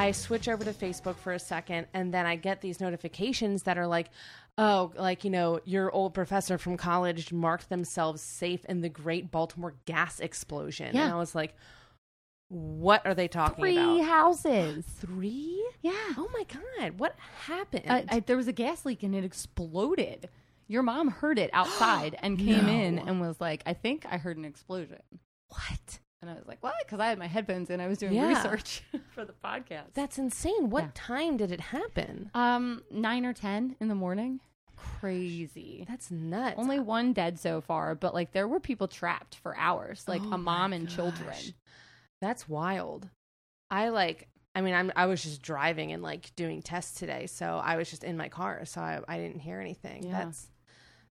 I switch over to Facebook for a second, and then I get these notifications that are like, oh, like, you know, your old professor from college marked themselves safe in the great Baltimore gas explosion. Yeah. And I was like, what are they talking Three about? houses. Three? Yeah. Oh my God. What happened? I, I, there was a gas leak and it exploded. Your mom heard it outside and came in and was like, I think I heard an explosion. what? And I was like, what? Because I had my headphones in. I was doing Yeah. research for the podcast. That's insane. What Yeah. time did it happen? um, nine or 10 in the morning. Crazy. That's nuts. Only one dead so far, but like there were people trapped for hours, like Oh a mom and children. That's wild. I like. I mean, I'm. I was just driving and like doing tests today, so I was just in my car, so I, I didn't hear anything. Yeah. That's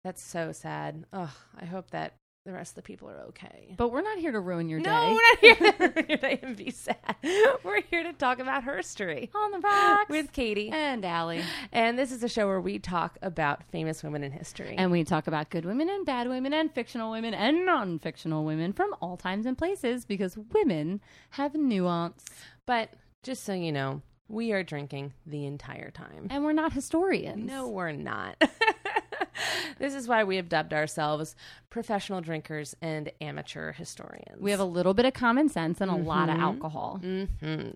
that's so sad. Ugh. I hope that the rest of the people are okay. But we're not here to ruin your no, day. we're not here to ruin your day and be sad. We're here to talk about herstory On the rocks with Katie. and Allie. And this is a show where we talk about famous women in history. And we talk about good women and bad women and fictional women and non fictional women from all times and places because women have nuance. but just so you know, we are drinking the entire time. And we're not historians. No, we're not. this is why we have dubbed ourselves professional drinkers and amateur historians. We have a little bit of common sense and a lot of alcohol. hmm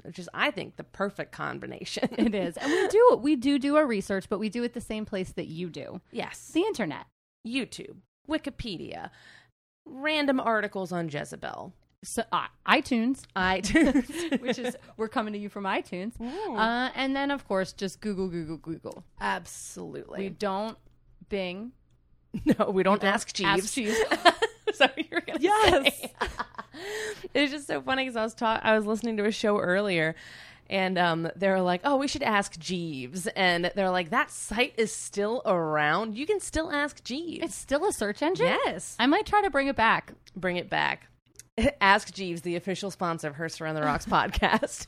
which is, I think, the perfect combination. It is. And we do we do do our research, but we do it the same place that you do. yes. The internet. YouTube, Wikipedia, random articles on Jezebel, So uh, iTunes, iTunes, which is we're coming to you from iTunes. Uh, and then of course just Google Google Google. absolutely. We don't Bing. no, we don't, ask Jeeves. Ask Jeeves. Sorry, you were gonna Yes. say. it's just so funny because I was ta- I was listening to a show earlier, and um, they were like, "Oh, we should ask Jeeves," and they're like, "That site is still around. You can still ask Jeeves." It's still a search engine? yes, I might try to bring it back. bring it back. Ask Jeeves, the official sponsor of Herstory on the Rocks podcast.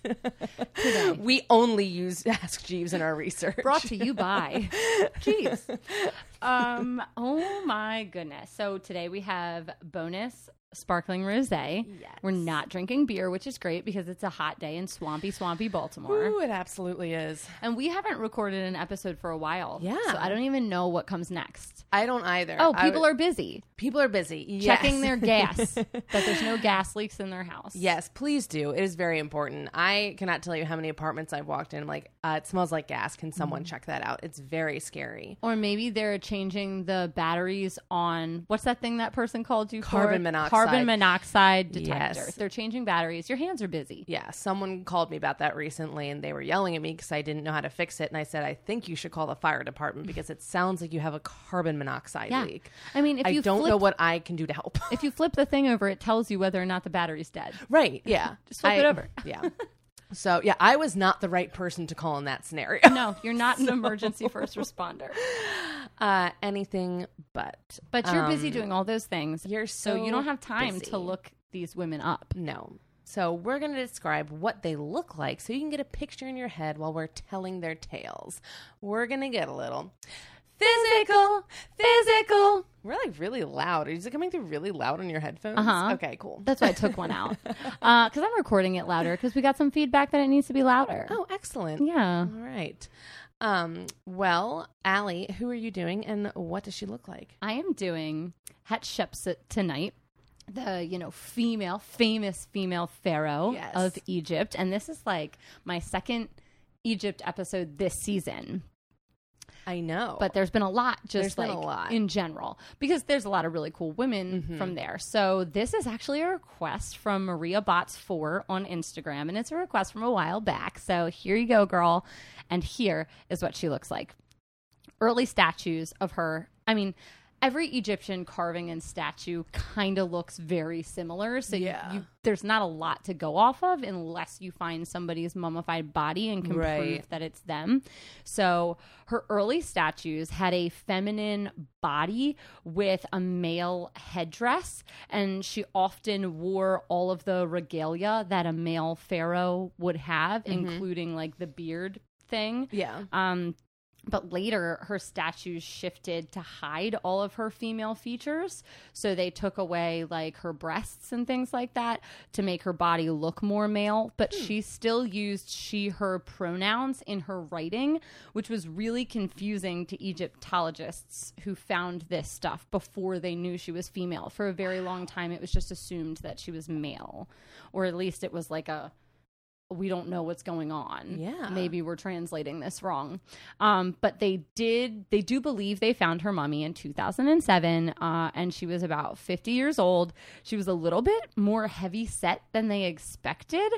we only use Ask Jeeves in our research. Brought to you by Jeeves. Um, oh my goodness. So today we have bonus sparkling rosé. Yes. We're not drinking beer, which is great because it's a hot day in swampy, swampy Baltimore. Ooh, it absolutely is. And we haven't recorded an episode for a while. Yeah. So I don't even know what comes next. I don't either. Oh, people are busy people are busy checking their gas, that there's no gas leaks in their house. Yes, please do. It is very important. I cannot tell you how many apartments I've walked in. I'm like, uh, it smells like gas. Can someone Mm-hmm. check that out? It's very scary. Or maybe they're changing the batteries on what's that thing that person called you Carbon for? monoxide. Carbon monoxide detector. Yes. They're changing batteries. Your hands are busy. Yeah, someone called me about that recently, and they were yelling at me because I didn't know how to fix it. And I said, I think you should call the fire department because it sounds like you have a carbon monoxide Yeah. leak. I mean, if I you don't flip, know what I can do to help. if you flip the thing over, it tells you whether or not the battery's dead. right? Yeah, Just flip I- it over. yeah. So yeah, I was not the right person to call in that scenario. No, you're not an emergency first responder, Uh, anything but. but you're busy Um, doing all those things. You're so so you don't have time busy. to look these women up. No. So we're going to describe what they look like so you can get a picture in your head while we're telling their tales. We're going to get a little physical, physical. We're like really loud. Is it coming through really loud on your headphones? Uh-huh. Okay, cool. That's why I took one out because I'm recording it louder because we got some feedback that it needs to be louder. Oh, excellent. yeah. All right. Um, well, Allie, who are you doing and what does she look like? I am doing Hatshepsut tonight, the you know female, famous female pharaoh Yes. of Egypt, and this is like my second Egypt episode this season. I know. But there's been a lot, just been like lot. in general, because there's a lot of really cool women Mm-hmm. from there. So this is actually a request from Maria Bots Four on Instagram, and it's a request from a while back. So here you go, girl, and here is what she looks like. Early statues of her. I mean. Every Egyptian carving and statue kind of looks very similar. So Yeah. you, there's not a lot to go off of unless you find somebody's mummified body and can Right. prove that it's them. So her early statues had a feminine body with a male headdress, and she often wore all of the regalia that a male pharaoh would have, including like the beard thing. yeah. Um, but later her statues shifted to hide all of her female features. So they took away like her breasts and things like that to make her body look more male. But hmm. she still used she her pronouns in her writing which was really confusing to egyptologists who found this stuff before they knew she was female. For a very long time it was just assumed that she was male or at least it was like a we don't know what's going on. Yeah. Maybe we're translating this wrong. Um, but they did, they do believe they found her mummy in 2007, uh, and she was about 50 years old. She was a little bit more heavy set than they expected.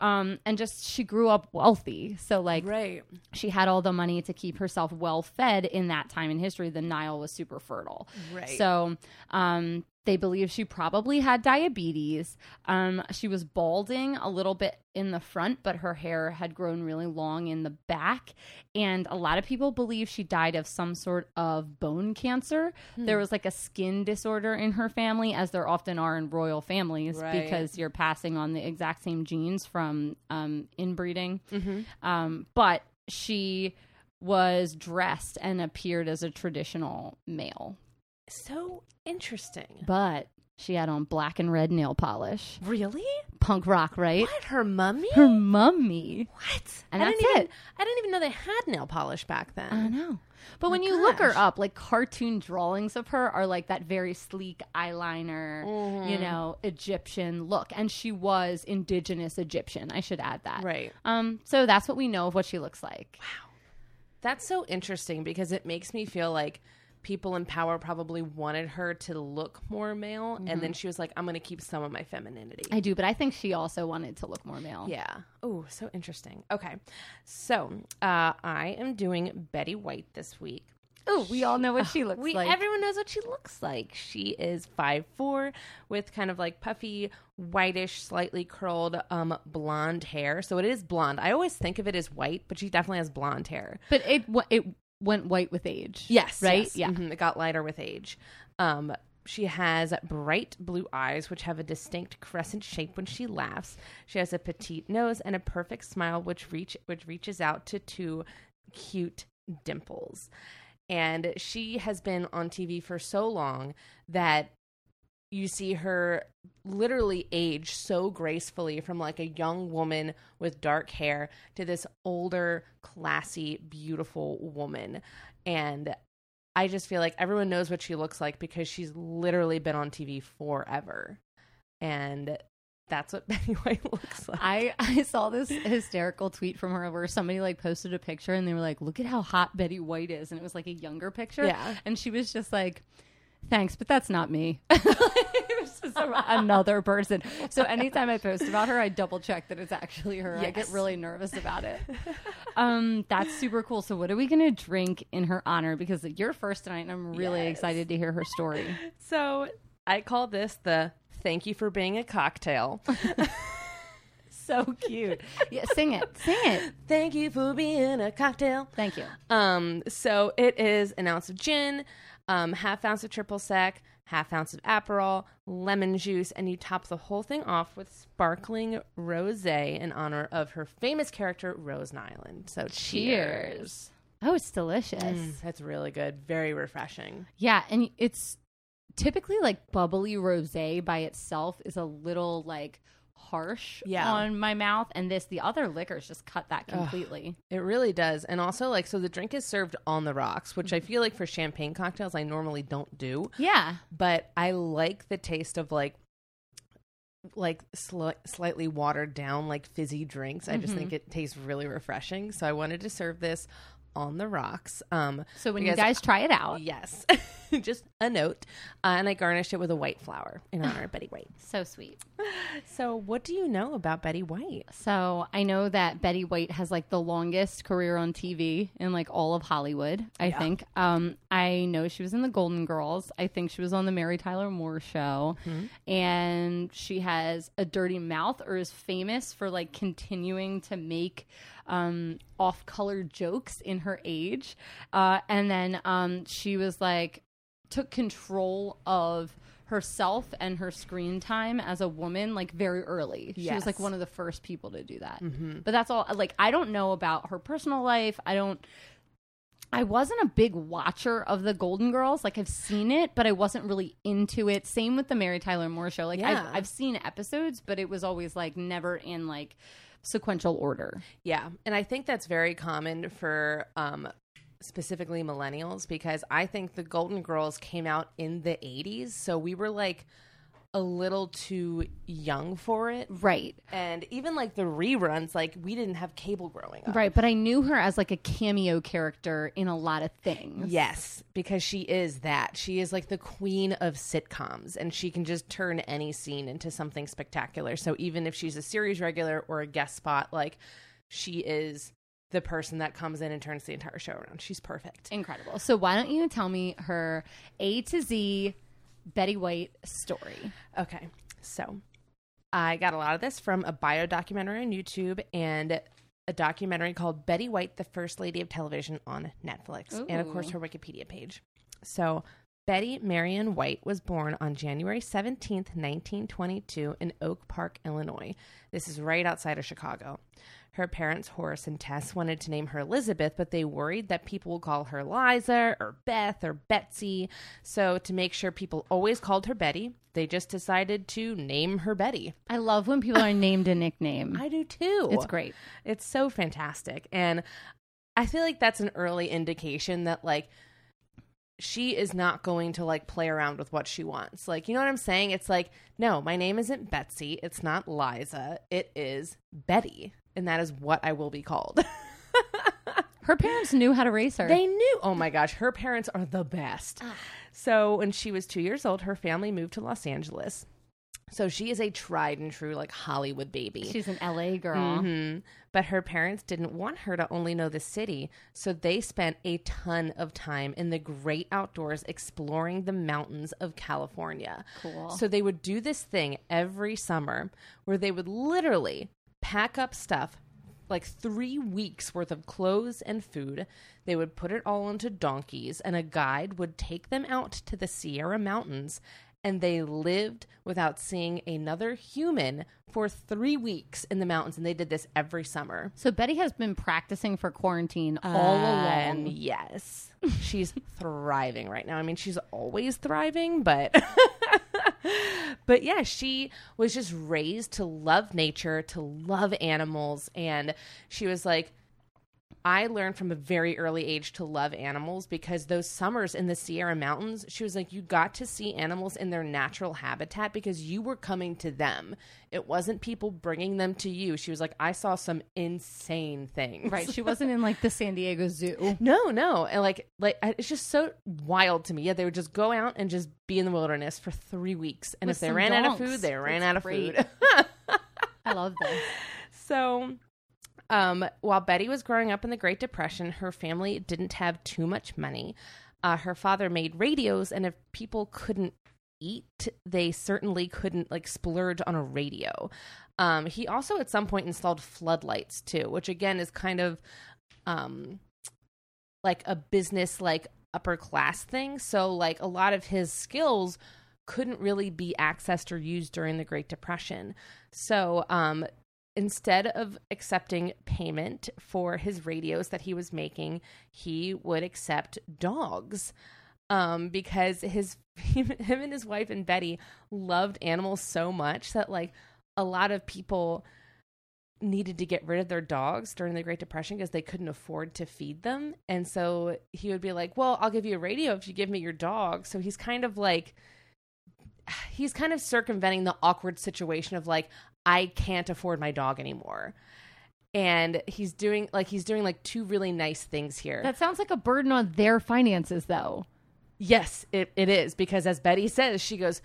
Um, and just, she grew up wealthy. So, like, Right. she had all the money to keep herself well fed in that time in history. The Nile was super fertile. Right. So um, they believe she probably had diabetes. Um, she was balding a little bit in the front, but her hair had grown really long in the back. And a lot of people believe she died of some sort of bone cancer. Hmm. There was like a skin disorder in her family, as there often are in royal families, Right. because you're passing on the exact same genes from um, inbreeding. Mm-hmm. Um, but she was dressed and appeared as a traditional male. So interesting. But she had on black and red nail polish. Really? Punk rock, right? What? Her mummy? Her mummy. what? And I that's didn't even, it. I didn't even know they had nail polish back then. I know. But when my you look her up, like cartoon drawings of her are like that very sleek eyeliner, Mm-hmm. you know, Egyptian look. And she was indigenous Egyptian. I should add that. Right. Um, so that's what we know of what she looks like. Wow. That's so interesting because it makes me feel like people in power probably wanted her to look more male, and then she was like, "I'm going to keep some of my femininity." I do, but I think she also wanted to look more male. yeah. Oh, so interesting. Okay, so uh, I am doing Betty White this week. Oh, we all know what she looks We like. everyone knows what she looks like. She is five four with kind of like puffy, whitish, slightly curled, um, blonde hair. So it is blonde. I always think of it as white, but she definitely has blonde hair. But it w- it went white with age. Yes, right. yes. Yeah. Mhm, It got lighter with age. Um, she has bright blue eyes, which have a distinct crescent shape when she laughs. She has a petite nose and a perfect smile, which reach which reaches out to two cute dimples. And she has been on TV for so long that you see her literally age so gracefully from like a young woman with dark hair to this older, classy, beautiful woman. And I just feel like everyone knows what she looks like because she's literally been on TV forever. And that's what Betty White looks like. I, I saw this hysterical tweet from her where somebody like posted a picture and they were like, "Look at how hot Betty White is," and it was like a younger picture. Yeah. and she was just like, "Thanks, but that's not me." it was just a- another person. So anytime I post about her, I double check that it's actually her. I get really nervous about it. um, that's super cool. So what are we gonna drink in her honor? Because you're first tonight, and I'm really Yes. excited to hear her story. so I call this the thank you for being a cocktail. So cute. Yeah, sing it. Sing it. thank you for being a cocktail. Thank you. Um, so it is an ounce of gin, um, half ounce of triple sec, half ounce of Aperol, lemon juice, and you top the whole thing off with sparkling rosé in honor of her famous character Rose Nylund. So cheers. Oh, it's delicious. Mm, that's really good. Very refreshing. Yeah, and it's typically like bubbly rosé by itself is a little like harsh Yeah. on my mouth and this the other liquors just cut that completely. It really does. And also, like, so the drink is served on the rocks, which I mm-hmm. feel like for champagne cocktails, I normally don't do. Yeah. but I like the taste of like like sli- slightly watered down like fizzy drinks. I just think mm-hmm. it tastes really refreshing. So I wanted to serve this on the rocks. Um So when you guys try it out, yes. just a note. Uh, and I garnished it with a white flower in honor of Betty White. so sweet. So what do you know about Betty White? So I know that Betty White has like the longest career on TV in like all of Hollywood. I Yeah. think. Um, I know she was in the Golden Girls. I think she was on the Mary Tyler Moore Show, and she has a dirty mouth or is famous for like continuing to make um, off-color jokes in her age. Uh, and then um, she was like took control of herself and her screen time as a woman like very early. She was like one of the first people to do that. But that's all like I don't know about her personal life. I don't I wasn't a big watcher of the Golden Girls. Like I've seen it, but I wasn't really into it. Same with the Mary Tyler Moore show. Like Yeah. I've, I've seen episodes, but it was always like never in like sequential order. Yeah, and I think that's very common for um, specifically millennials because I think the Golden Girls came out in the '80s, so we were like a little too young for it. Right. And even like the reruns, like we didn't have cable growing up. Right, but I knew her as like a cameo character in a lot of things. Yes, because she is that. She is like the queen of sitcoms and she can just turn any scene into something spectacular. So even if she's a series regular or a guest spot, like she is the person that comes in and turns the entire show around. She's perfect. Incredible. So why don't you tell me her A to Z Betty White story? Okay. So I got a lot of this from a bio documentary on YouTube and a documentary called Betty White, the First Lady of Television on Netflix, and of course her Wikipedia page. So Betty Marion White was born on January 17th, 1922, in Oak Park, Illinois. This is right outside of Chicago. Her parents, Horace and Tess, wanted to name her Elizabeth, but they worried that people would call her Liza or Beth or Betsy. So, to make sure people always called her Betty, they just decided to name her Betty. I love when people are named a nickname. I do too. It's great. It's so fantastic. And I feel like that's an early indication that, like, she is not going to like play around with what she wants. Like, you know what I'm saying? It's like, no, my name isn't Betsy. It's not Liza. It is Betty. And that is what I will be called. Her parents knew how to raise her. They knew. Oh my gosh, her parents are the best. So when she was two years old, her family moved to Los Angeles. So she is a tried and true like Hollywood baby. She's an LA girl. hmm But her parents didn't want her to only know the city, so they spent a ton of time in the great outdoors exploring the mountains of California. Cool. So they would do this thing every summer where they would literally pack up stuff like three weeks worth of clothes and food. They would put it all onto donkeys, and a guide would take them out to the Sierra Mountains. And they lived without seeing another human for three weeks in the mountains. And they did this every summer. So Betty has been practicing for quarantine all And along. yes, she's thriving right now. I mean, she's always thriving, but but yeah, she was just raised to love nature, to love animals, and she was like I learned from a very early age to love animals because those summers in the Sierra Mountains, she was like, you got to see animals in their natural habitat because you were coming to them. It wasn't people bringing them to you. She was like, I saw some insane things. Right. She wasn't in like the San Diego Zoo. No, no, and like, like it's just so wild to me. Yeah, they would just go out and just be in the wilderness for three weeks, and With if they ran out of food, they ran That's out of great. food. I love this. So, um, while Betty was growing up in the Great Depression, her family didn't have too much money. Uh, her father made radios, and if people couldn't eat, they certainly couldn't like splurge on a radio. Um, he also at some point installed floodlights too, which again is kind of um, like a business like upper class thing. So like a lot of his skills couldn't really be accessed or used during the Great Depression. So um, instead of accepting payment for his radios that he was making, he would accept dogs. Um, because his him and his wife and Betty loved animals so much that like a lot of people needed to get rid of their dogs during the Great Depression because they couldn't afford to feed them. And so he would be like, Well, I'll give you a radio if you give me your dog. So he's kind of like, he's kind of circumventing the awkward situation of like, I can't afford my dog anymore. And he's doing like, he's doing like two really nice things here. That sounds like a burden on their finances, though. yes, it, it is. Because as Betty says, she goes,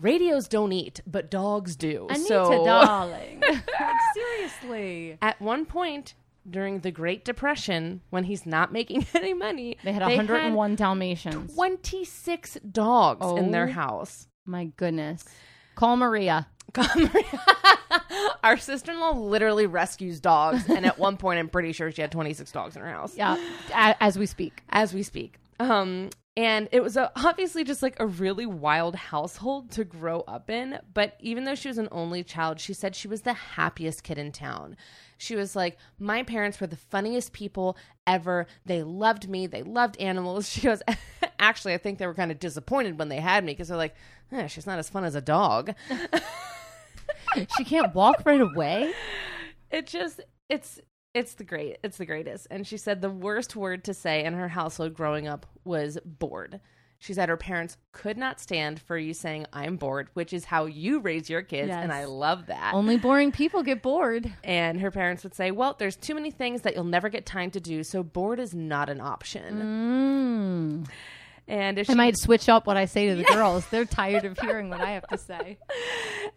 Radios don't eat, but dogs do. Anita, so, darling. like, seriously. at one point during the Great Depression, when he's not making any money, They had 101 Dalmatians. 26 dogs in their Oh. house. My goodness. Call Maria. Our sister in law literally rescues dogs, and at one point, I'm pretty sure she had 26 dogs in her house Yeah, as we speak. as we speak. Um, And it was a, obviously just like a really wild household to grow up in. But even though she was an only child, she said she was the happiest kid in town. She was like, My parents were the funniest people ever. They loved me. They loved animals. She goes, Actually, I think they were kind of disappointed when they had me because they're like, eh, She's not as fun as a dog. she can't walk right away. it just it's it's the great it's the greatest and she said the worst word to say in her household growing up was bored she said her parents could not stand for you saying i'm bored which is how you raise your kids Yes. and i love that Only boring people get bored. and her parents would say well there's too many things that you'll never get time to do so bored is not an option Mm. And if I she might switch up what I say to the girls. They're tired of hearing what I have to say.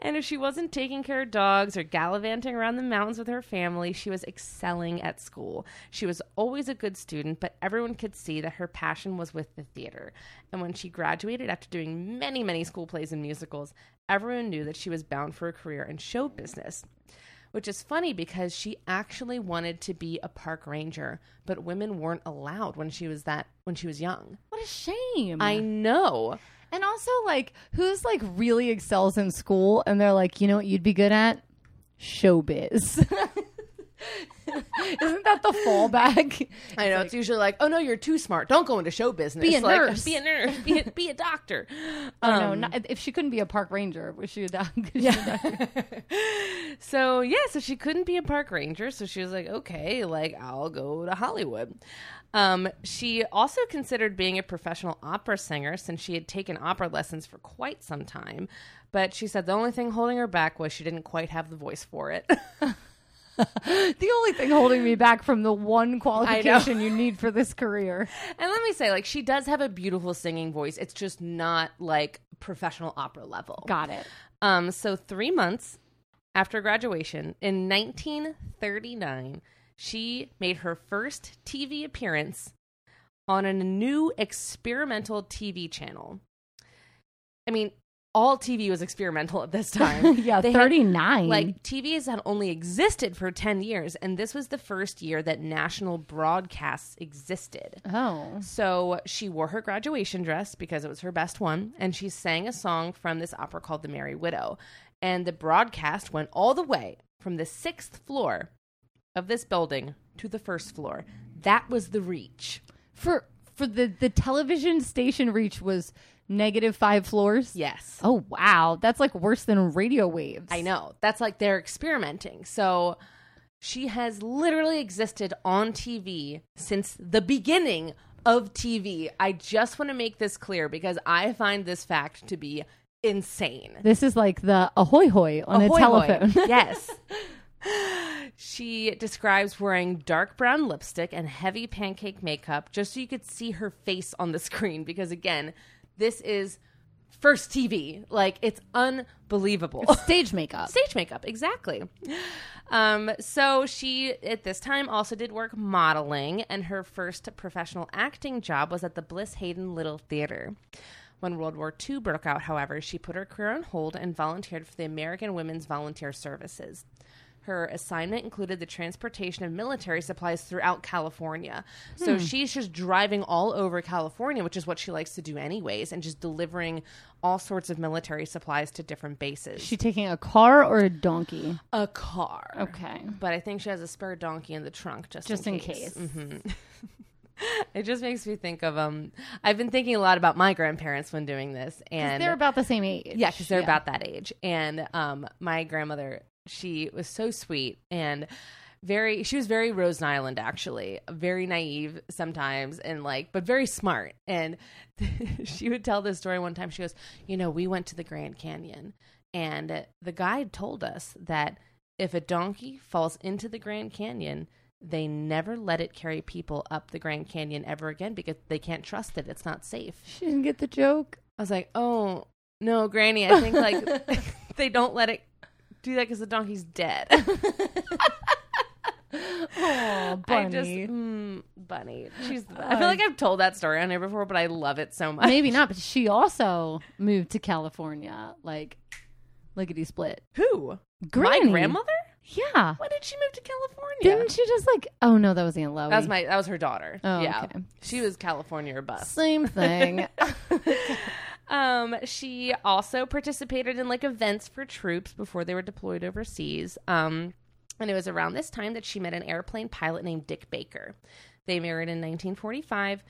And if she wasn't taking care of dogs or gallivanting around the mountains with her family, she was excelling at school. She was always a good student, but everyone could see that her passion was with the theater. And when she graduated after doing many, many school plays and musicals, everyone knew that she was bound for a career in show business. Which is funny because she actually wanted to be a park ranger, but women weren't allowed when she was that when she was young. What a shame. I know. and also, like, who's like really excels in school and they're like, you know what you'd be good at? Showbiz. Isn't that the fallback? I know it's usually like, oh no, you're too smart. Don't go into show business. Be a Like, nurse. Be a nurse. Be a, be a doctor. Oh no, Um, not, if she couldn't be a park ranger, was she a dog? Yeah. so yeah, so she couldn't be a park ranger, so she was like, okay, like I'll go to Hollywood. Um, she also considered being a professional opera singer since she had taken opera lessons for quite some time. But she said the only thing holding her back was she didn't quite have the voice for it. the only thing holding me back from the one qualification you need for this career. And let me say, like, she does have a beautiful singing voice. It's just not like professional opera level. Got it. Um, so three months after graduation in 1939, she made her first TV appearance on a new experimental TV channel. I mean, all TV was experimental at this time. Yeah, They had- 39. like TVs had only existed for 10 years, and this was the first year that national broadcasts existed. oh. So she wore her graduation dress because it was her best one, and she sang a song from this opera called The Merry Widow. And the broadcast went all the way from the sixth floor of this building to the first floor. That was the reach. For for the the television station reach was negative 5 floors. Yes. Oh wow, that's like worse than radio waves. I know. That's like they're experimenting. So she has literally existed on TV since the beginning of TV. I just want to make this clear because I find this fact to be insane. This is like the ahoy hoy on Ahoy a hoy. telephone. yes. She describes wearing dark brown lipstick and heavy pancake makeup just so you could see her face on the screen because again, this is first TV. Like it's unbelievable. Stage makeup. Stage makeup, exactly. Um, so she at this time also did work modeling, and her first professional acting job was at the Bliss Hayden Little Theater. When World War II broke out, however, she put her career on hold and volunteered for the American Women's Volunteer Services. Her assignment included the transportation of military supplies throughout California. So she's just driving all over California, which is what she likes to do anyways, and just delivering all sorts of military supplies to different bases. She taking a car or a donkey? a car. Okay. But I think she has a spare donkey in the trunk just, Just in case. Mhm. it just makes me think of um. I've been thinking a lot about my grandparents when doing this, and They're about the same age. yeah, because they're about that age. And um, my grandmother, she was so sweet and very. She was very Rose Nylund, actually, very naive sometimes, and like, but very smart. And she would tell this story one time. She goes, "You know, we went to the Grand Canyon, and the guide told us that if a donkey falls into the Grand Canyon." They never let it carry people up the Grand Canyon ever again because they can't trust it. It's not safe. She didn't get the joke. I was like, oh no, Granny. I think like they don't let it do that because the donkey's dead. Oh, I just bunny. mm, bunny. She's. The best. I feel like I've told that story on here before, but I love it so much. Maybe not, but she also moved to California, like lickety split. Who? Granny. My grandmother? Yeah. When did she move to California? Didn't she just like? Oh no, that was Aunt Loie. that was my that was her daughter. Oh, yeah. okay. She was California or bust. same thing. Um, she also participated in like events for troops before they were deployed overseas. Um, and it was around this time that she met an airplane pilot named Dick Barker. They married in 1945,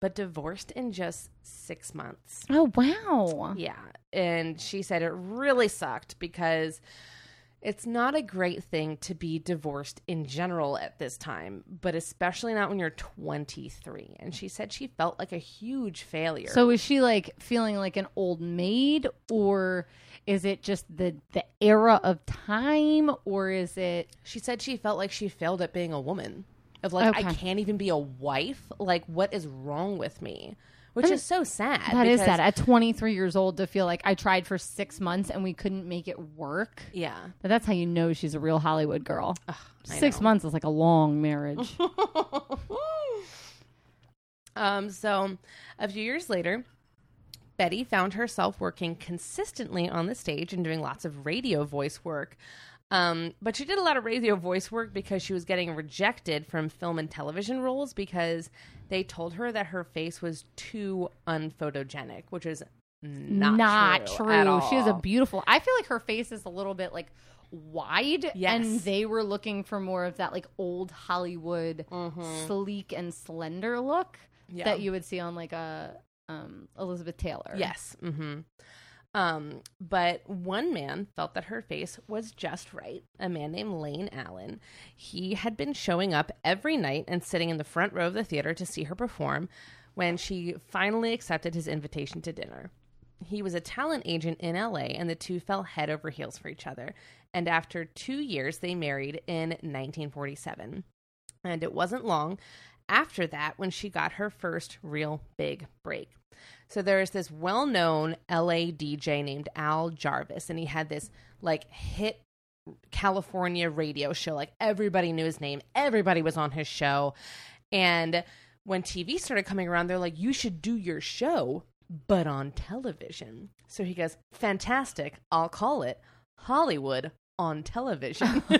but divorced in just six months. oh wow. Yeah. And she said it really sucked because it's not a great thing to be divorced in general at this time, but especially not when you're 23. And she said she felt like a huge failure. So is she like feeling like an old maid, or is it just the the era of time, or is it? she said she felt like she failed at being a woman. Of like, I can't even be a wife. Like, what is wrong with me? Which is so sad. That is sad. At 23 years old, to feel like I tried for six months and we couldn't make it work. Yeah. But that's how you know she's a real Hollywood girl. I Six know. months is like a long marriage. um, so a few years later, Betty found herself working consistently on the stage and doing lots of radio voice work. Um, but she did a lot of radio voice work because she was getting rejected from film and television roles because they told her that her face was too unphotogenic, which is not, true. at all. She has a beautiful. I feel like her face is a little bit like wide, Yes. and they were looking for more of that like old Hollywood sleek and slender look Mm-hmm. Yeah. that you would see on like a um, Elizabeth Taylor. Yes. hmm Um, but one man felt that her face was just right. A man named Lane Allen. He had been showing up every night and sitting in the front row of the theater to see her perform when she finally accepted his invitation to dinner. He was a talent agent in LA, and the two fell head over heels for each other. And after two years, they married in 1947. And it wasn't long after that when she got her first real big break. So there's this well known LA DJ named Al Jarvis, and he had this like hit California radio show. Like everybody knew his name, everybody was on his show. And when TV started coming around, they're like, you should do your show, but on television. So he goes, fantastic. I'll call it Hollywood on television.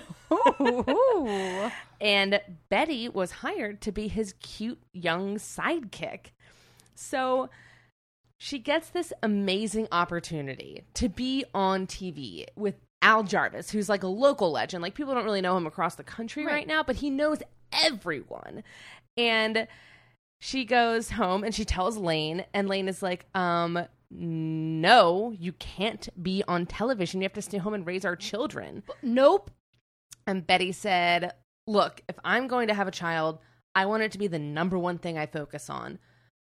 And Betty was hired to be his cute young sidekick. So she gets this amazing opportunity to be on TV with Al Jarvis, who's like a local legend. Like people don't really know him across the country right, Right. now, but he knows everyone. And she goes home and she tells Lane, and Lane is like, um, no, you can't be on television. You have to stay home and raise our children. nope. And Betty said, Look, if I'm going to have a child, I want it to be the number one thing I focus on.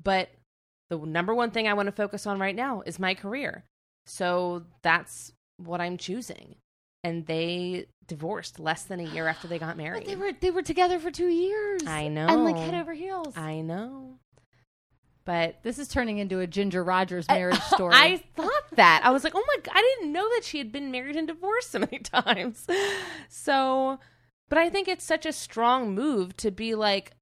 But the number one thing I want to focus on right now is my career. So that's what I'm choosing. And they divorced less than a year after they got married. But they were they were together for two years. I know. And like head over heels. I know. But this is turning into a Ginger Rogers marriage story. I thought that. I was like, oh my God, I didn't know that she had been married and divorced so many times. So, but I think it's such a strong move to be like,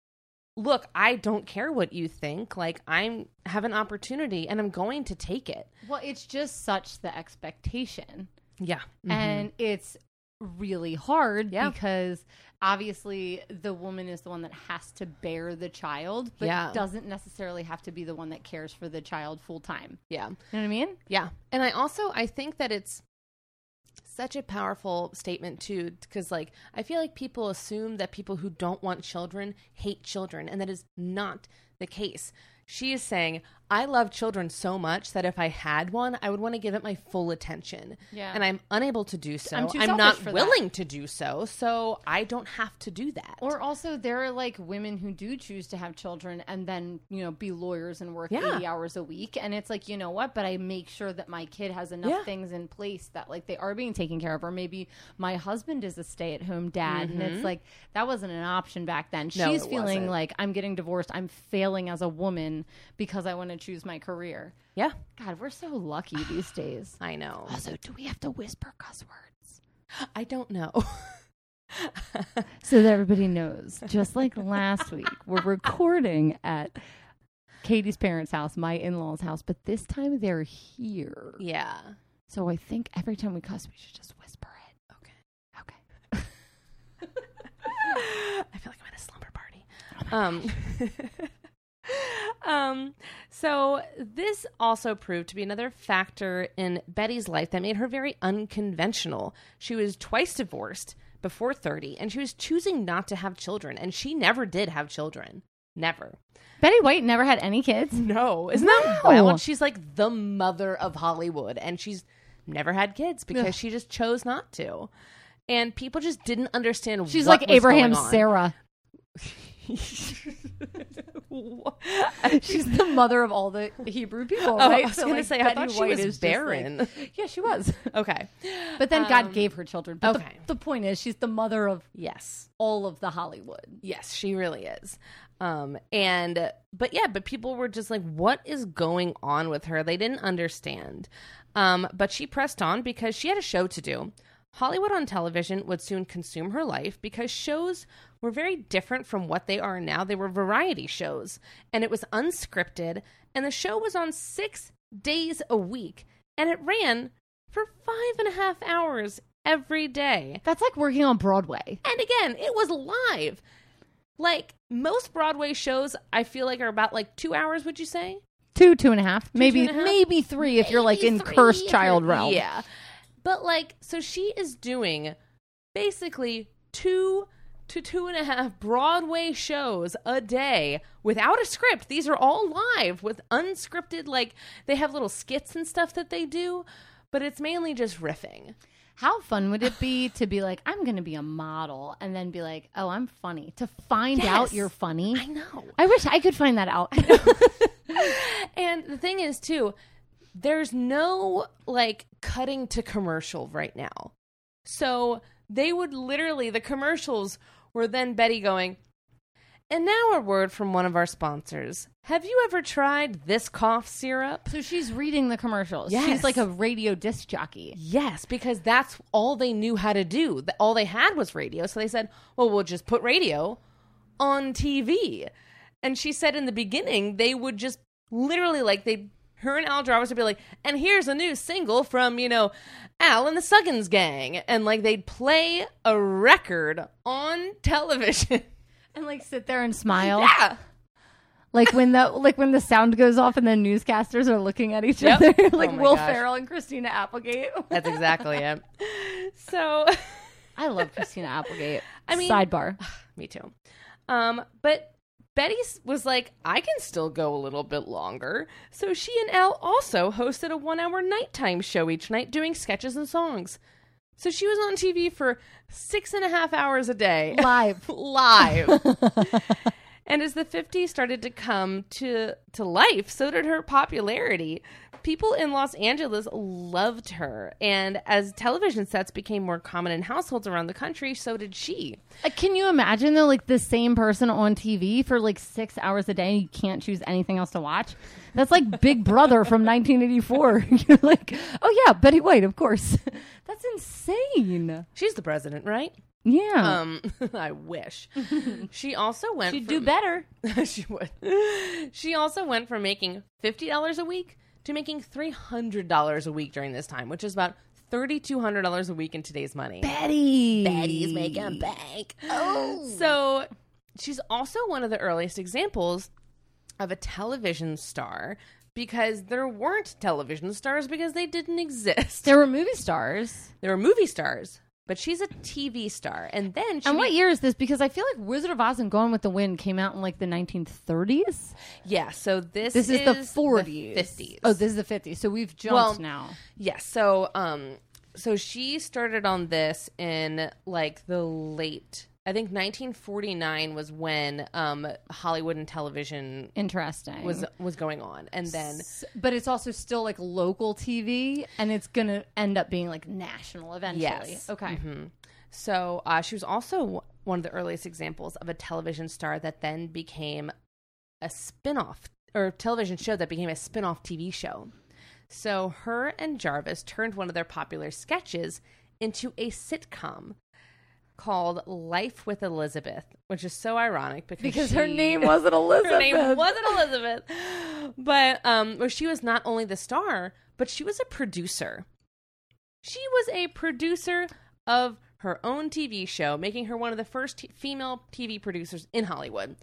look, I don't care what you think. Like, I'm have an opportunity and I'm going to take it. well, it's just such the expectation. Yeah. Mm-hmm. and it's really hard Yeah. because obviously the woman is the one that has to bear the child but Yeah. doesn't necessarily have to be the one that cares for the child full time yeah. you know what i mean Yeah. And I also I think that it's such a powerful statement too because like I feel like people assume that people who don't want children hate children and that is not the case. She is saying, I love children so much that if I had one, I would want to give it my full attention. Yeah. And I'm unable to do so. I'm too I'm not for that. willing to do so. So I don't have to do that. or also there are like women who do choose to have children and then you know be lawyers and work Yeah. 80 hours a week and it's like you know what but i make sure that my kid has enough Yeah. things in place that like they are being taken care of or maybe my husband is a stay-at-home dad and it's like that wasn't an option back then Mm-hmm. No, she's feeling wasn't. like i'm getting divorced i'm failing as a woman because i want to choose my career. Yeah. God, we're so lucky these days. I know. Also, do we have to whisper cuss words? I don't know. so that everybody knows, just like last week, we're recording at Katie's parents' house, my in law's house, but this time they're here. Yeah. So I think every time we cuss, we should just whisper it. Okay. Okay. I feel like I'm at a slumber party. Oh um. um, so this also proved to be another factor in Betty's life that made her very unconventional. She was twice divorced before 30 and she was choosing not to have children and she never did have children. Never. Betty White never had any kids. No, isn't that No. wild? She's like the mother of Hollywood, and she's never had kids because Ugh. she just chose not to. And people just didn't understand. She's like Abraham. Sarah. She's the mother of all the Hebrew people, Oh, right? I was So, gonna like, say, I Betty thought she White was just, like- barren. yeah, she was. okay. But then God Um, gave her children. But the- okay. the, point is, she's the mother of Yes. all of the Hollywood. Yes, she really is. Um, and but yeah, but people were just like, what is going on with her? They didn't understand. Um, but she pressed on because she had a show to do. Hollywood on television would soon consume her life because shows were very different from what they are now. They were variety shows, and it was unscripted, and the show was on six days a week, and it ran for five and a half hours every day. That's like working on Broadway. And again, it was live. Like most Broadway shows, I feel like are about like two hours. Would you say? Two, two and a half, maybe, two and a half? maybe three if you're like in cursed child realm. Yeah, but like, so she is doing basically two to two and a half Broadway shows a day without a script. These are all live with unscripted. Like they have little skits and stuff that they do, but it's mainly just riffing. How fun would it be to be like, I'm going to be a model, and then be like, oh, I'm funny. To find out you're funny. I know. I wish I could find that out. And the thing is, too, there's no like cutting to commercial right now. So they would literally, the commercials were then Betty going, and now a word from one of our sponsors. Have you ever tried this cough syrup? so she's reading the commercials. Yes. She's like a radio disc jockey. Yes, because that's all they knew how to do. All they had was radio. So they said, well, we'll just put radio on TV. And she said in the beginning, they would just literally, like, they her and Al Jarvis would be like, and here's a new single from, you know, Al and the Suggins Gang. And, like, they'd play a record on television. And like sit there and smile. yeah. Like when the like when the sound goes off and the newscasters are looking at each Yep. other, like Oh Will gosh. Ferrell and Christina Applegate. That's exactly it. So. I love Christina Applegate. I mean- sidebar. Me too. Um, but Betty was like, I can still go a little bit longer. So she and Al also hosted a one hour nighttime show each night doing sketches and songs. So she was on TV for six and a half hours a day. Live. Live. and as the 50s started to come to, to life, so did her popularity. People in Los Angeles loved her. And as television sets became more common in households around the country, so did she. Uh, Can you imagine though, like the same person on TV for like six hours a day and you can't choose anything else to watch? That's like Big Brother from 1984. You're like, oh yeah, Betty White, of course. That's insane. She's the president, right? Yeah. Um, I wish. She also went. She'd do from- better. she would. She also went from making fifty dollars a week to making three hundred dollars a week during this time, which is about thirty two hundred dollars a week in today's money. Betty. Betty's making bank. Oh, so she's also one of the earliest examples of a television star because there weren't television stars because they didn't exist. There were movie stars. There were movie stars, but she's a TV star, and then she And what be- year is this? Because I feel like Wizard of Oz and Gone with the Wind came out in like the 1930s. Yeah, so this This is, the 40s. 50s. Oh, this is the 50s. So we've jumped Well, now. Yes. So, um, so she started on this in like the late. I think 1949 was when um, Hollywood and television Interesting. was was going on, and then S- but it's also still like local TV, and it's gonna end up being like national eventually. Yes. Okay. Mhm. So uh, she was also one of the earliest examples of a television star that then became a spin-off or television show that became a spin-off TV show. So her and Jarvis turned one of their popular sketches into a sitcom called Life with Elizabeth, which is so ironic because Because her name wasn't Elizabeth. her name wasn't Elizabeth. But um where she was not only the star, but she was a producer. She was a producer of her own TV show, making her one of the first t- female TV producers in Hollywood.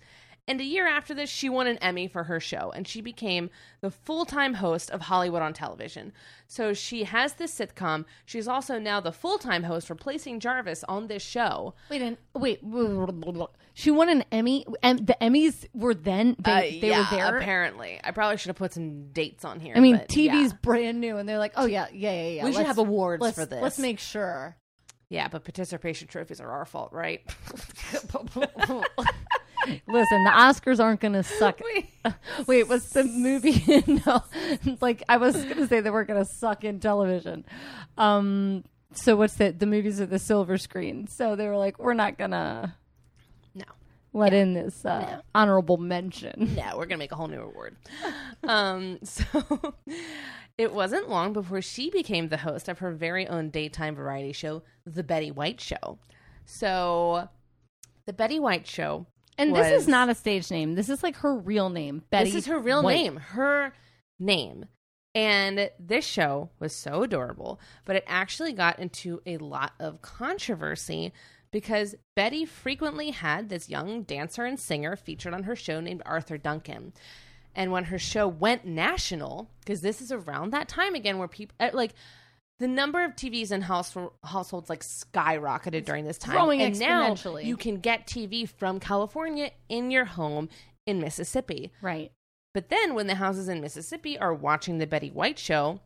And a year after this, she won an Emmy for her show and she became the full time host of Hollywood on television. So she has this sitcom. She's also now the full time host, replacing Jarvis on this show. Wait, and wait, she won an Emmy. And the Emmys were then they, Uh, they yeah, were there. Apparently, I probably should have put some dates on here. I mean, but TV's yeah. brand new, and they're like, "Oh yeah, yeah, yeah, yeah." We should Let's- have awards for this. Let's make sure. yeah, but participation trophies are our fault, right? Listen, the Oscars aren't going to suck. Wait, what's the movie? no, like I was going to say they weren't going to suck in television. Um, so what's the the movies are the silver screen? So they were like, we're not gonna no. let in this uh, honorable mention. Yeah, we're gonna make a whole new award. um, so it wasn't long before she became the host of her very own daytime variety show, The Betty White Show. So, The Betty White Show, And this is not a stage name. This is like her real name, Betty. this is her real White. name, her name. And this show was so adorable, but it actually got into a lot of controversy because Betty frequently had this young dancer and singer featured on her show named Arthur Duncan. And when her show went national, because this is around that time again where people eh, like the number of TVs in house, households like skyrocketed during this time. growing and now you can get TV from California in your home in Mississippi. Right. But then when the houses in Mississippi are watching the Betty White show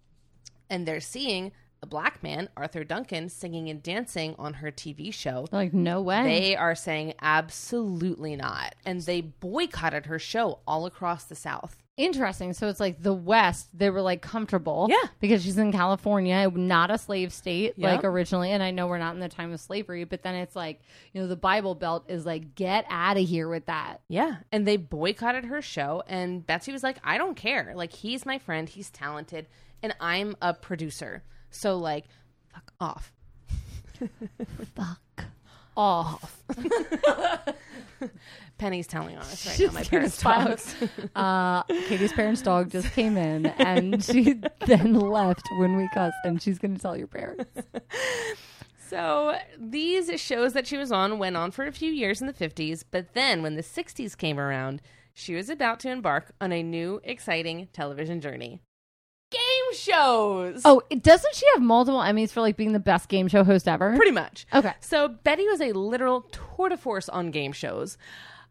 and they're seeing a black man, Arthur Duncan, singing and dancing on her TV show, like, no way. they are saying absolutely not. And they boycotted her show all across the South. Interesting. So it's like the West, they were like comfortable. Yeah. Because she's in California, not a slave state Yeah. like originally. And I know we're not in the time of slavery, but then it's like, you know, the Bible Belt is like, get out of here with that. Yeah. And they boycotted her show. And Betsy was like, I don't care. Like, he's my friend. He's talented. And I'm a producer. So, like, fuck off. Fuck off. Penny's telling on us right now. My parents' gonna. Uh, Katie's parents' dog just came in and she then left when we cussed, and she's going to tell your parents. So these shows that she was on went on for a few years in the 50s, but then when the 60s came around, she was about to embark on a new, exciting television journey. Game shows! Oh, it- doesn't she have multiple Emmys for like being the best game show host ever? Pretty much. Okay. So Betty was a literal tour de force on game shows.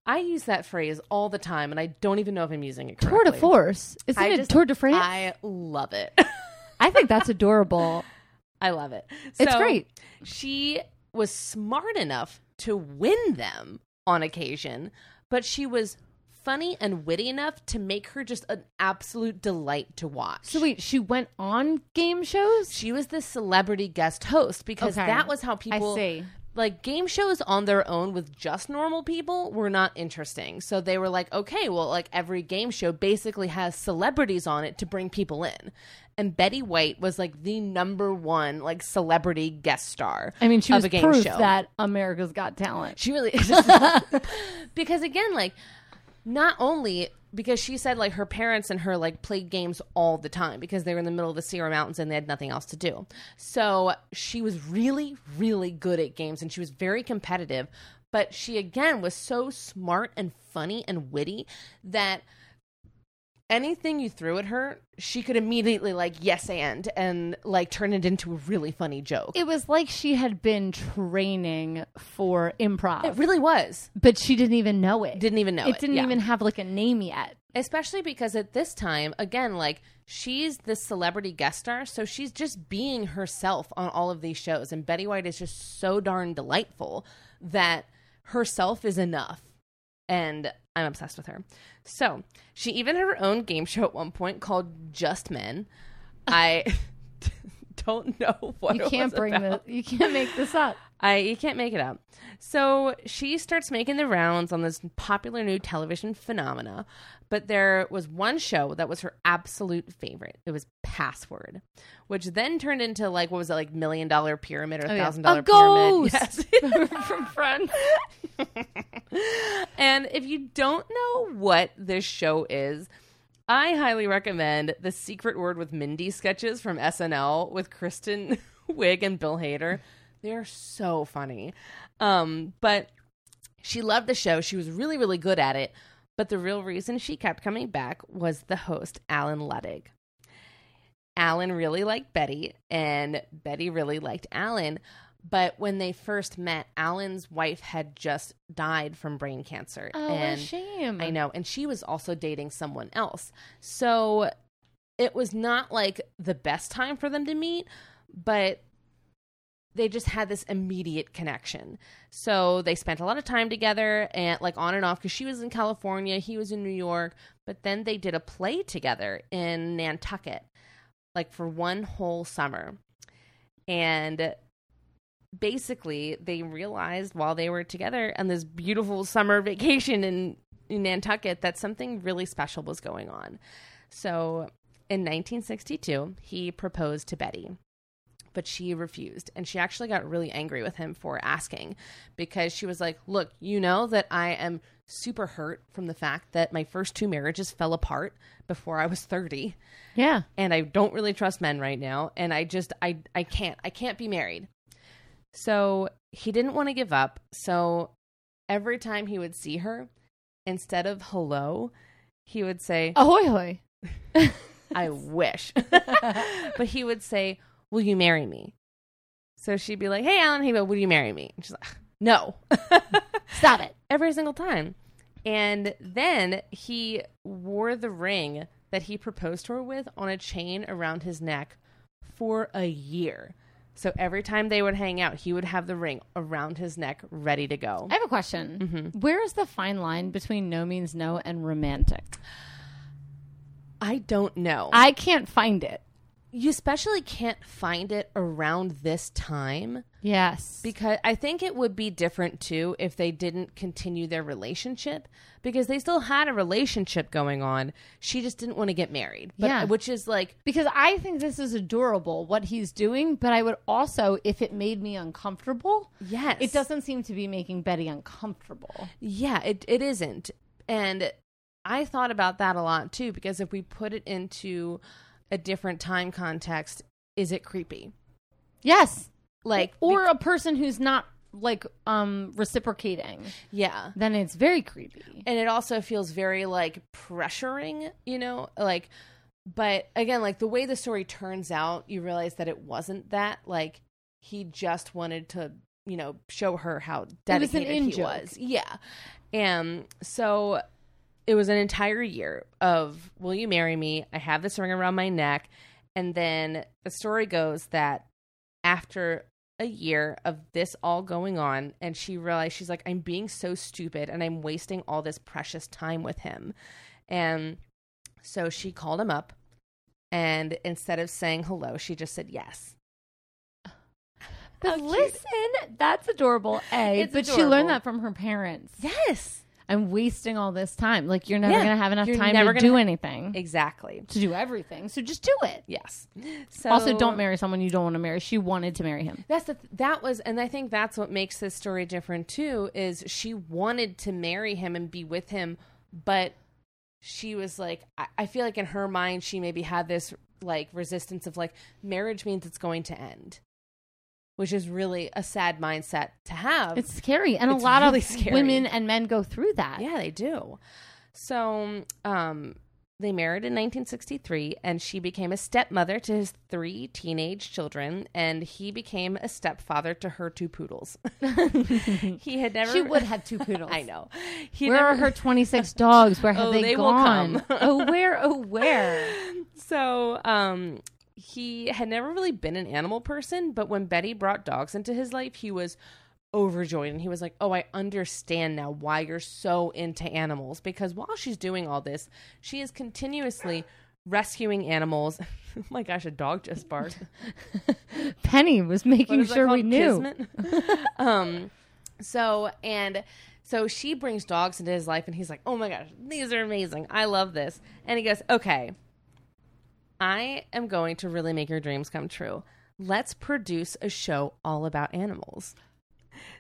I use that phrase all the time, and I don't even know if I'm using it correctly. Tour de force. Isn't I it just- Tour de France? I love it. I think that's adorable. I love it. It's great. She was smart enough to win them on occasion, but she was funny and witty enough to make her just an absolute delight to watch. So wait, she went on game shows? she was the celebrity guest host because Okay. that was how people I see. like game shows on their own with just normal people were not interesting. So they were like, okay, well, like every game show basically has celebrities on it to bring people in. And Betty White was like the number one like celebrity guest star. I mean, she was a game proof show. that America's Got Talent. She really is. because again, like not only because she said like her parents and her like played games all the time because they were in the middle of the Sierra Mountains and they had nothing else to do. So she was really, really good at games and she was very competitive. But she again was so smart and funny and witty that anything you threw at her, she could immediately like yes and and like turn it into a really funny joke. It was like she had been training for improv, It really was. but she didn't even know it. Didn't even know it. it didn't Yeah. even have like a name yet. especially because at this time again like she's the celebrity guest star so she's just being herself on all of these shows and betty white is just so darn delightful that herself is enough and i'm obsessed with her so she even had her own game show at one point called just men i don't know what You can't was bring about. this. You can't make this up. I you can't make it up. So she starts making the rounds on this popular new television phenomena, but there was one show that was her absolute favorite. It was Password, which then turned into like what was it like Million Dollar Pyramid or Oh, yeah. Thousand Dollar A Pyramid? ghost! Yes. From Friends. and if you don't know what this show is, I highly recommend the Secret Word with Mindy sketches from SNL with Kristen Wiig and Bill Hader. They're so funny. Um, but she loved the show. She was really, really good at it. But the real reason she kept coming back was the host, Alan Ludden. Alan really liked Betty, and Betty really liked Alan. But when they first met, Alan's wife had just died from brain cancer. Oh, and a shame. I know. And she was also dating someone else. So it was not like the best time for them to meet, but they just had this immediate connection. So they spent a lot of time together and like on and off because she was in California, he was in New York. But then they did a play together in Nantucket, like for one whole summer. And basically, they realized while they were together on this beautiful summer vacation in, in Nantucket that something really special was going on. So in 1962, he proposed to Betty but she refused. And she actually got really angry with him for asking because she was like, Look, you know that I am super hurt from the fact that my first two marriages fell apart before I was 30 yeah. and I don't really trust men right now and I just I I can't I can't be married. So he didn't want to give up. So every time he would see her, instead of hello, he would say, Ahoy hoy. I wish. but he would say, Will you marry me? So she'd be like, Hey, Alan, hey, will you marry me? And she's like, No. Stop it. Every single time. And then he wore the ring that he proposed to her with on a chain around his neck for a year. So every time they would hang out, he would have the ring around his neck ready to go. I have a question. Mm-hmm. Where is the fine line between no means no and romantic? I don't know. I can't find it. You especially can't find it around this time Yes. because I think it would be different too if they didn't continue their relationship because they still had a relationship going on. She just didn't want to get married. But, Yeah. Which is like, because I think this is adorable what he's doing, but I would also, if it made me uncomfortable, yes. it doesn't seem to be making Betty uncomfortable. Yeah, it, it isn't. And I thought about that a lot too because if we put it into a different time context, is it creepy? Yes. Like, Or a person who's not like um reciprocating, yeah. then it's very creepy. and it also feels very like pressuring you know like but again like the way the story turns out you realize that it wasn't that like he just wanted to you know show her how was dedicated he was yeah and so it was an entire year of will you marry me? I have this ring around my neck. And then the story goes that after a year of this all going on and she realized she's like i'm being so stupid and i'm wasting all this precious time with him. And so she called him up and instead of saying hello she just said yes. But listen, that's adorable. A, It's but she learned that from her parents. yes I'm wasting all this time. Like you're never Yeah. gonna have enough You're time never to do ha- anything, exactly to do everything. So just do it. yes so also, don't marry someone you don't want to marry. She wanted to marry him. That's the that was, and I think that's what makes this story different too. Is she wanted to marry him and be with him, but she was like, I, I feel like in her mind she maybe had this like resistance of like marriage means it's going to end, which is really a sad mindset to have. It's scary, and It's a lot really of scary. women and men go through that. yeah, they do. So, um, they married in 1963, and she became a stepmother to his three teenage children, and he became a stepfather to her two poodles. he had never. She would have two poodles. I know. He Where never- are her 26 dogs? Where have Oh, they, they gone? oh, where? Oh, where? So, um, he had never really been an animal person, but when Betty brought dogs into his life, he was overjoyed and he was like, "Oh, I understand now why you're so into animals because while she's doing all this, she is continuously rescuing animals." oh my gosh, a dog just barked. Penny was making sure we knew. Um, so and so she brings dogs into his life, and he's like, "Oh my gosh, these are amazing! I love this." And he goes, "Okay, I am going to really make your dreams come true. Let's produce a show all about animals."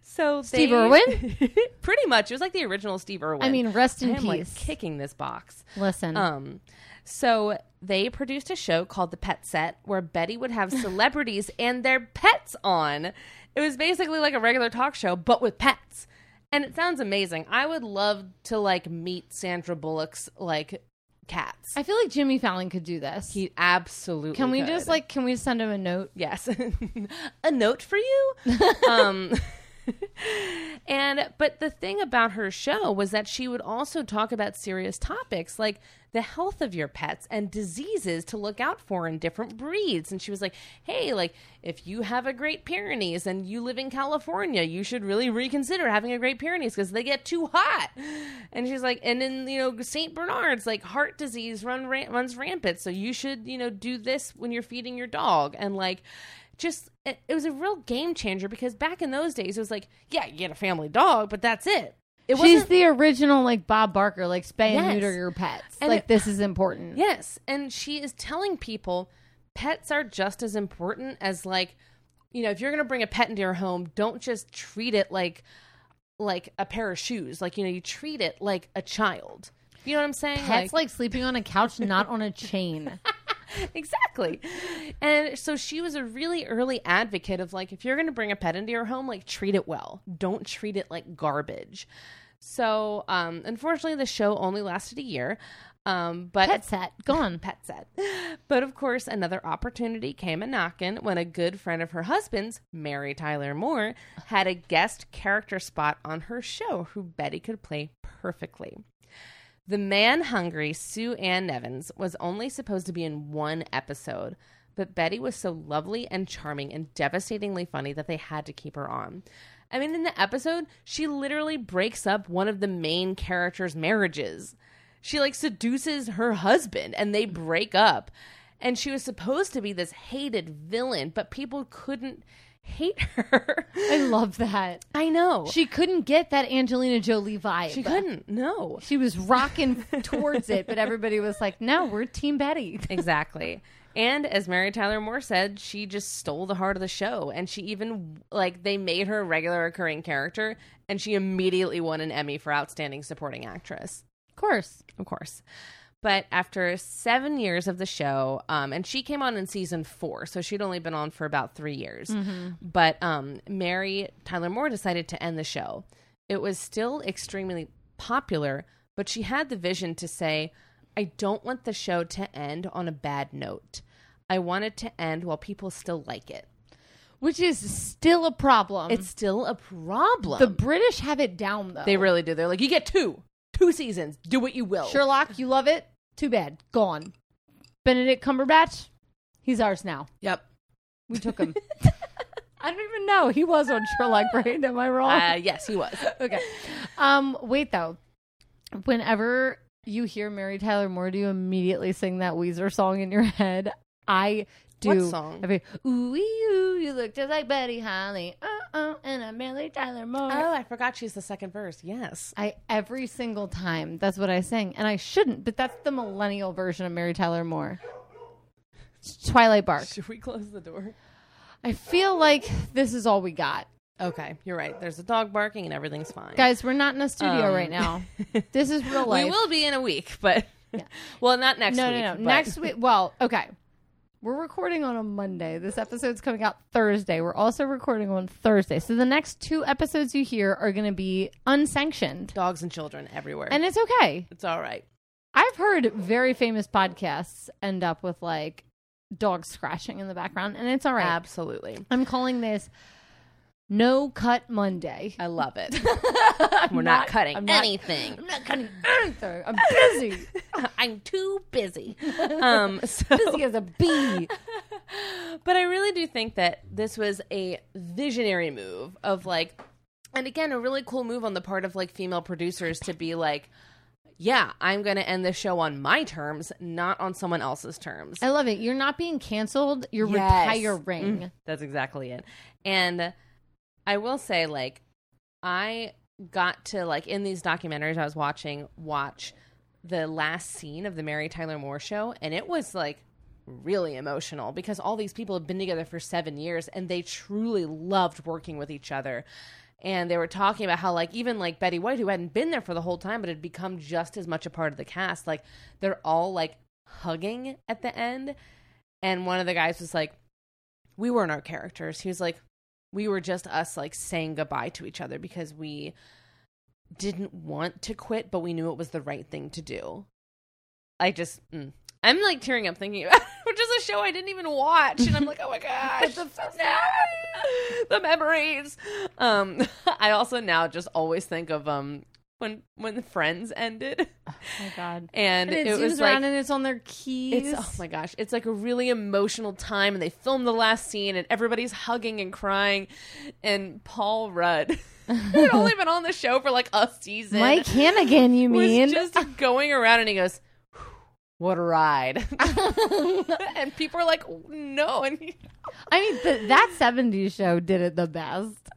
So Steve they- Irwin? pretty much, it was like the original Steve Irwin. I mean, rest in I am like peace. kicking this box. Listen, Um, so they produced a show called The Pet Set where Betty would have celebrities and their pets on. It was basically like a regular talk show, but with pets. and it sounds amazing. I would love to like meet Sandra Bullock's like cats. I feel like Jimmy Fallon could do this. he absolutely can we could. just like can we send him a note? Yes. a note for you. um and but the thing about her show was that she would also talk about serious topics like the health of your pets and diseases to look out for in different breeds. And she was like hey like if you have a great pyrenees and you live in california you should really reconsider having a great pyrenees because they get too hot. And she's like and then you know st bernard's like heart disease run runs rampant. So you should you know do this when you're feeding your dog. And like just it, it was a real game changer because back in those days it was like yeah you get a family dog but that's it it She's the original like Bob Barker, like spay and Yes. neuter your pets. And like it- this is important. yes and she is telling people pets are just as important as like you know if you're gonna bring a pet into your home don't just treat it like like a pair of shoes like you know you treat it like a child you know what i'm saying Pets like sleeping on a couch, not on a chain. exactly. And so she was a really early advocate of like, if you're going to bring a pet into your home, like treat it well. Don't treat it like garbage. So, um, unfortunately, the show only lasted a year. Um, but Pet set gone. pet set. But of course, another opportunity came a knockin' when a good friend of her husband's, Mary Tyler Moore, had a guest character spot on her show who Betty could play perfectly. The man hungry Sue Ann Nivens was only supposed to be in one episode, but Betty was so lovely and charming and devastatingly funny that they had to keep her on. I mean, in the episode, she literally breaks up one of the main characters' marriages. She like seduces her husband and they break up. And she was supposed to be this hated villain, but people couldn't hate her. I love that. I know. She couldn't get that Angelina Jolie vibe. she couldn't. No. She was rocking towards it, but everybody was like, "No, we're Team Betty." exactly. And as Mary Tyler Moore said, she just stole the heart of the show. And she even, like, they made her a regular recurring character, and she immediately won an Emmy for Outstanding Supporting Actress, Of course. of course. But after seven years of the show, um, and she came on in season four, so she'd only been on for about three years. But um, Mary Tyler Moore decided to end the show. It was still extremely popular, but she had the vision to say, I don't want the show to end on a bad note. I want it to end while people still like it. Which is still a problem. It's still a problem. the British have it down though. they really do. They're like, you get two, two seasons. Do what you will. Sherlock, you love it. Too bad, gone. Benedict Cumberbatch, he's ours now. Yep. We took him. I don't even know he was on Sherlock, right? Am I wrong? Uh, yes, he was. okay. Um, wait though. Whenever you hear Mary Tyler Moore, do you immediately sing that Weezer song in your head? I do. What song? Every, ooh, ooh, you look just like Betty Holly. Uh, uh, and I'm Mary Tyler Moore. Oh, I forgot she's the second verse. Yes. I every single time that's what I sing, and I shouldn't, but that's the millennial version of Mary Tyler Moore. Twilight Bark. Should we close the door? I feel like this is all we got, Okay, you're right. There's a dog barking and everything's fine. guys. We're not in a studio Um, right now. This is real life. we will be in a week, but yeah. well, not next no, week. no, no. but- Next week. Well, okay. We're recording on a Monday. This episode's coming out Thursday. We're also recording on Thursday. So the next two episodes you hear are going to be unsanctioned, dogs and children everywhere, and it's okay. it's all right. I've heard very famous podcasts end up with like dogs scratching in the background, and it's all right. Absolutely, I'm calling this No Cut Monday. I love it. We're not, cutting I'm not- anything. I'm not cutting anything. I'm busy. I'm too busy. Um, so, busy as a bee. but I really do think that this was a visionary move of like, and again, a really cool move on the part of like female producers to be like, yeah, I'm going to end the show on my terms, not on someone else's terms. I love it. You're not being canceled. You're Yes. retiring. Mm, that's exactly it. And I will say, like, I got to like in these documentaries I was watching, watch the last scene of the Mary Tyler Moore show, and it was like really emotional because all these people have been together for seven years and they truly loved working with each other. And they were talking about how, like, even like Betty White, who hadn't been there for the whole time, but had become just as much a part of the cast, like, they're all like hugging at the end. And one of the guys was like, we weren't our characters. He was like, we were just us like saying goodbye to each other because we didn't want to quit, but we knew it was the right thing to do. I just, mm. I'm like tearing up thinking about it, which is a show I didn't even watch, and I'm like, oh my gosh, the, the memories. Um, I also now just always think of um when when Friends ended, Oh my god. and, And it, it was around like and it's on their keys. it's oh my gosh, it's like a really emotional time, and they filmed the last scene, and everybody's hugging and crying, and Paul Rudd had only been on the show for like a season. Mike Hannigan, you was mean? just going around, and he goes, "What a ride!" and people are like, "No," and he, I mean, the, that 70s show did it the best.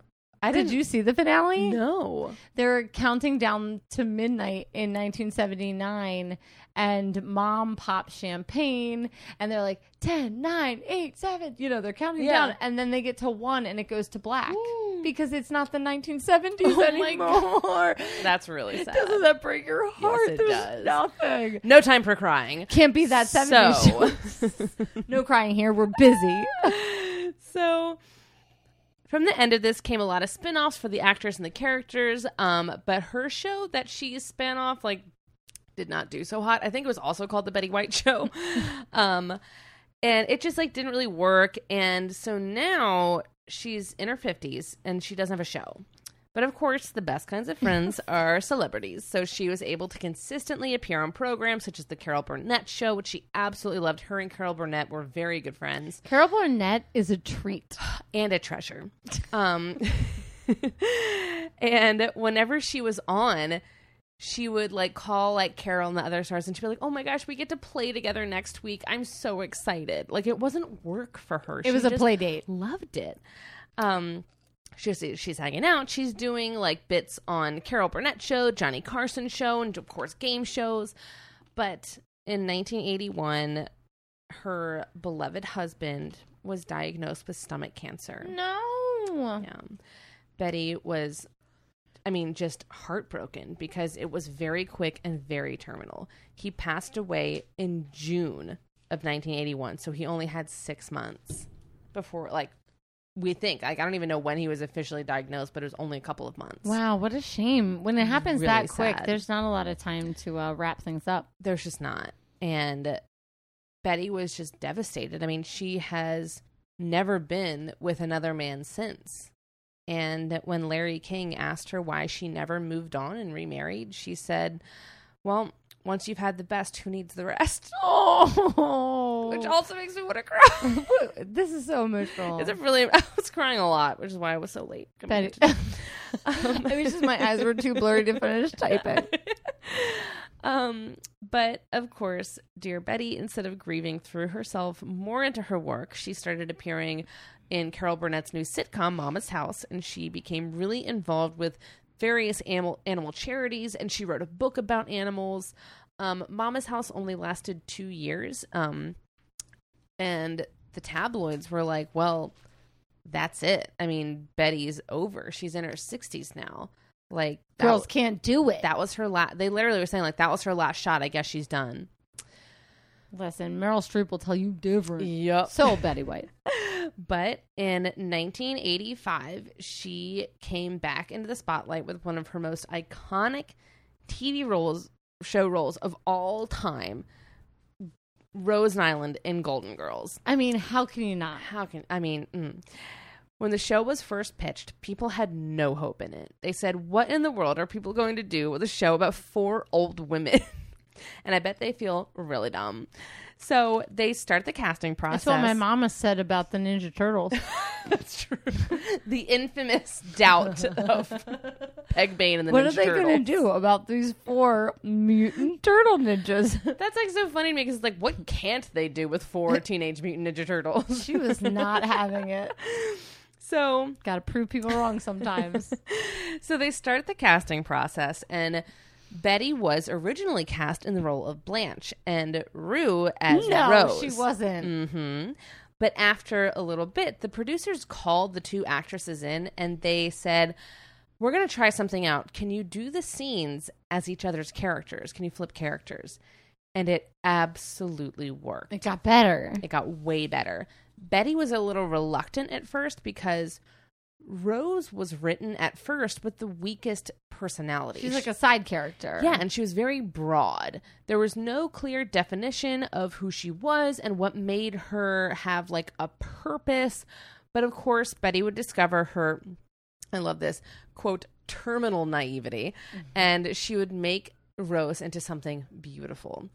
I Did you see the finale? No, They're counting down to midnight in 1979, and mom pops champagne, and they're like 10, 9, 8, 7. You know, they're counting Yeah. down, and then they get to one, and it goes to black Ooh. because it's not the 1970s Oh anymore. that's really sad. Doesn't that break your heart? it There's does. nothing. No time for crying. Can't be that 70s So- no crying here. We're busy. so from the end of this came a lot of spin-offs for the actors and the characters um but her show that she span off like did not do so hot. I think it was also called the betty white show. Um and it just like didn't really work. And so now she's in her 50s and she doesn't have a show but of course the best kinds of friends are celebrities so she was able to consistently appear on programs such as the carol burnett show which she absolutely loved her and carol burnett were very good friends Carol Burnett is a treat. and a treasure. Um, and whenever she was on, she would like call like Carol and the other stars, and she'd be like, "Oh my gosh, we get to play together next week! I'm so excited!" Like it wasn't work for her; It She was a play date. Loved it. Um, she's she's hanging out. She's doing like bits on Carol Burnett show, Johnny Carson show, and of course game shows. But in 1981, her beloved husband was diagnosed with stomach cancer. No. Yeah. Betty was, I mean, just heartbroken because it was very quick and very terminal. He passed away in June of 1981, so he only had six months before, like, we think. Like, I don't even know when he was officially diagnosed, but it was only a couple of months. Wow, what a shame. When it happens Really that quick, sad. there's not a lot of time to uh, wrap things up. There's just not. And Betty was just devastated. I mean, she has never been with another man since. And when Larry King asked her why she never moved on and remarried, she said, Well, once you've had the best, who needs the rest? Oh, Which also makes me want to cry. this is so emotional. It's a really, I was crying a lot, which is why I was so late. Betty. Um, Maybe it's just my eyes were too blurry to finish typing. um, but of course, dear Betty, instead of grieving, threw herself more into her work. She started appearing in Carol Burnett's new sitcom, Mama's House, and she became really involved with various animal animal charities. And she wrote a book about animals. Um, Mama's House only lasted two years, um, and the tabloids were like, "Well, that's it. I mean, Betty's over. She's in her sixties now. Like, Girls can't do it. that was her last. They literally were saying like that was her last shot. I guess she's done. Listen, Meryl Streep will tell you different. Yep. So Betty White. But in 1985, she came back into the spotlight with one of her most iconic TV roles, show roles of all time, Rose Nylund in Golden Girls. I mean, how can you not? How can I mean? Mm. When the show was first pitched, people had no hope in it. They said, "What in the world are people going to do with a show about four old women?" and I bet they feel really dumb. So they start the casting process. That's what my mama said about the Ninja Turtles. That's true. the infamous doubt of Peg Bane and the what Ninja Turtles. What are they going to do about these four mutant turtle ninjas? That's like so funny to me because it's like, what can't they do with four Teenage Mutant Ninja Turtles? she was not having it. so Got to prove people wrong sometimes. So they start the casting process, and Betty was originally cast in the role of Blanche, and Rue as no, Rose. she wasn't. hmm But after a little bit, the producers called the two actresses in, and they said, "We're going to try something out. Can you do the scenes as each other's characters? Can you flip characters?" And it absolutely worked It got better. it got way better. Betty was a little reluctant at first because Rose was written at first with the weakest personality. She's like a side character. Yeah, and she was very broad. There was no clear definition of who she was and what made her have like a purpose. But of course, Betty would discover her, I love this, quote, terminal naivety, mm-hmm. and she would make Rose into something beautiful.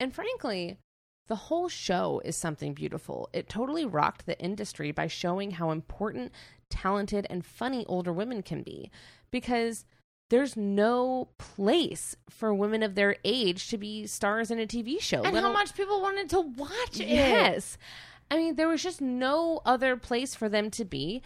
And frankly, the whole show is something beautiful. It totally rocked the industry by showing how important, talented, and funny older women can be. Because there's no place for women of their age to be stars in a TV show. And how much people wanted to watch it. Yes. I mean, there was just no other place for them to be.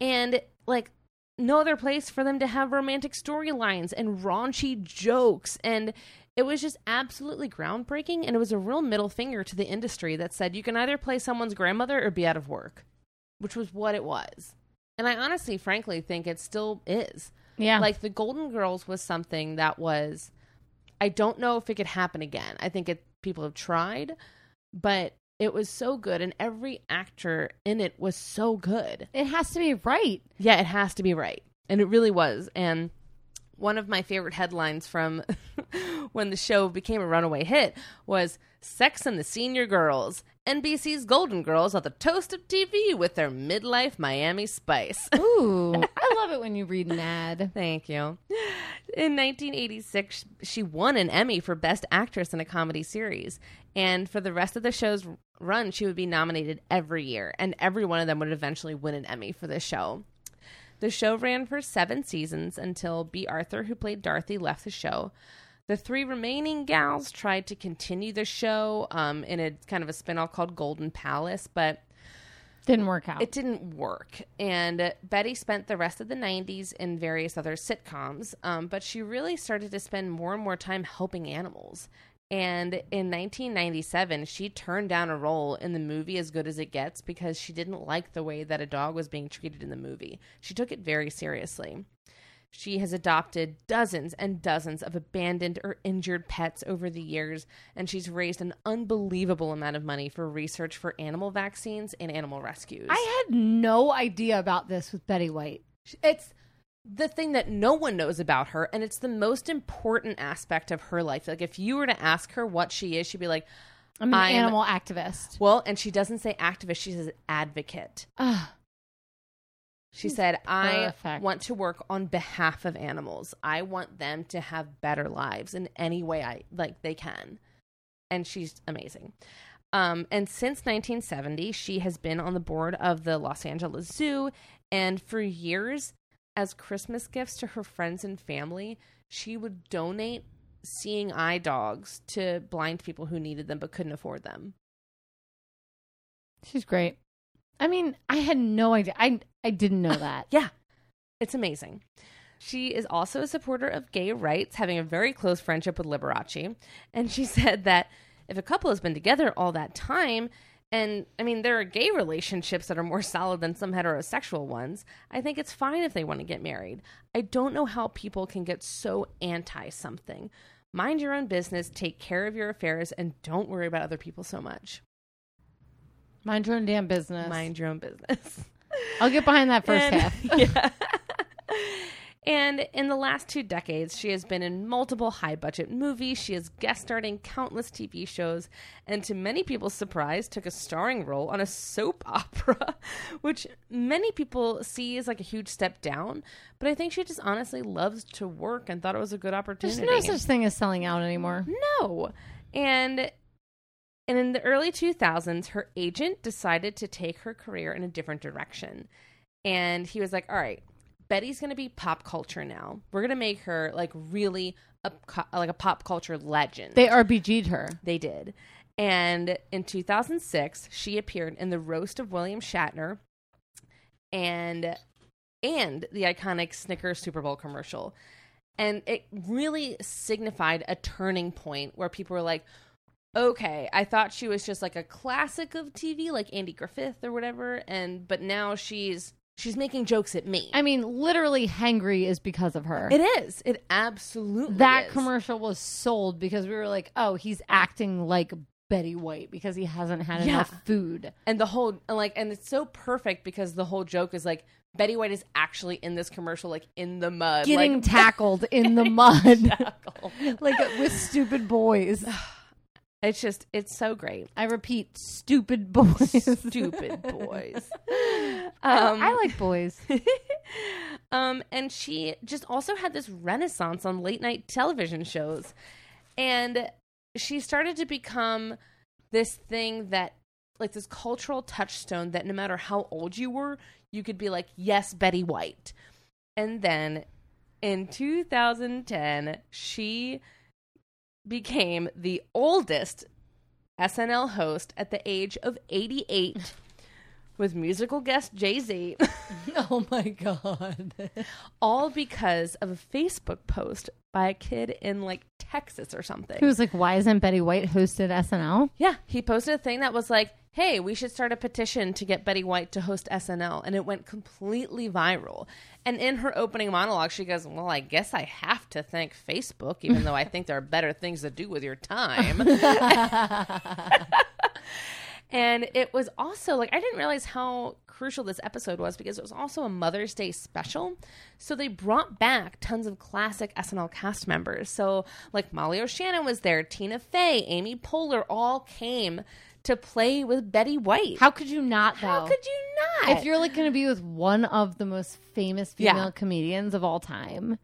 And, like, no other place for them to have romantic storylines and raunchy jokes. And it was just absolutely groundbreaking. And it was a real middle finger to the industry that said you can either play someone's grandmother or be out of work, which was what it was. And I honestly, frankly, think it still is. Yeah. Like the Golden Girls was something that was I don't know if it could happen again. I think it people have tried, but it was so good and every actor in it was so good. it has to be right. Yeah, it has to be right. And it really was. And one of my favorite headlines from when the show became a runaway hit was Sex and the Senior Girls. NBC's Golden Girls are the toast of TV with their midlife Miami spice. Ooh. I love it when you read an ad. Thank you. In 1986, she won an Emmy for Best Actress in a Comedy Series. And for the rest of the show's run, she would be nominated every year, and every one of them would eventually win an Emmy for this show. The show ran for seven seasons until Bea Arthur, who played Dorothy, left the show. The three remaining gals tried to continue the show um, in a kind of a spin-off called Golden Palace, but Didn't work out. it didn't work. And Betty spent the rest of the 90s in various other sitcoms, um, but she really started to spend more and more time helping animals. And in 1997, she turned down a role in the movie As Good as It Gets because she didn't like the way that a dog was being treated in the movie. She took it very seriously. She has adopted dozens and dozens of abandoned or injured pets over the years, and she's raised an unbelievable amount of money for research for animal vaccines and animal rescues. I had no idea about this with Betty White. it's the thing that no one knows about her, and it's the most important aspect of her life. Like, if you were to ask her what she is, she'd be like, I'm an I'm- animal activist. well, and she doesn't say activist, she says advocate. Ugh. She said, I Perfect. want to work on behalf of animals. I want them to have better lives in any way I like they can. And she's amazing. Um, and since 1970, she has been on the board of the Los Angeles Zoo. And for years, as Christmas gifts to her friends and family, she would donate seeing eye dogs to blind people who needed them but couldn't afford them. She's great. I mean, I had no idea. I I didn't know that. Yeah, it's amazing. She is also a supporter of gay rights, having a very close friendship with Liberace. And she said that if a couple has been together all that time, and I mean, there are gay relationships that are more solid than some heterosexual ones, I think it's fine if they want to get married. I don't know how people can get so anti something. Mind your own business, take care of your affairs, and don't worry about other people so much. Mind your own damn business. Mind your own business. I'll get behind that first And- half. yeah. and in the last two decades, she has been in multiple high budget movies. She has guest starred in countless TV shows, and to many people's surprise, took a starring role on a soap opera, which many people see as like a huge step down. But I think she just honestly loves to work and thought it was a good opportunity. There's no such thing as selling out anymore. No. And and in the early 2000s, her agent decided to take her career in a different direction. And he was like, "All right, Betty's going to be pop culture now. We're going to make her like really a like a pop culture legend." They RBG'd her. They did. And in 2006, she appeared in the roast of William Shatner and and the iconic Snickers Super Bowl commercial. And it really signified a turning point where people were like, okay, I thought she was just like a classic of TV, like Andy Griffith or whatever, and but now she's she's making jokes at me. I mean, literally, Hangry is because of her. it is. It absolutely that is. commercial was sold because we were like, oh, he's acting like Betty White because he hasn't had Yeah. enough food. and the whole and like and it's so perfect because the whole joke is like Betty White is actually in this commercial like in the mud Getting like, tackled in the mud, like with stupid boys. it's just it's so great I repeat, stupid boys. stupid boys I, um, I like boys. um and she just also had this renaissance on late night television shows and she started to become this thing that like this cultural touchstone that no matter how old you were you could be like yes betty white and then in 2010 she became the oldest snl host at the age of 88 with musical guest jay-z oh my god. all because of a facebook post by a kid in like texas or something He was like, "Why isn't Betty White hosted SNL?" Yeah, he posted a thing that was like, "Hey, we should start a petition to get Betty White to host SNL," and it went completely viral. And in her opening monologue, she goes, "Well, I guess I have to thank Facebook, even though I think there are better things to do with your time." and it was also like I didn't realize how crucial this episode was because it was also a Mother's Day special. So they brought back tons of classic SNL cast members. So like Molly O'Shannon was there, Tina Fey, Amy Poehler all came to play with Betty White. How could you not? Though? How could you not? if you're like going to be with one of the most famous Yeah. female comedians of all time.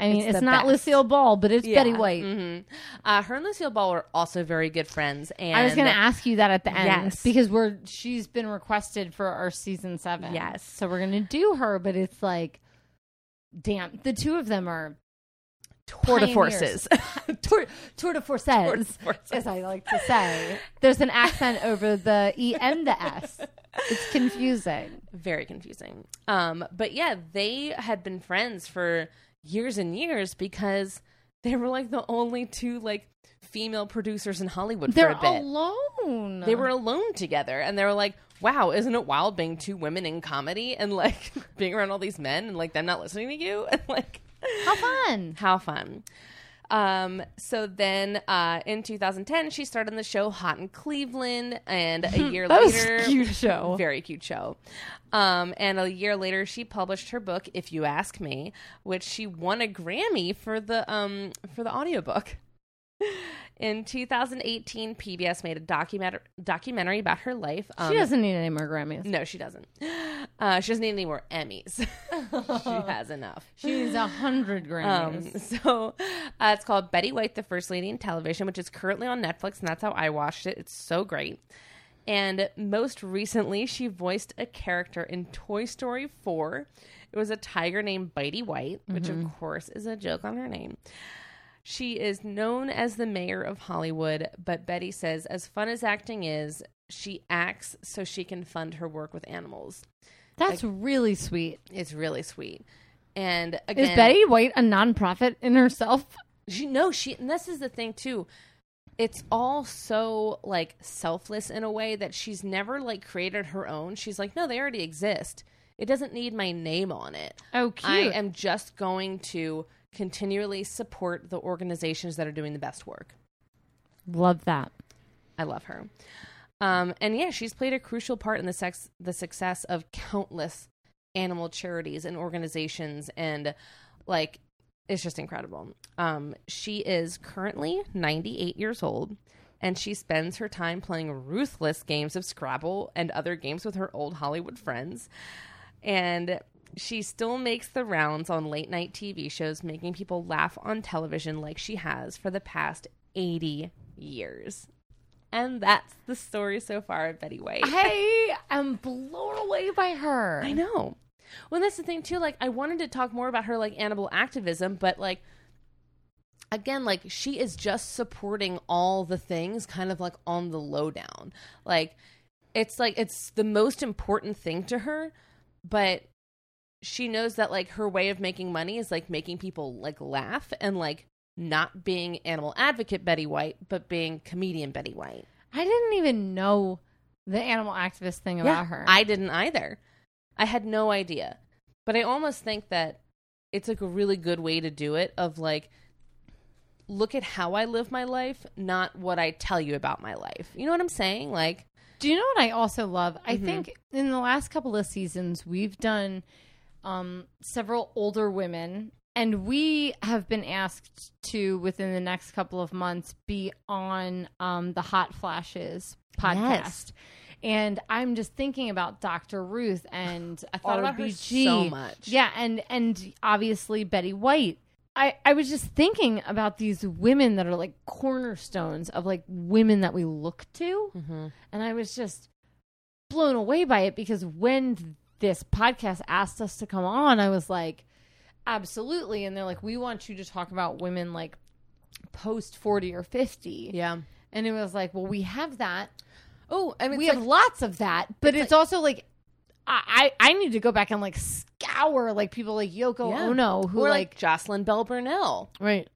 I mean, It's it's, not best. Lucille Ball, but it's Betty Yeah. White. Mhm. Uh, her and Lucille Ball were also very good friends. And I was going to ask you that at the end Yes. because we're she's been requested for our season seven. Yes. so we're going to do her, but it's like, damn, the two of them are tour de forces. tour, tour de forces, Tour de forces. as I like to say. There's an accent over the e and the s. It's confusing. very confusing. Um, but yeah, they had been friends for years and years because they were like the only two like female producers in Hollywood They're for a bit. alone. they were alone together and they were like, wow, isn't it wild being two women in comedy and like being around all these men and like them not listening to you and like how fun. how fun. Um, so then uh, in 2010, she started the show Hot in Cleveland, and a year That was later, a cute show. very cute show. Um, and a year later, she published her book, If You Ask Me, which she won a Grammy for the um for the audiobook. In 2018, PBS made a document- documentary about her life. Um, She doesn't need any more Grammys. No, she doesn't. Uh, she doesn't need any more Emmys. she has enough. She needs a hundred Grammys. Um, so uh, it's called Betty White, the First Lady in Television, which is currently on Netflix, and that's how I watched it. It's so great. And most recently, she voiced a character in Toy Story 4. It was a tiger named Bitey White, which of course is a joke on her name. She is known as the mayor of Hollywood, but Betty says, as fun as acting is, she acts so she can fund her work with animals. That's really sweet. It's really sweet. And again, Is Betty White a nonprofit in herself? She no, she and this is the thing too. It's all so like selfless in a way that she's never like created her own. She's like, no, they already exist. It doesn't need my name on it. Oh, cute. I am just going to continually support the organizations that are doing the best work. Love that. I love her. Um, and yeah, she's played a crucial part in the sex the success of countless animal charities and organizations and like it's just incredible. Um, she is currently 98 years old and she spends her time playing ruthless games of Scrabble and other games with her old Hollywood friends. And she still makes the rounds on late night TV shows, making people laugh on television like she has for the past 80 years. And that's the story so far of Betty White. Hey, I am blown away by her. I know. Well, that's the thing too. Like, I wanted to talk more about her like animal activism, but like, again, like she is just supporting all the things, kind of like on the lowdown. Like, it's like it's the most important thing to her, but she knows that like her way of making money is like making people like laugh and like not being animal advocate Betty White, but being comedian Betty White. I didn't even know the animal activist thing about Yeah, her. I didn't either. I had no idea. But I almost think that it's like a really good way to do it of like look at how I live my life, not what I tell you about my life. You know what I'm saying? Like, Do you know what I also love? I Mm-hmm. think in the last couple of seasons, we've done um, several older women, and we have been asked to, within the next couple of months, be on um, the Hot Flashes podcast. Yes. And I'm just thinking about Dr. Ruth and I thought about her RBG. so much. Yeah, and and obviously Betty White. I, I was just thinking about these women that are like cornerstones of like women that we look to Mm-hmm. and I was just blown away by it because when this podcast asked us to come on, I was like, absolutely. And they're like, we want you to talk about women like post 40 or 50. yeah. And it was like, well, we have that. Oh, I mean, we it's have like- lots of that. But it's, also like, I, I I need to go back and like scour like people like Yoko Yeah. Ono who or like, like Jocelyn Bell Burnell. right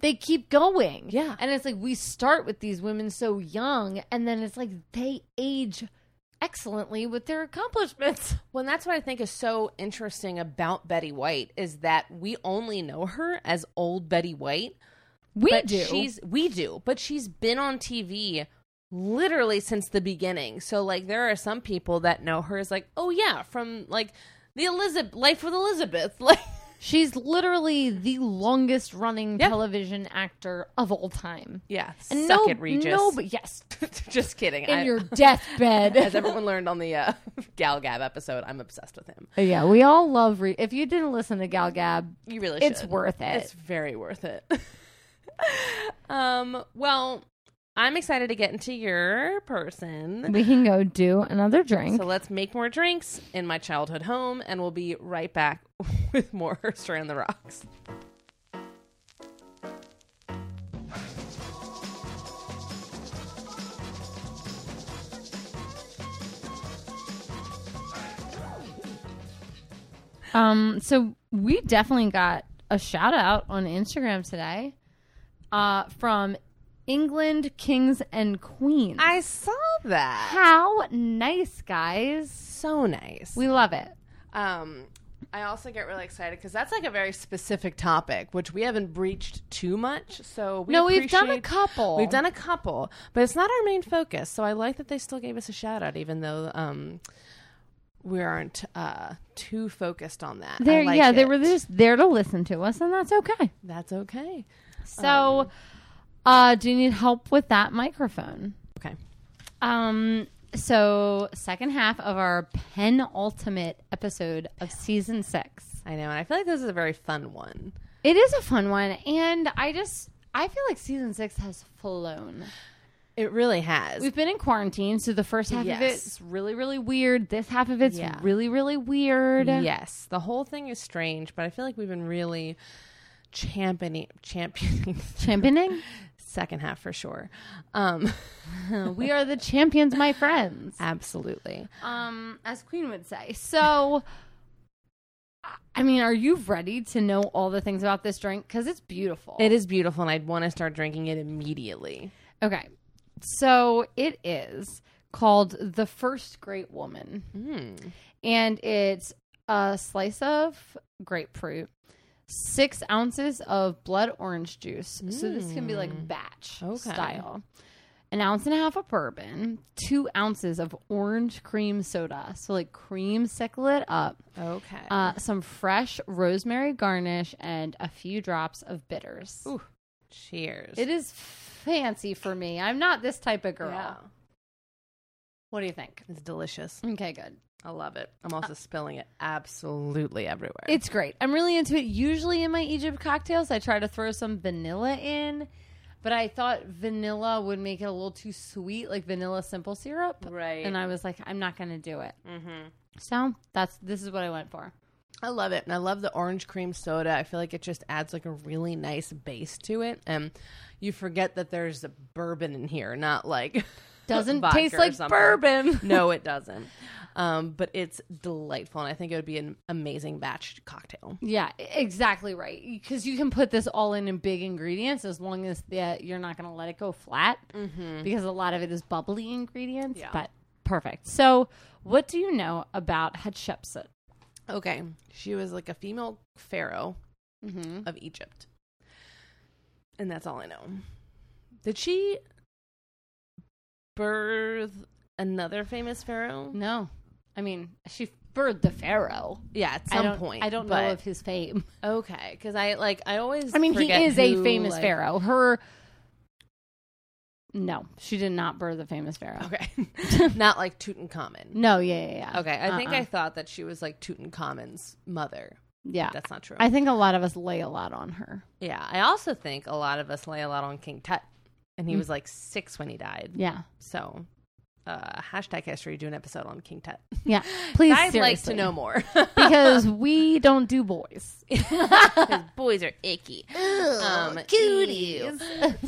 they keep going Yeah. and it's like we start with these women so young and then it's like they age excellently with their accomplishments Well, and that's what I think is so interesting about Betty White is that we only know her as old Betty White. we but do She's we do, but she's been on TV literally since the beginning. So like there are some people that know her as like, oh yeah, from like the Elizabeth Life with Elizabeth. Like she's literally the longest running Yeah. television actor of all time yeah, and suck no, it, Regis. no but yes Just kidding. in I- your deathbed as everyone learned on the uh, Gal Gab episode, I'm obsessed with him. yeah we all love Re- if you didn't listen to gal gab You really should. it's worth it It's very worth it. um, well, I'm excited to get into your person. we can go do another drink So let's make more drinks in my childhood home, and we'll be right back with more Herstory on the Rocks. Um, so we definitely got a shout out on Instagram today, uh, from England Kings and Queens. I saw that. How nice, guys! So nice. We love it. Um, I also get really excited because that's like a very specific topic, which we haven't breached too much. So we no, we've done a couple. We've done a couple, but it's not our main focus. So I like that they still gave us a shout out, even though um, we aren't uh, too focused on that. I There, like yeah, they were just there to listen to us, and that's okay. That's okay. So, uh, do you need help with that microphone? Okay. Um, so second half of our penultimate episode of season six. I know, and I feel like this is a very fun one. It is a fun one, and I just I feel like season six has flown. It really has. We've been in quarantine, so the first half of it's really, really weird. This half of it's Yeah. really, really weird. yes, the whole thing is strange, but I feel like we've been really championing championing Championing? second half for sure. Um, we are the champions, my friends. absolutely. Um, as Queen would say. So I mean, are you ready to know all the things about this drink? Because it's beautiful. It is beautiful, and I'd want to start drinking it immediately. Okay. So it is called The First Great Woman. Mm. And it's a slice of grapefruit, six ounces of blood orange juice. So this can be like batch Okay. style. An ounce and a half of bourbon, two ounces of orange cream soda. So like cream sickle it up. Okay. Uh, some fresh rosemary garnish and a few drops of bitters. Ooh, cheers. It is fancy for me. I'm not this type of girl. Yeah. What do you think? It's delicious. Okay, good. I love it. I'm also spilling it absolutely everywhere. It's great. I'm really into it. Usually in my Egypt cocktails, I try to throw some vanilla in, but I thought vanilla would make it a little too sweet, like vanilla simple syrup. right. And I was like, I'm not going to do it. mm-hmm. So that's this is what I went for. I love it. And I love the orange cream soda. I feel like it just adds like a really nice base to it. And you forget that there's a bourbon in here, not like Doesn't taste like something. bourbon. no, it doesn't. Um, but it's delightful. And I think it would be an amazing batch cocktail. Yeah, exactly right. Because you can put this all in in big ingredients as long as the, you're not going to let it go flat. Mm-hmm. Because a lot of it is bubbly ingredients. Yeah. But perfect. So, what do you know about Hatshepsut? Okay. She was like a female pharaoh Mm-hmm. of Egypt. And that's all I know. Did she birth another famous pharaoh? No, I mean she birthed the pharaoh. Yeah, at I some don't, point. I don't but- know of his fame. Okay, because I like I always. I mean, he is a famous like- pharaoh. Her. No, she did not birth a famous pharaoh. Okay, not like Tutankhamun. No, yeah, yeah, yeah. Okay, I think Uh-uh. I thought that she was like Tutankhamen's mother. yeah. That's not true. I think a lot of us lay a lot on her. yeah, I also think a lot of us lay a lot on King Tut, and he Mm. was like six when he died. Yeah, So, uh, hashtag history. Do an episode on King Tut. yeah. Please, I'd like to know more because we don't do boys. Because boys are icky. Um, ew.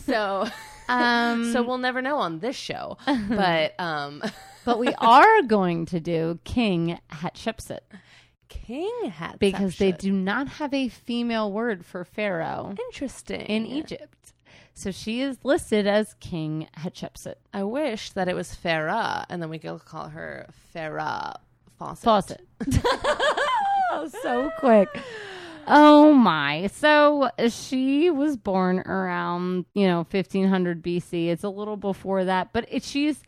So, Um, so we'll never know on this show. But um, but we are going to do King Hatshepsut King had because they do not have a female word for pharaoh interesting in Egypt. So she is listed as King Hatshepsut. I wish that it was Farah, and then we could call her Farrah Fawcett. Fawcett. so quick. Oh my. So she was born around, you know, 1500 BC. It's a little before that, but it, she's,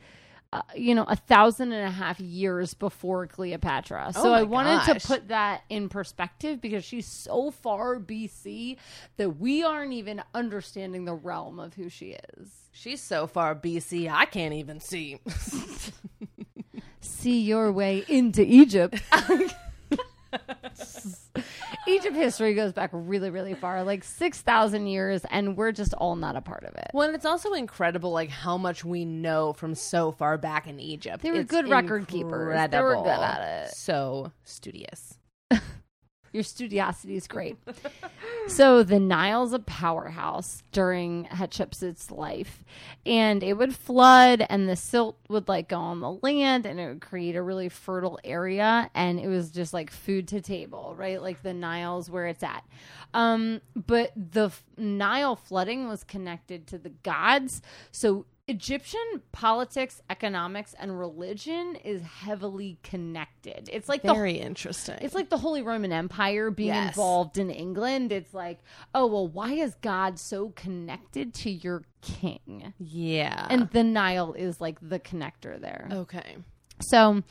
uh, you know, a thousand and a half years before Cleopatra. So Oh my I wanted gosh. to put that in perspective because she's so far BC that we aren't even understanding the realm of who she is. She's so far BC, I can't even see. see your way into Egypt. Egypt history goes back really, really far, like 6,000 years, and we're just all not a part of it. well, and it's also incredible, like how much we know from so far back in Egypt. They were It's good record keepers. They were good at it. So studious. Your studiosity is great. so the Nile's a powerhouse during Hatshepsut's life, and it would flood, and the silt would like go on the land, and it would create a really fertile area, and it was just like food to table, right? Like the Nile's where it's at. Um, but the Nile flooding was connected to the gods, so. Egyptian politics, economics, and religion is heavily connected. It's like the Very interesting. it's like the Holy Roman Empire being Yes. involved in England. It's like, oh, well, why is God so connected to your king? yeah. And the Nile is like the connector there. okay. So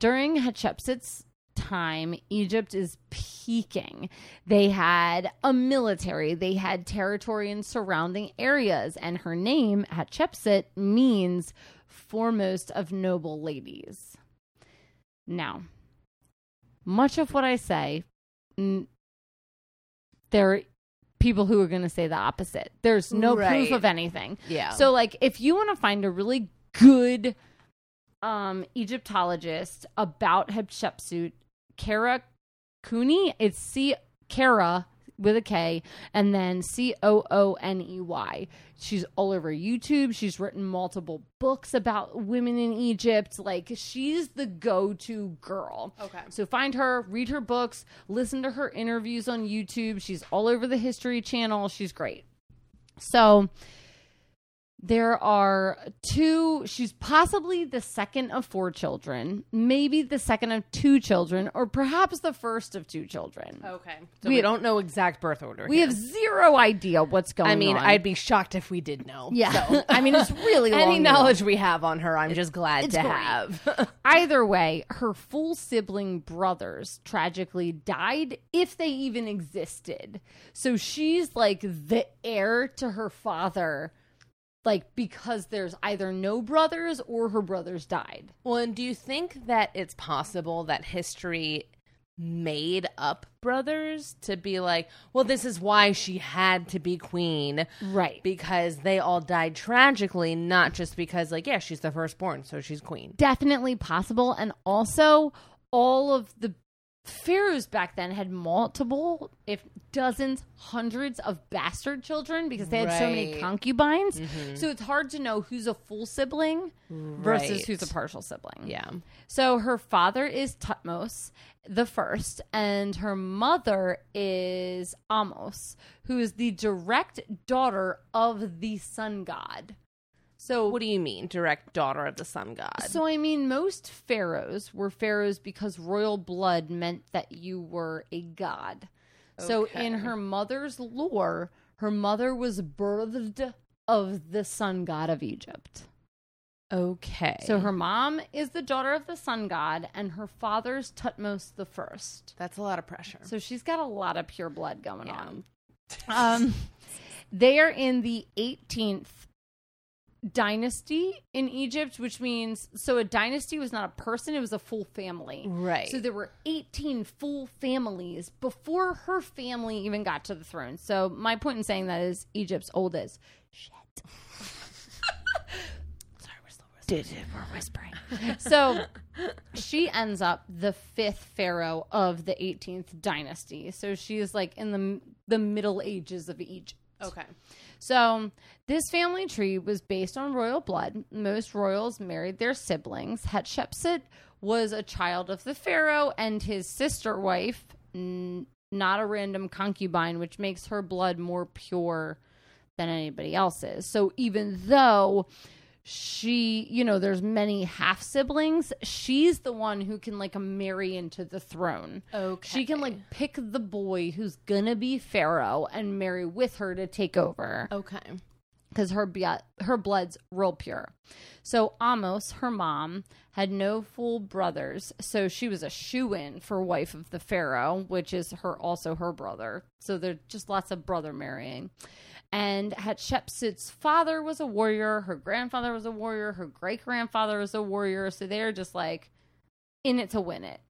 during Hatshepsut's time, Egypt is peaking. They had a military, they had territory in surrounding areas, and her name, Hatshepsut, means foremost of noble ladies. Now, much of what I say, n- there are people who are going to say the opposite. There's no Right. proof of anything. Yeah. So like if you want to find a really good um Egyptologist about Hatshepsut, Kara Cooney, it's C Kara with a K and then C O O N E Y. She's all over YouTube. She's written multiple books about women in Egypt. Like she's the go-to girl. Okay. So find her, read her books, listen to her interviews on YouTube. She's all over the History Channel. She's great. So there are two, she's possibly the second of four children, maybe the second of two children, or perhaps the first of two children. Okay. So We- we, don't know exact birth order. We here. have zero idea what's going on. I mean, I'd be shocked if we did know. Yeah. So. I mean, it's really Any long knowledge we have on her, I'm just glad to great. have. Either way, her full sibling brothers tragically died, if they even existed. So she's like the heir to her father, like because there's either no brothers or her brothers died. well, and do you think that it's possible that history made up brothers to be like, well, this is why she had to be queen Right. because they all died tragically, not just because, like, yeah, she's the firstborn, so she's queen. Definitely possible. And also, all of the pharaohs back then had multiple, if dozens, hundreds of bastard children because they had so many Right. concubines. Mm-hmm. So it's hard to know who's a full sibling versus Right. who's a partial sibling. Yeah. So her father is Thutmose the first, and her mother is Ahmose, who is the direct daughter of the sun god. So What do you mean, direct daughter of the sun god? so I mean, most pharaohs were pharaohs because royal blood meant that you were a god. Okay. So in her mother's lore, Her mother was birthed of the sun god of Egypt. Okay. So her mom is the daughter of the sun god, and her father's Thutmose the first. that's a lot of pressure. So she's got a lot of pure blood going Yeah. on. Um, they are in the 18th dynasty in Egypt, which means so a dynasty was not a person; it was a full family. Right. So there were 18 full families before her family even got to the throne. So my point in saying that is Egypt's oldest. shit. Sorry, we're still whispering. We're whispering. so she ends up the fifth pharaoh of the 18th dynasty. So she is like in the the Middle Ages of Egypt. okay. So, this family tree was based on royal blood. Most royals married their siblings. Hatshepsut was a child of the pharaoh and his sister wife, n- not a random concubine, which makes her blood more pure than anybody else's. So, even though she, you know, there's many half siblings, she's the one who can like marry into the throne. Okay. She can like pick the boy who's gonna be pharaoh and marry with her to take over Okay. because her her blood's real pure. So Ahmose, her mom, had no full brothers, so she was a shoe in for wife of the pharaoh, which is her also her brother. So there's just lots of brother marrying. And Hatshepsut's father was a warrior, her grandfather was a warrior, her great grandfather was a warrior. So they're just like in it to win it.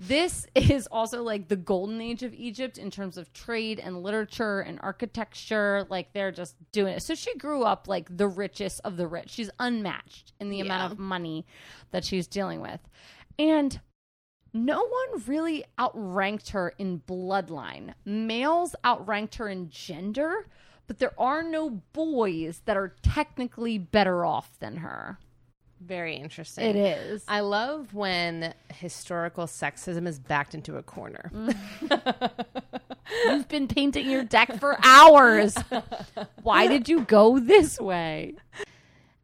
This is also like the golden age of Egypt in terms of trade and literature and architecture. Like they're just doing it. So she grew up like the richest of the rich. She's unmatched in the Yeah. amount of money that she's dealing with. And no one really outranked her in bloodline. Males outranked her in gender, but there are no boys that are technically better off than her. Very interesting. It is. I love when historical sexism is backed into a corner. You've been painting your deck for hours. Why did you go this way?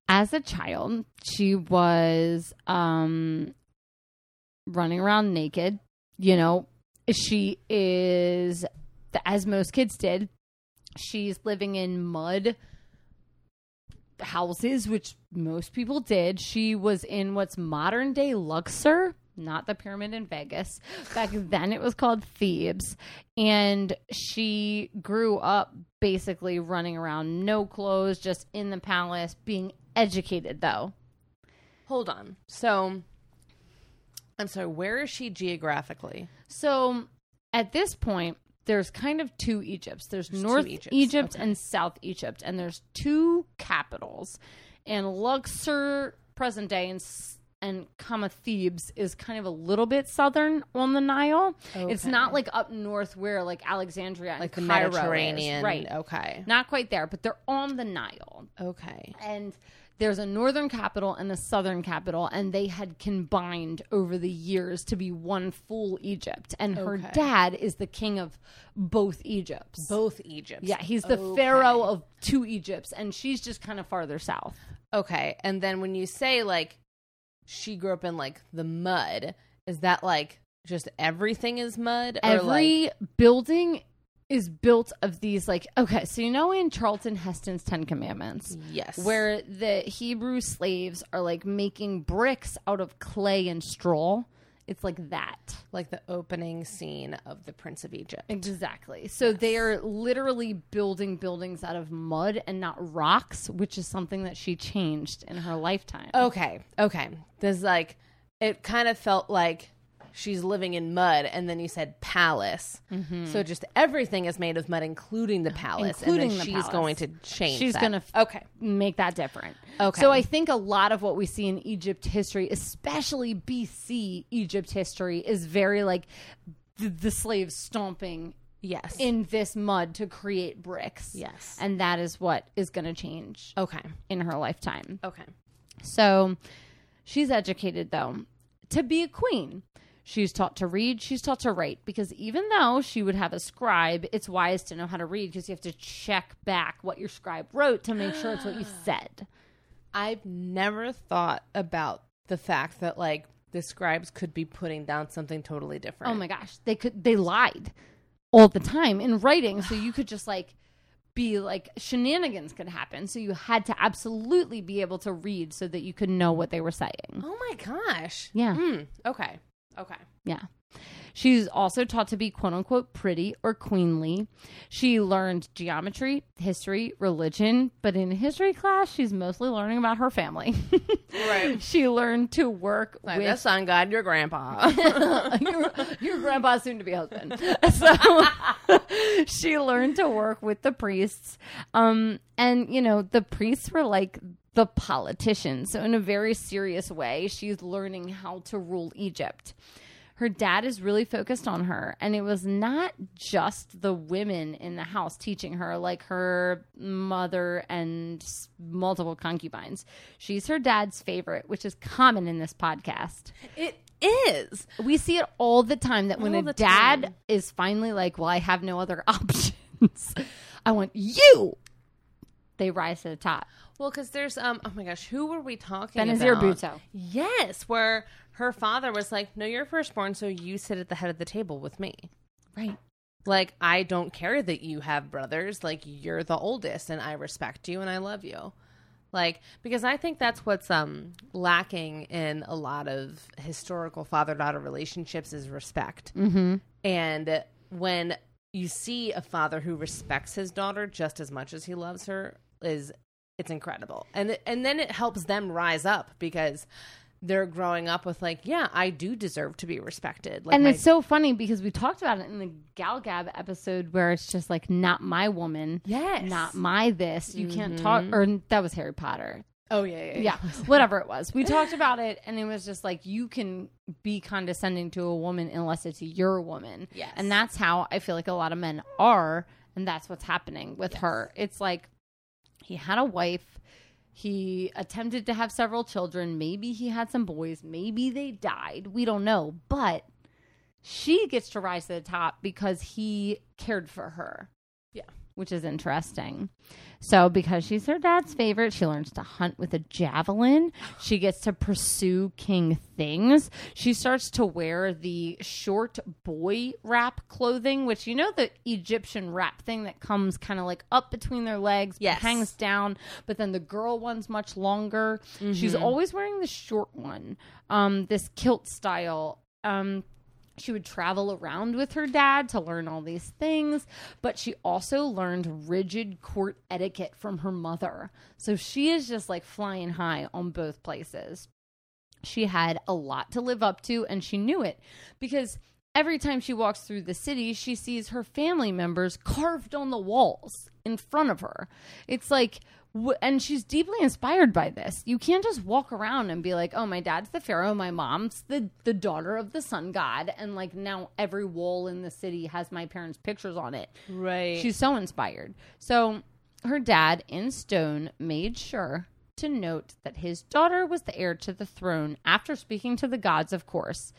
As a child, she was um running around naked. You know, she is as most kids did. She's living in mud houses, which most people did. She was in what's modern day Luxor, not the pyramid in Vegas. Back then it was called Thebes. And she grew up basically running around no clothes, just in the palace, being educated though. Hold on. So, I'm sorry. Where is she geographically? So at this point, there's kind of two Egypts. There's, There's North Egypts, Egypt okay. and South Egypt, and there's two capitals. And Luxor, present day, and and comma Thebes is kind of a little bit southern on the Nile. It's not like up north where like Alexandria, and Like the Cairo is. Mediterranean. right? Okay. Not quite there, but they're on the Nile Okay. and there's a northern capital and a southern capital and they had combined over the years to be one full egypt and her Okay. dad is the king of both egypts Both Egypts. yeah he's the Okay. pharaoh of two egypts and she's just kind of farther south Okay. And then when you say like she grew up in like the mud, is that like just everything is mud? Or every like, building is built of these like okay so you know in charlton heston's 10 commandments yes. where the Hebrew slaves are like making bricks out of clay and straw. It's like that. like the opening scene of the Prince of Egypt. Exactly. So they are literally building buildings out of mud and not rocks, which is something that she changed in her lifetime. Okay. Okay. There's like it kind of felt like she's living in mud and then you said palace. Mm-hmm. So just everything is made of mud including the palace Including and the then she's palace. going to change She's gonna f- Okay. Make that different. Okay. So I think a lot of what we see in Egypt history, especially BC Egypt history, is very like the, the slaves stomping Yes. in this mud to create bricks. Yes. And that is what is going to change okay. in her lifetime. Okay. So she's educated, though, to be a queen. She's taught to read, she's taught to write, because even though she would have a scribe, it's wise to know how to read because you have to check back what your scribe wrote to make sure it's what you said. I've never thought about the fact that like the scribes could be putting down something totally different. Oh my gosh, they could they lied all the time in writing, so you could just like be like shenanigans could happen. So you had to absolutely be able to read so that you could know what they were saying. Oh my gosh. Yeah. Mm, okay. Okay. Yeah. She's also taught to be quote unquote pretty or queenly. She learned geometry, history, religion, but in history class, she's mostly learning about her family. Right. she learned to work Like with the sun god, your grandpa. your, your grandpa's soon to be husband. So she learned to work with the priests. Um, and, you know, the priests were like the politician. So, in a very serious way, she's learning how to rule Egypt. Her dad is really focused on her, and it was not just the women in the house teaching her, like her mother and multiple concubines. She's her dad's favorite, which is common in this podcast it is. we see it all the time that when All a dad time. is finally like, "Well, I have no other options. I want you." They rise to the top. Well, because there's um. Oh my gosh, who were we talking Benazir about? Bhutto. Yes, where her father was like, "No, you're firstborn, so you sit at the head of the table with me." Right. Like, I don't care that you have brothers. Like, you're the oldest, and I respect you and I love you. Like, because I think that's what's um lacking in a lot of historical father daughter relationships is respect. Mm-hmm. And when you see a father who respects his daughter just as much as he loves her, is it's incredible. And and then it helps them rise up because they're growing up with like, yeah, I do deserve to be respected. Like and my- it's so funny because we talked about it in the Gal Gab episode where it's just like, not my woman. yes, Not my this. You can't mm-hmm. talk. Or that was Harry Potter. oh yeah, yeah, yeah, whatever it was. We talked about it, and it was just like you can be condescending to a woman unless it's your woman. Yes. and that's how I feel like a lot of men are, and that's what's happening with her. It's like he had a wife. He attempted to have several children. Maybe he had some boys. Maybe they died. We don't know. But she gets to rise to the top because he cared for her. Yeah. Which is interesting. So, because she's her dad's favorite, she learns to hunt with a javelin. She gets to pursue king things. She starts to wear the short boy wrap clothing, which you know the Egyptian wrap thing that comes kind of like up between their legs, Yes. hangs down, but then the girl one's much longer. She's always wearing the short one, um, this kilt style. Um, she would travel around with her dad to learn all these things, but she also learned rigid court etiquette from her mother. So she is just like flying high on both places. She had a lot to live up to, and she knew it because every time she walks through the city, she sees her family members carved on the walls in front of her. It's like, and she's deeply inspired by this. You can't just walk around and be like, "Oh, my dad's the pharaoh, my mom's the the daughter of the sun god," and like now every wall in the city has my parents' pictures on it. right. She's so inspired. So her dad, in stone, made sure to note that his daughter was the heir to the throne after speaking to the gods, of course.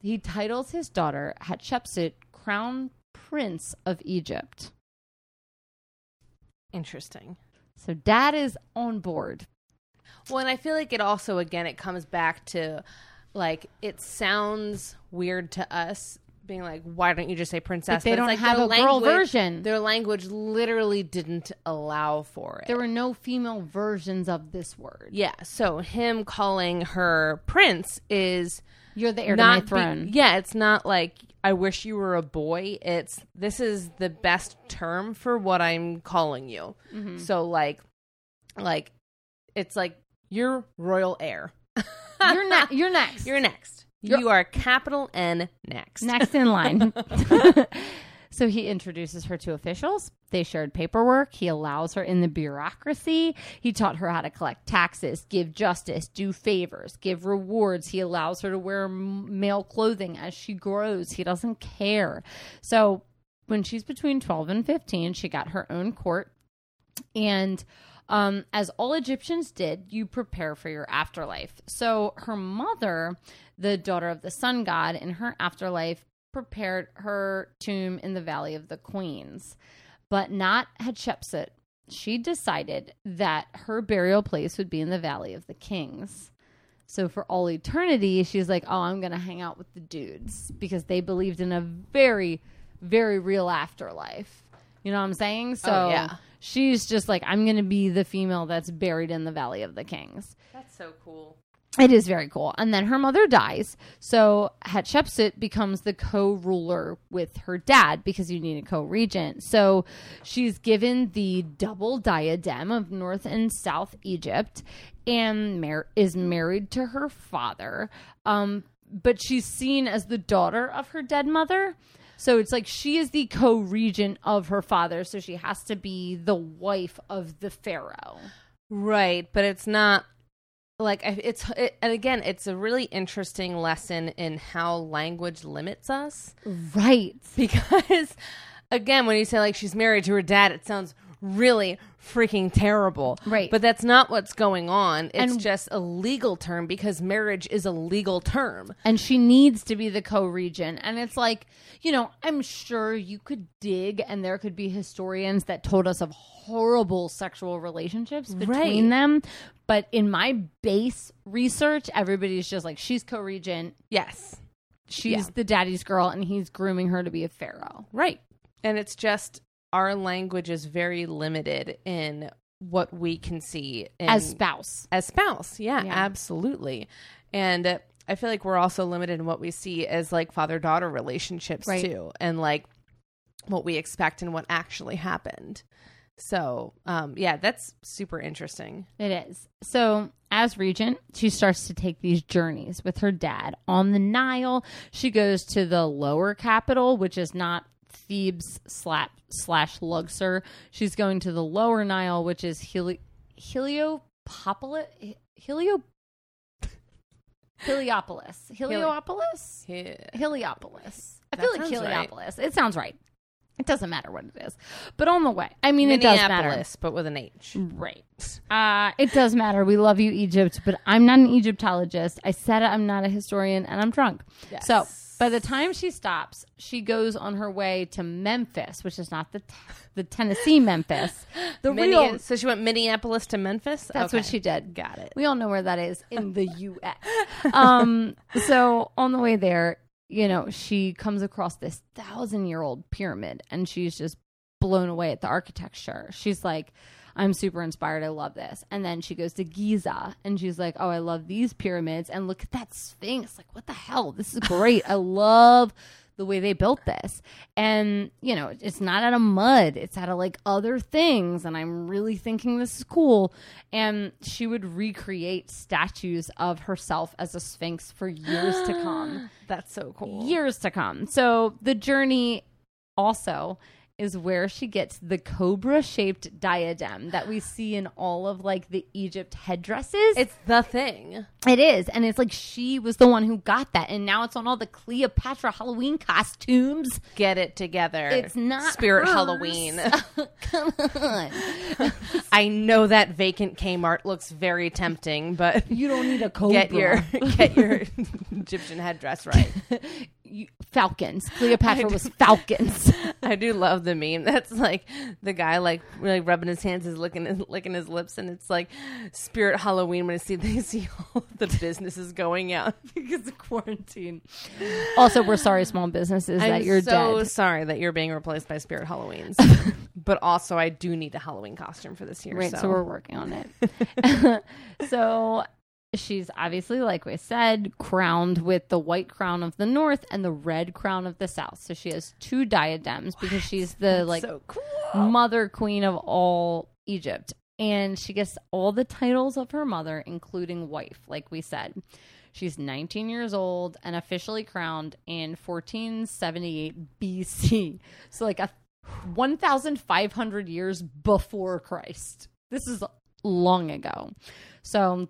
He titles his daughter Hatshepsut Crown Prince of Egypt. interesting. So dad is on board. Well, and I feel like it also again it comes back to like it sounds weird to us being like, why don't you just say princess? Like they But don't like have a girl version. Their language literally didn't allow for it. There were no female versions of this word. yeah, so him calling her prince is You're the heir to my not be- throne. yeah, it's not like I wish you were a boy. It's this is the best term for what I'm calling you. Mm-hmm. So like, like it's like you're royal heir. You're, ne- you're next. You're next. You're- you are capital N next. next in line. so he introduces her to officials. They shared paperwork. He allows her in the bureaucracy. He taught her how to collect taxes, give justice, do favors, give rewards. He allows her to wear male clothing as she grows. He doesn't care. So when she's between 12 and 15, she got her own court. And um, as all Egyptians did, you prepare for your afterlife. So her mother, the daughter of the sun god, in her afterlife, prepared her tomb in the Valley of the Queens, but not Hatshepsut. She decided that her burial place would be in the Valley of the Kings. So for all eternity, she's like, "Oh, I'm going to hang out with the dudes because they believed in a very, very real afterlife." You know what I'm saying? Oh, so Oh, yeah. she's just like, I'm going to be the female that's buried in the Valley of the Kings. That's so cool. It is very cool. And then her mother dies. So Hatshepsut becomes the co ruler with her dad because you need a co regent. So she's given the double diadem of North and South Egypt and mar- is married to her father. Um, but she's seen as the daughter of her dead mother. So it's like she is the co regent of her father. So she has to be the wife of the pharaoh. Right, but it's not like it's it, and again, it's a really interesting lesson in how language limits us Right. because again, when you say like she's married to her dad, it sounds really freaking terrible. Right. But that's not what's going on. It's And- just a legal term because marriage is a legal term. and she needs to be the co-regent and it's like you know i'm sure you could dig and there could be historians that told us of horrible sexual relationships between Right. them but in my base research everybody's just like she's co-regent Yes. she's Yeah. the daddy's girl and he's grooming her to be a pharaoh Right. And it's just our language is very limited in what we can see in, as spouse as spouse. Yeah, Yeah. absolutely. And uh, I feel like we're also limited in what we see as like father daughter relationships Right. too, and like what we expect and what actually happened. So, um, yeah, that's super interesting. It is. So, as regent, she starts to take these journeys with her dad on the Nile. She goes to the lower capital, which is not Thebes slash, slash Luxor. She's going to the lower Nile, which is Heli- Heliopolis. Helio. Heliopolis. Heliopolis? Yeah. Heliopolis. I feel like sounds right. Heliopolis. It sounds right. It doesn't matter what it is. But on the way. I mean, it does matter. But with an H. Right. Uh, it does matter. We love you, Egypt, but I'm not an Egyptologist. I said it, I'm not a historian, and I'm drunk. Yes. So by the time she stops, she goes on her way to Memphis, which is not the the Tennessee Memphis. The Minne- real. so she went Minneapolis to Memphis. That's Okay. what she did. Got it. We all know where that is in the U.S. um, so on the way there, you know, she comes across this thousand year old pyramid, and she's just blown away at the architecture. She's like, I'm super inspired. I love this. And then she goes to Giza and she's like, Oh, I love these pyramids. And look at that Sphinx. Like, what the hell? This is great. I love the way they built this. And, you know, it's not out of mud, it's out of like other things. And I'm really thinking this is cool. And she would recreate statues of herself as a Sphinx for years to come That's so cool. years to come. So the journey also is where she gets the cobra shaped diadem that we see in all of like the Egypt headdresses. It's the thing. it is. And it's like she was the one who got that. And now it's on all the Cleopatra Halloween costumes. Get it together. It's not Spirit hers. Halloween. Come on. I know that vacant Kmart looks very tempting, but You don't need a cobra. get your get your Egyptian headdress right. You- falcons. Cleopatra was falcons. I do love the meme. That's like the guy like really rubbing his hands, is licking his, licking his lips, and it's like Spirit Halloween when I see they see all the businesses going out because of quarantine. Also, we're sorry, small businesses, I'm that you're so dead. sorry that you're being replaced by Spirit Halloweens. but also, I do need a Halloween costume for this year. Right, so, so. we're working on it. so she's obviously, like we said, crowned with the white crown of the north and the red crown of the south. So she has two diadems because she's the like so cool. mother queen of all Egypt. And she gets all the titles of her mother, including wife, like we said. She's 19 years old and officially crowned in 1478 BC. So, like a 1,500 years before Christ. This is long ago. So,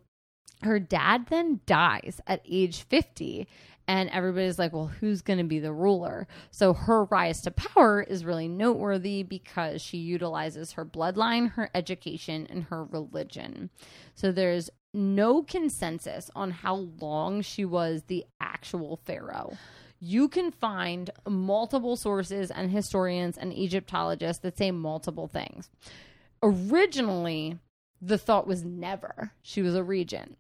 her dad then dies at age 50 and everybody's like well who's going to be the ruler? So her rise to power is really noteworthy because she utilizes her bloodline her education and her religion. So there's no consensus on how long she was the actual pharaoh. You can find multiple sources and historians and egyptologists that say multiple things. Originally the thought was never she was a regent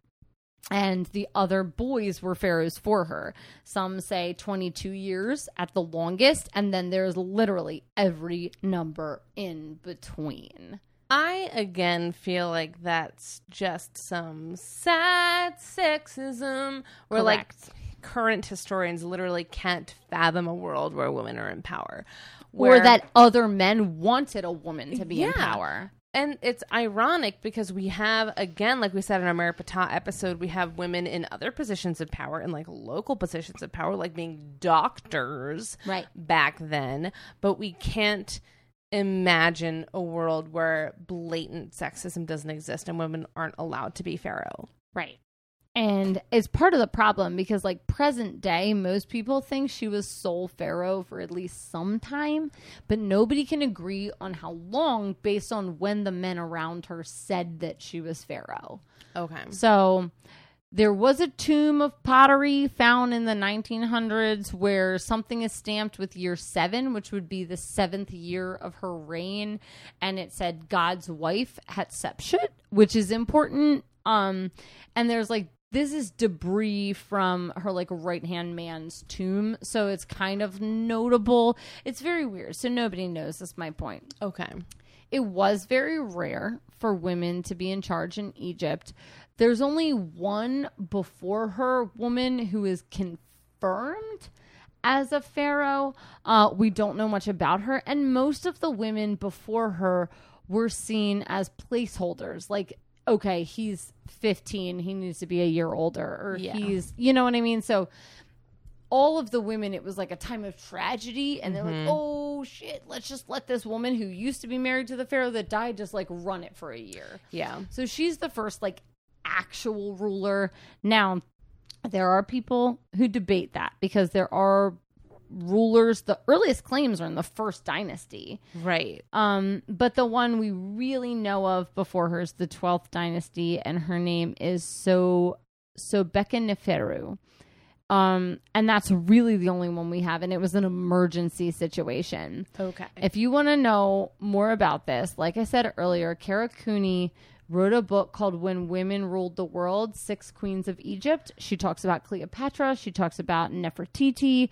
and the other boys were pharaohs for her. Some say 22 years at the longest, and then there's literally every number in between. I again feel like that's just some sad sexism where like current historians literally can't fathom a world where women are in power. or Where- that other men wanted a woman to be in power. And it's ironic because we have again like we said in our Mary Pata episode we have women in other positions of power in like local positions of power like being doctors Right. back then but we can't imagine a world where blatant sexism doesn't exist and women aren't allowed to be pharaoh Right. And it's part of the problem because, like, present day, most people think she was sole pharaoh for at least some time, but nobody can agree on how long based on when the men around her said that she was pharaoh. okay So there was a tomb of pottery found in the 1900s where something is stamped with year seven, which would be the seventh year of her reign. And it said God's wife, Hatshepsut, which is important. Um, and there's like, this is debris from her like right hand man's tomb. So it's kind of notable. It's very weird. So nobody knows. That's my point okay it was very rare for women to be in charge in Egypt. There's only one before her woman who is confirmed as a pharaoh. Uh, we don't know much about her, and most of the women before her were seen as placeholders. Like, okay, he's 15, he needs to be a year older, or Yeah. he's, you know what I mean? So all of the women, it was like a time of tragedy, and they're like, mm-hmm. "Oh shit, let's just let this woman who used to be married to the pharaoh that died just like run it for a year." yeah So she's the first like actual ruler. Now, there are people who debate that because there are rulers. The earliest claims are in the first dynasty. right Um, but the one we really know of before her is the 12th dynasty, and her name is So Sobekneferu. Um, and that's really the only one we have, and it was an emergency situation. okay If you want to know more about this, like I said earlier, Kara Cooney wrote a book called When Women Ruled the World Six Queens of Egypt. She talks about Cleopatra, she talks about Nefertiti,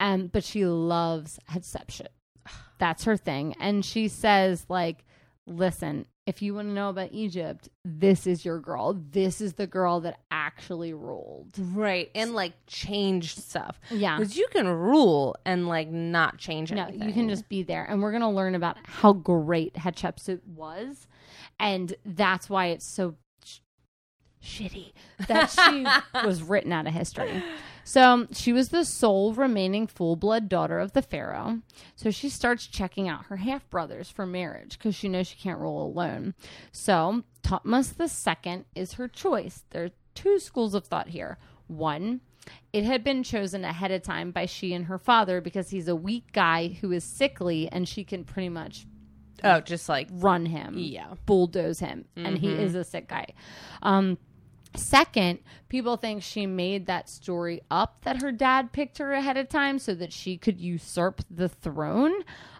um, but she loves Hatshepsut. That's her thing. And she says, like, listen, if you want to know about Egypt, this is your girl. This is the girl that actually ruled. right and like changed stuff Yeah. because you can rule and like not change No, anything No, you can just be there. And we're going to learn about how great Hatshepsut was. And that's why it's so shitty that she was written out of history. So she was the sole remaining full blood daughter of the Pharaoh. So she starts checking out her half brothers for marriage because she knows she can't rule alone. So Thutmose II is her choice. There are two schools of thought here. One, it had been chosen ahead of time by she and her father because he's a weak guy who is sickly and she can pretty much oh just like run him, Yeah. bulldoze him, and he is a sick guy. Um, second, people think she made that story up that her dad picked her ahead of time so that she could usurp the throne,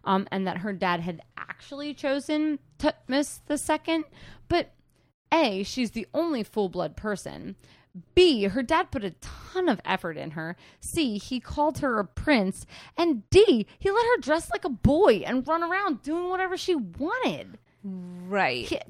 um, and that her dad had actually chosen Thutmosis II. But a, she's the only full blood person. B, her dad put a ton of effort in her. C, he called her a prince. And D, he let her dress like a boy and run around doing whatever she wanted. right He-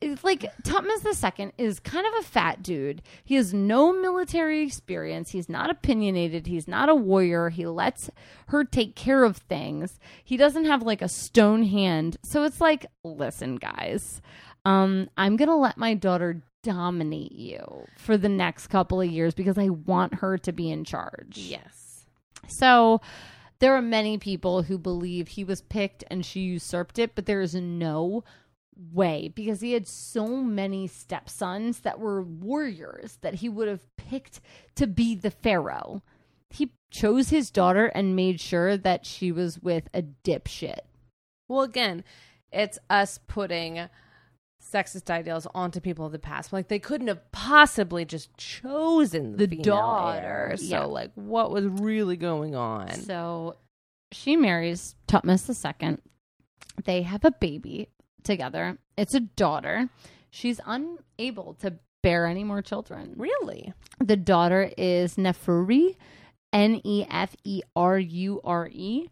th- like Thutmosis II is kind of a fat dude. He has no military experience. He's not opinionated. He's not a warrior. He lets her take care of things. He doesn't have like a stone hand. So it's like, listen, guys, um, I'm gonna let my daughter dominate you for the next couple of years because I want her to be in charge. yes So there are many people who believe he was picked and she usurped it, but there is no way because he had so many stepsons that were warriors that he would have picked to be the pharaoh. He chose his daughter and made sure that she was with a dipshit. Well, again, it's us putting sexist ideals onto people of the past. Like they couldn't have possibly just chosen the, The daughter, heir. So, yeah. like, what was really going on? So she marries Thutmosis II. They have a baby together. It's a daughter. She's unable to bear any more children. Really? The daughter is Neferure, N E F E R U R E,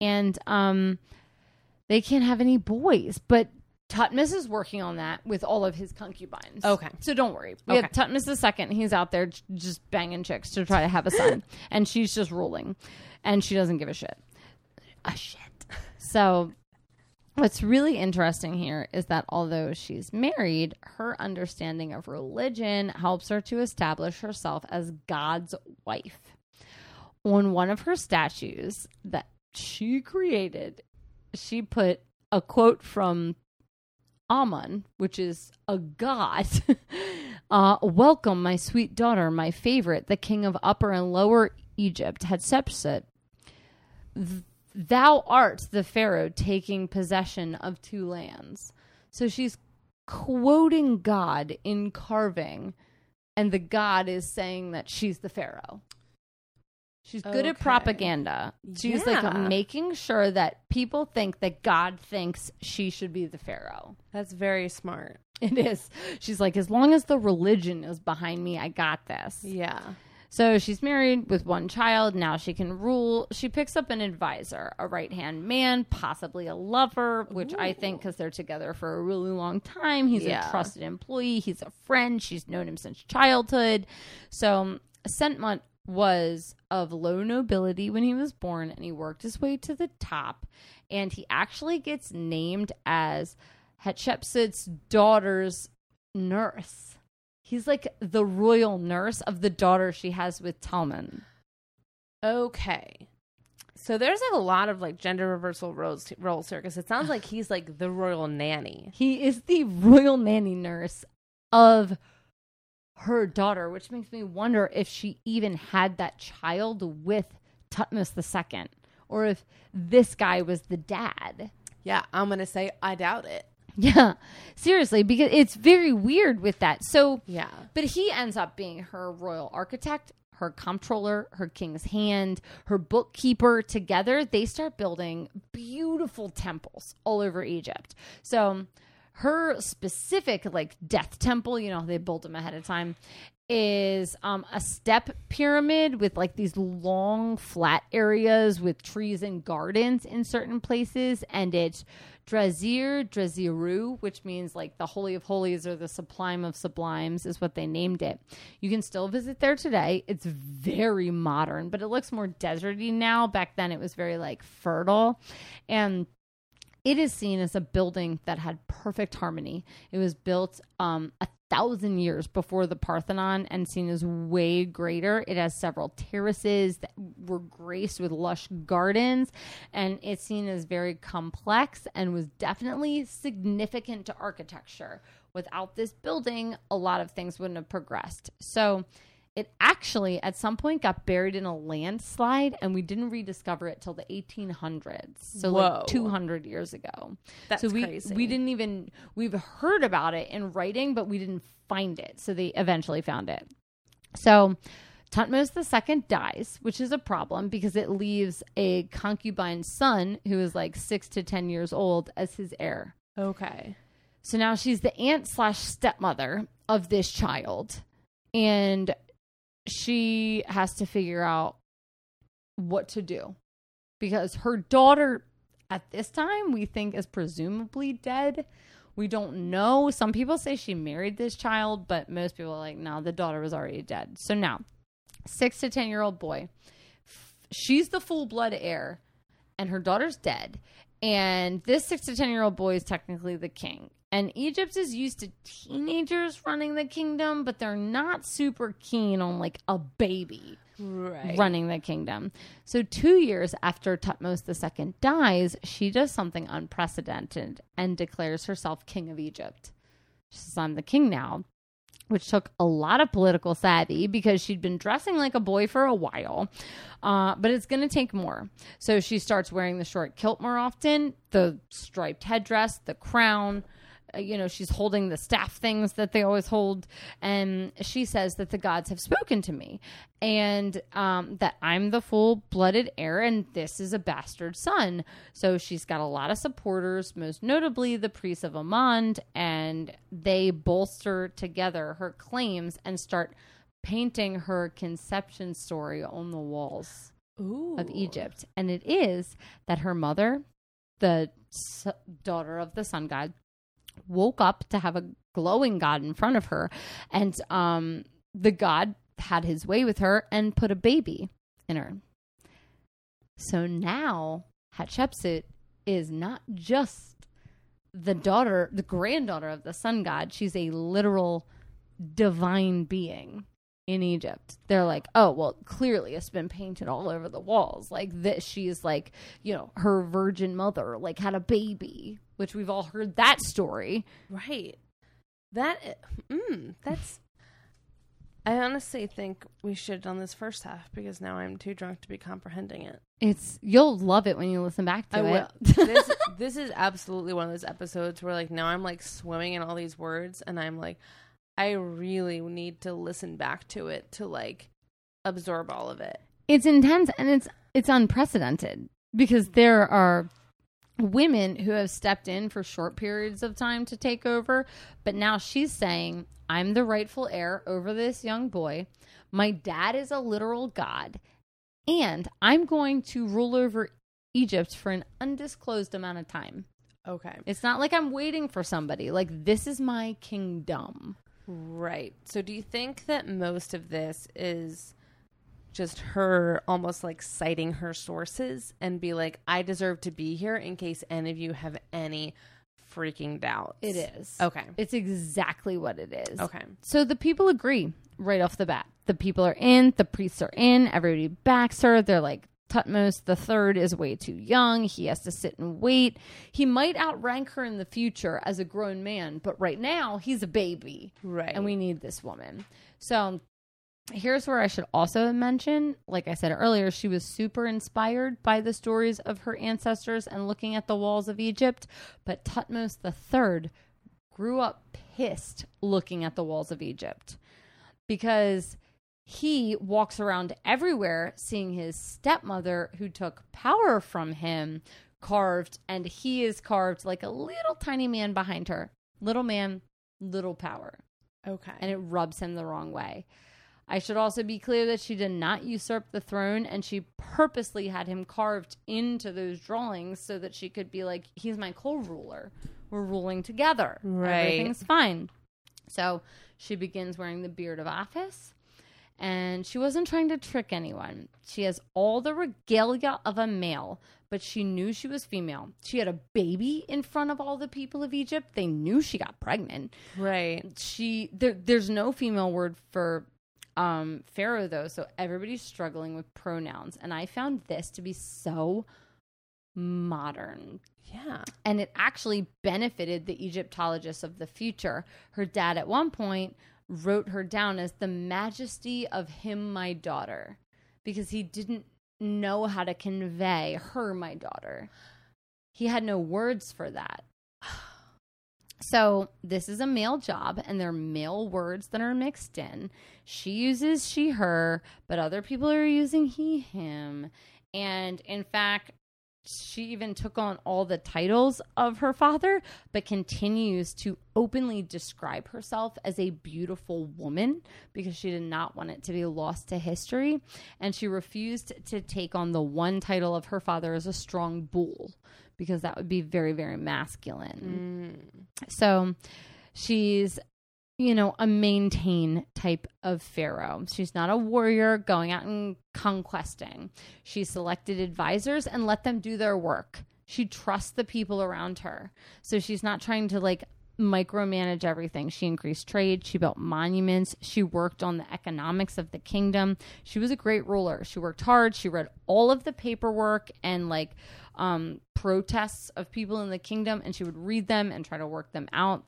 and um, they can't have any boys. But Thutmosis is working on that with all of his concubines. Okay. so don't worry. We Okay. have Thutmosis the second. He's out there just banging chicks to try to have a son, and she's just ruling, and she doesn't give a shit. A shit. So What's really interesting here is that although she's married, her understanding of religion helps her to establish herself as God's wife. On one of her statues that she created, she put a quote from Amun, which is a god. uh, Welcome, my sweet daughter, my favorite, the king of Upper and Lower Egypt, Hatshepsut. Th- Thou art the Pharaoh taking possession of two lands. So she's quoting God in carving, and the God is saying that she's the Pharaoh. She's good at propaganda. She's Yeah. like making sure that people think that God thinks she should be the Pharaoh. That's very smart. It is. She's like, as long as the religion is behind me, I got this. Yeah. So she's married with one child. Now she can rule. She picks up an advisor, a right hand man, possibly a lover, which I think because they're together for a really long time. He's Yeah. a trusted employee. He's a friend. She's known him since childhood. So um, Senenmut was of low nobility when he was born and he worked his way to the top. And he actually gets named as Hatshepsut's daughter's nurse. He's like the royal nurse of the daughter she has with Talman. Okay. So there's like a lot of like gender reversal roles roles here because it sounds like he's like the royal nanny. He is the royal nanny nurse of her daughter, which makes me wonder if she even had that child with Thutmose II or if this guy was the dad. Yeah, I'm gonna say I doubt it. Yeah, seriously, because it's very weird with that. So, Yeah. But he ends up being her royal architect, her comptroller, her king's hand, her bookkeeper. Together, they start building beautiful temples all over Egypt. So, her specific like death temple, you know, they built them ahead of time, is um, a step pyramid with like these long flat areas with trees and gardens in certain places, and it's Djeser Djeseru, which means like the Holy of Holies or the Sublime of Sublimes, is what they named it. You can still visit there today. It's very modern, but it looks more deserty now. Back then, it was very like fertile, and it is seen as a building that had perfect harmony. It was built um, a thousand years before the Parthenon and seen as way greater. It has several terraces that were graced with lush gardens, and it's seen as very complex and was definitely significant to architecture. Without this building, a lot of things wouldn't have progressed. So, it actually at some point got buried in a landslide and we didn't rediscover it till the 1800s so Whoa. like 200 years ago That's so we crazy. we didn't even we've heard about it in writing but we didn't find it so they eventually found it so Thutmose II dies, which is a problem because it leaves a concubine son who is like six to 10 years old as his heir. Okay. So now she's the aunt slash stepmother of this child. And she has to figure out what to do because her daughter at this time we think is presumably dead. We don't know. Some people say she married this child, but most people are like, no, the daughter was already dead. So now, six to 10 year old boy, she's the full blood heir, and her daughter's dead. And this six to 10 year old boy is technically the king. And Egypt is used to teenagers running the kingdom, but they're not super keen on like a baby Right. running the kingdom. So, two years after Thutmose II dies, she does something unprecedented and declares herself king of Egypt. She says, I'm the king now, which took a lot of political savvy because she'd been dressing like a boy for a while. Uh, but it's going to take more. So, she starts wearing the short kilt more often, the striped headdress, the crown. Uh, you know, she's holding the staff things that they always hold. And she says that the gods have spoken to me and um, that I'm the full blooded heir and this is a bastard son. So she's got a lot of supporters, most notably the priests of Amun, and they bolster together her claims and start painting her conception story on the walls Ooh. of Egypt. And it is that her mother, the daughter of the sun god, woke up to have a glowing god in front of her. And um, the god had his way with her and put a baby in her. So now Hatshepsut is not just the daughter, the granddaughter of the sun god. She's a literal divine being in Egypt. They're like, oh, well, clearly it's been painted all over the walls. Like this, she's like, you know, her virgin mother, like had a baby, which we've all heard that story. Right. That mm, that's I honestly think we should have done this first half because now I'm too drunk to be comprehending it. It's you'll love it when you listen back to I it. this this is absolutely one of those episodes where like now I'm like swimming in all these words and I'm like I really need to listen back to it to like absorb all of it. it's intense and it's it's unprecedented because there are women who have stepped in for short periods of time to take over but now she's saying i'm the rightful heir over this young boy my dad is a literal god and i'm going to rule over egypt for an undisclosed amount of time Okay. it's not like i'm waiting for somebody like this is my kingdom Right. So do you think that most of this is just her almost like citing her sources and be like, I deserve to be here in case any of you have any freaking doubts? it is Okay. it's exactly what it is Okay. So the people agree right off the bat. The people are in, the priests are in, everybody backs her. They're like, Thutmose the third is way too young. He has to sit and wait. He might outrank her in the future as a grown man, but right now he's a baby. Right. And we need this woman. So here's where I should also mention, like I said earlier, she was super inspired by the stories of her ancestors and looking at the walls of Egypt. But Thutmose the third grew up pissed looking at the walls of Egypt because he walks around everywhere seeing his stepmother who took power from him carved and he is carved like a little tiny man behind her. Little man little power. Okay. and it rubs him the wrong way. I should also be clear that she did not usurp the throne and she purposely had him carved into those drawings so that she could be like he's my co-ruler. We're ruling together. Right. everything's fine. So she begins wearing the beard of office and she wasn't trying to trick anyone. She has all the regalia of a male, but she knew she was female. She had a baby in front of all the people of Egypt. They knew she got pregnant. right. She there, there's no female word for um pharaoh though, so everybody's struggling with pronouns and I found this to be so modern Yeah. and it actually benefited the Egyptologists of the future. Her dad, at one point, wrote her down as the majesty of him, my daughter, because he didn't know how to convey her, my daughter. He had no words for that. So, this is a male job, and there are male words that are mixed in. She uses she, her, but other people are using he, him. And in fact, she even took on all the titles of her father, but continues to openly describe herself as a beautiful woman because she did not want it to be lost to history. And she refused to take on the one title of her father as a strong bull because that would be very, very masculine. Mm. So she's you know, a maintain type of pharaoh. She's not a warrior going out and conquesting. She selected advisors and let them do their work. She trusts the people around her. So she's not trying to like micromanage everything. She increased trade, she built monuments, she worked on the economics of the kingdom. She was a great ruler. She worked hard, she read all of the paperwork and like um protests of people in the kingdom and she would read them and try to work them out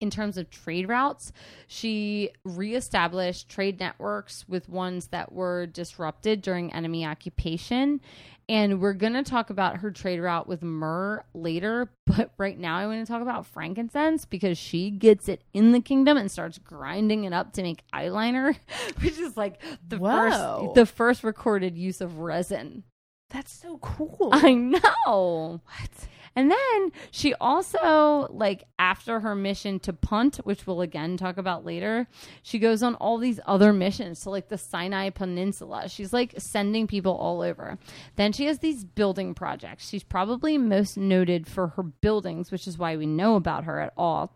in terms of trade routes, she reestablished trade networks with ones that were disrupted during enemy occupation. And we're going to talk about her trade route with myrrh later. But right now, I want to talk about frankincense because she gets it in the kingdom and starts grinding it up to make eyeliner, which is like the Whoa. first the first recorded use of resin. That's so cool. I know. What? And then she also, like, after her mission to Punt, which we'll again talk about later, she goes on all these other missions to, like, the Sinai Peninsula. She's, like, sending people all over. Then she has these building projects. She's probably most noted for her buildings, which is why we know about her at all.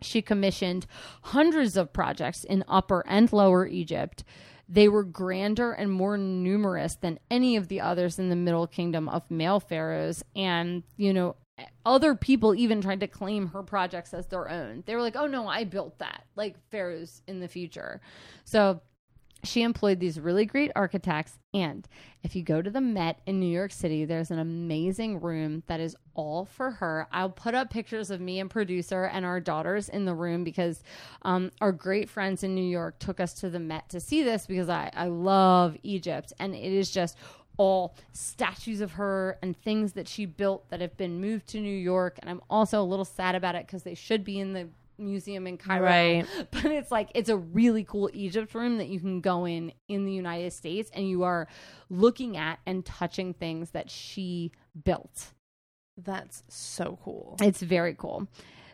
She commissioned hundreds of projects in Upper and Lower Egypt. They were grander and more numerous than any of the others in the Middle Kingdom of male pharaohs. And, you know, other people even tried to claim her projects as their own. They were like, oh no, I built that, like pharaohs in the future. So she employed these really great architects. And if you go to the Met in New York City, there's an amazing room that is all for her. I'll put up pictures of me and producer and our daughters in the room because um, our great friends in New York took us to the Met to see this because I, I love Egypt. And it is just all statues of her and things that she built that have been moved to New York. And I'm also a little sad about it because they should be in the museum in Cairo. Right. But it's like it's a really cool Egypt room that you can go in in the United States and you are looking at and touching things that she built. That's so cool. It's very cool.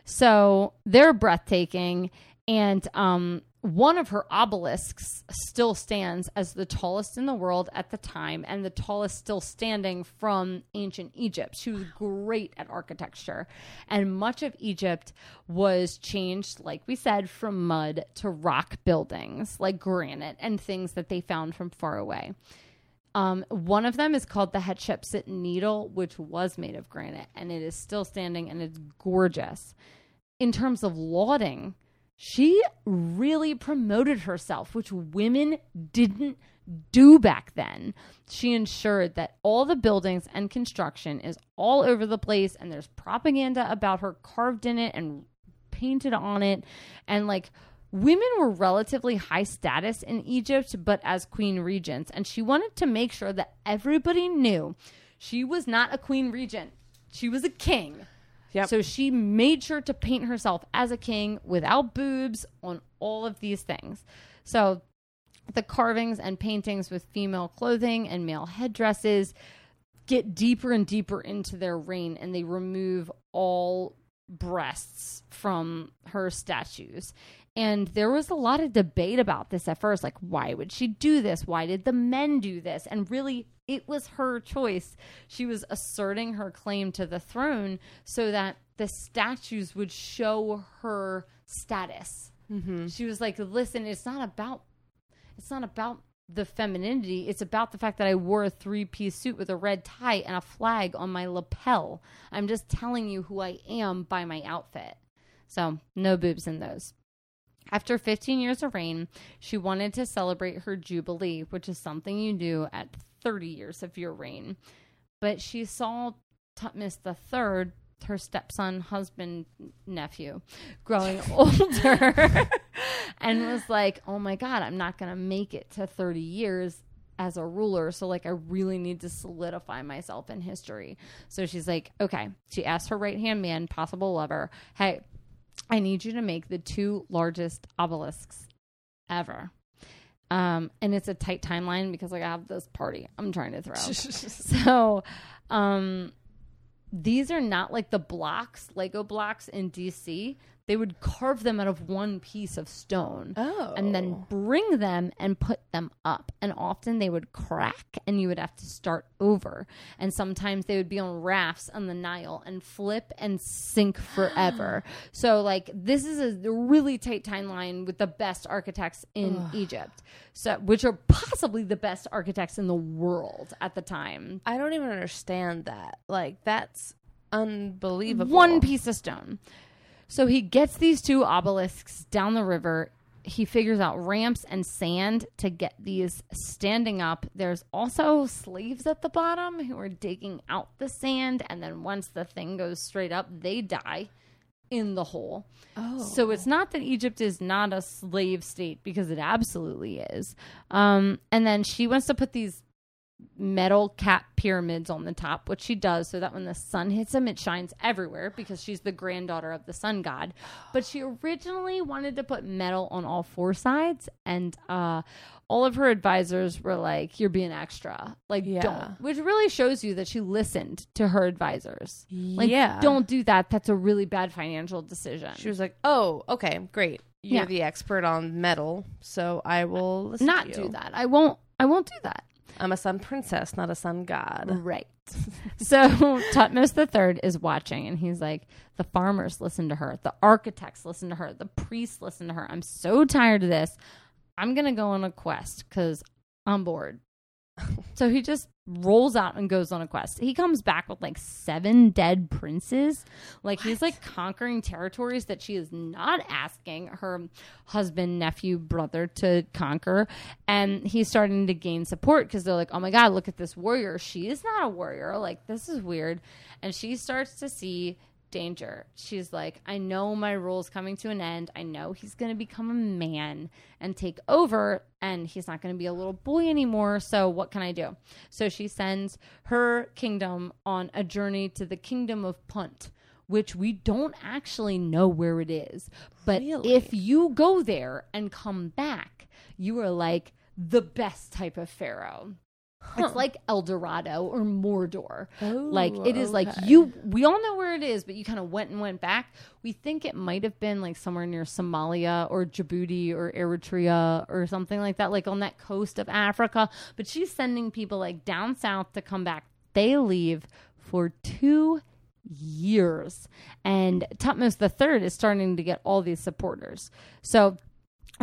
So they're breathtaking. And um, one of her obelisks still stands as the tallest in the world at the time and the tallest still standing from ancient Egypt. She was great at architecture. And much of Egypt was changed, like we said, from mud to rock buildings like granite and things that they found from far away. Um, one of them is called the Hatshepsut Needle, which was made of granite, and it is still standing and it's gorgeous. In terms of lauding, she really promoted herself, which women didn't do back then. She ensured that all the buildings and construction is all over the place, and there's propaganda about her carved in it and painted on it, and like women were relatively high status in Egypt, but as queen regents. And she wanted to make sure that everybody knew she was not a queen regent, she was a king. Yep. So she made sure to paint herself as a king without boobs on all of these things. So the carvings and paintings with female clothing and male headdresses get deeper and deeper into their reign and they remove all breasts from her statues. And there was a lot of debate about this at first. Like, why would she do this? Why did the men do this? And really, it was her choice. She was asserting her claim to the throne so that the statues would show her status. Mm-hmm. She was like, listen, it's not about it's not about the femininity. It's about the fact that I wore a three piece suit with a red tie and a flag on my lapel. I'm just telling you who I am by my outfit. So, no boobs in those. After 15 years of reign, she wanted to celebrate her jubilee, which is something you do at 30 years of your reign. But she saw Thutmosis III, her stepson, husband, nephew, growing older and was like, oh my God, I'm not going to make it to 30 years as a ruler. So, like, I really need to solidify myself in history. So she's like, okay. She asked her right hand man, possible lover, hey, I need you to make the two largest obelisks ever. Um, and it's a tight timeline because like I have this party I'm trying to throw. so, um, these are not like the blocks, Lego blocks in DC. They would carve them out of one piece of stone Oh. and then oh. bring them and put them up. And often they would crack and you would have to start over. And sometimes they would be on rafts on the Nile and flip and sink forever. so, like, this is a really tight timeline with the best architects in Egypt, so which are possibly the best architects in the world at the time. I don't even understand that. Like that's unbelievable. One piece of stone. So he gets these two obelisks down the river. He figures out ramps and sand to get these standing up. There's also slaves at the bottom who are digging out the sand. And then once the thing goes straight up, they die. in the hole. Oh. So it's not that Egypt is not a slave state because it absolutely is. Um, and then she wants to put these metal cap pyramids on the top, which she does so that when the sun hits them, it shines everywhere because she's the granddaughter of the sun god. But she originally wanted to put metal on all four sides, and uh, all of her advisors were like, "You're being extra, like Yeah. don't," which really shows you that she listened to her advisors. Like, Yeah. don't do that. That's a really bad financial decision. She was like, "Oh, okay, great. You're Yeah. the expert on metal, so I will listen not to you. do that. I won't. I won't do that. I'm a sun princess, not a sun god." Right. so Thutmose the Third is watching, and he's like, the farmers listen to her, the architects listen to her, the priests listen to her. I'm so tired of this. I'm gonna go on a quest because I'm bored. So he just rolls out and goes on a quest. He comes back with like seven dead princes. Like he's like conquering territories that she is not asking her husband, nephew, brother to conquer. And he's starting to gain support because they're like, oh my God, look at this warrior. She is not a warrior. Like, this is weird. And she starts to see danger. She's like, I know my rule's coming to an end. I know he's going to become a man and take over, and he's not going to be a little boy anymore. So, what can I do? So, she sends her kingdom on a journey to the kingdom of Punt. Which we don't actually know where it is. But Really? if you go there and come back, you are like the best type of pharaoh. It's like El Dorado or Mordor. Oh, like it is like you we all know where it is, but you kind of went and went back. We think it might have been like somewhere near Somalia or Djibouti or Eritrea or something like that, like on that coast of Africa. But she's sending people like down south to come back. They leave for two years. And Thutmose the Third is starting to get all these supporters. So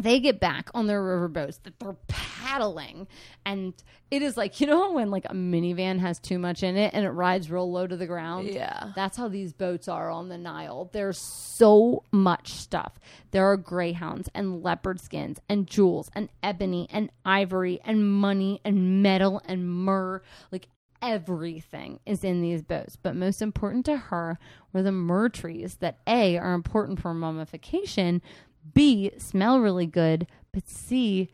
they get back on their riverboats that they're paddling. And it is like you know when like a minivan has too much in it and it rides real low to the ground? Yeah. that's how these boats are on the nile. There's so much stuff. There are greyhounds and leopard skins and jewels and ebony and ivory and money and metal and myrrh. Like everything is in these boats. But most important to her were the myrrh trees that a are important for mummification B, smell really good, but C,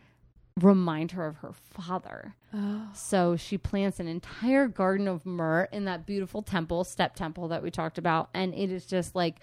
remind her of her father. Oh. So she plants an entire garden of myrrh in that beautiful temple, step temple that we talked about. And it is just like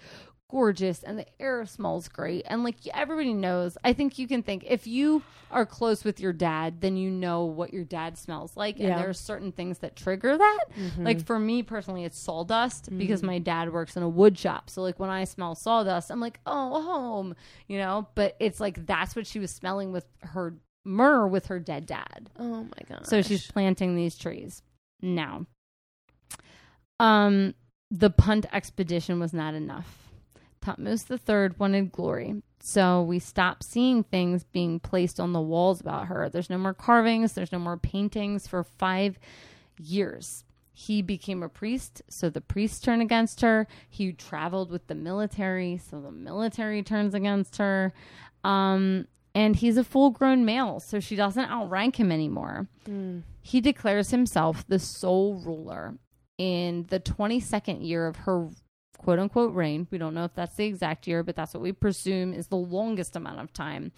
gorgeous and the air smells great. And like everybody knows, I think you can think if you are close with your dad, then you know what your dad smells like. Yeah. And there are certain things that trigger that. Mm-hmm. Like for me personally, it's sawdust because my dad works in a wood shop. So like when I smell sawdust, I'm like, oh, home, you know. But it's like that's what she was smelling with her myrrh with her dead dad. Oh my god. So she's planting these trees now. Um, the punt expedition was not enough. Thutmose III wanted glory. So we stopped seeing things being placed on the walls about her. There's no more carvings, there's no more paintings for five years. He became a priest, so the priests turn against her. He traveled with the military, so the military turns against her. Um, and he's a full grown male, so she doesn't outrank him anymore. He declares himself the sole ruler in the 22nd year of her quote unquote reign. We don't know if that's the exact year, but that's what we presume is the longest amount of time.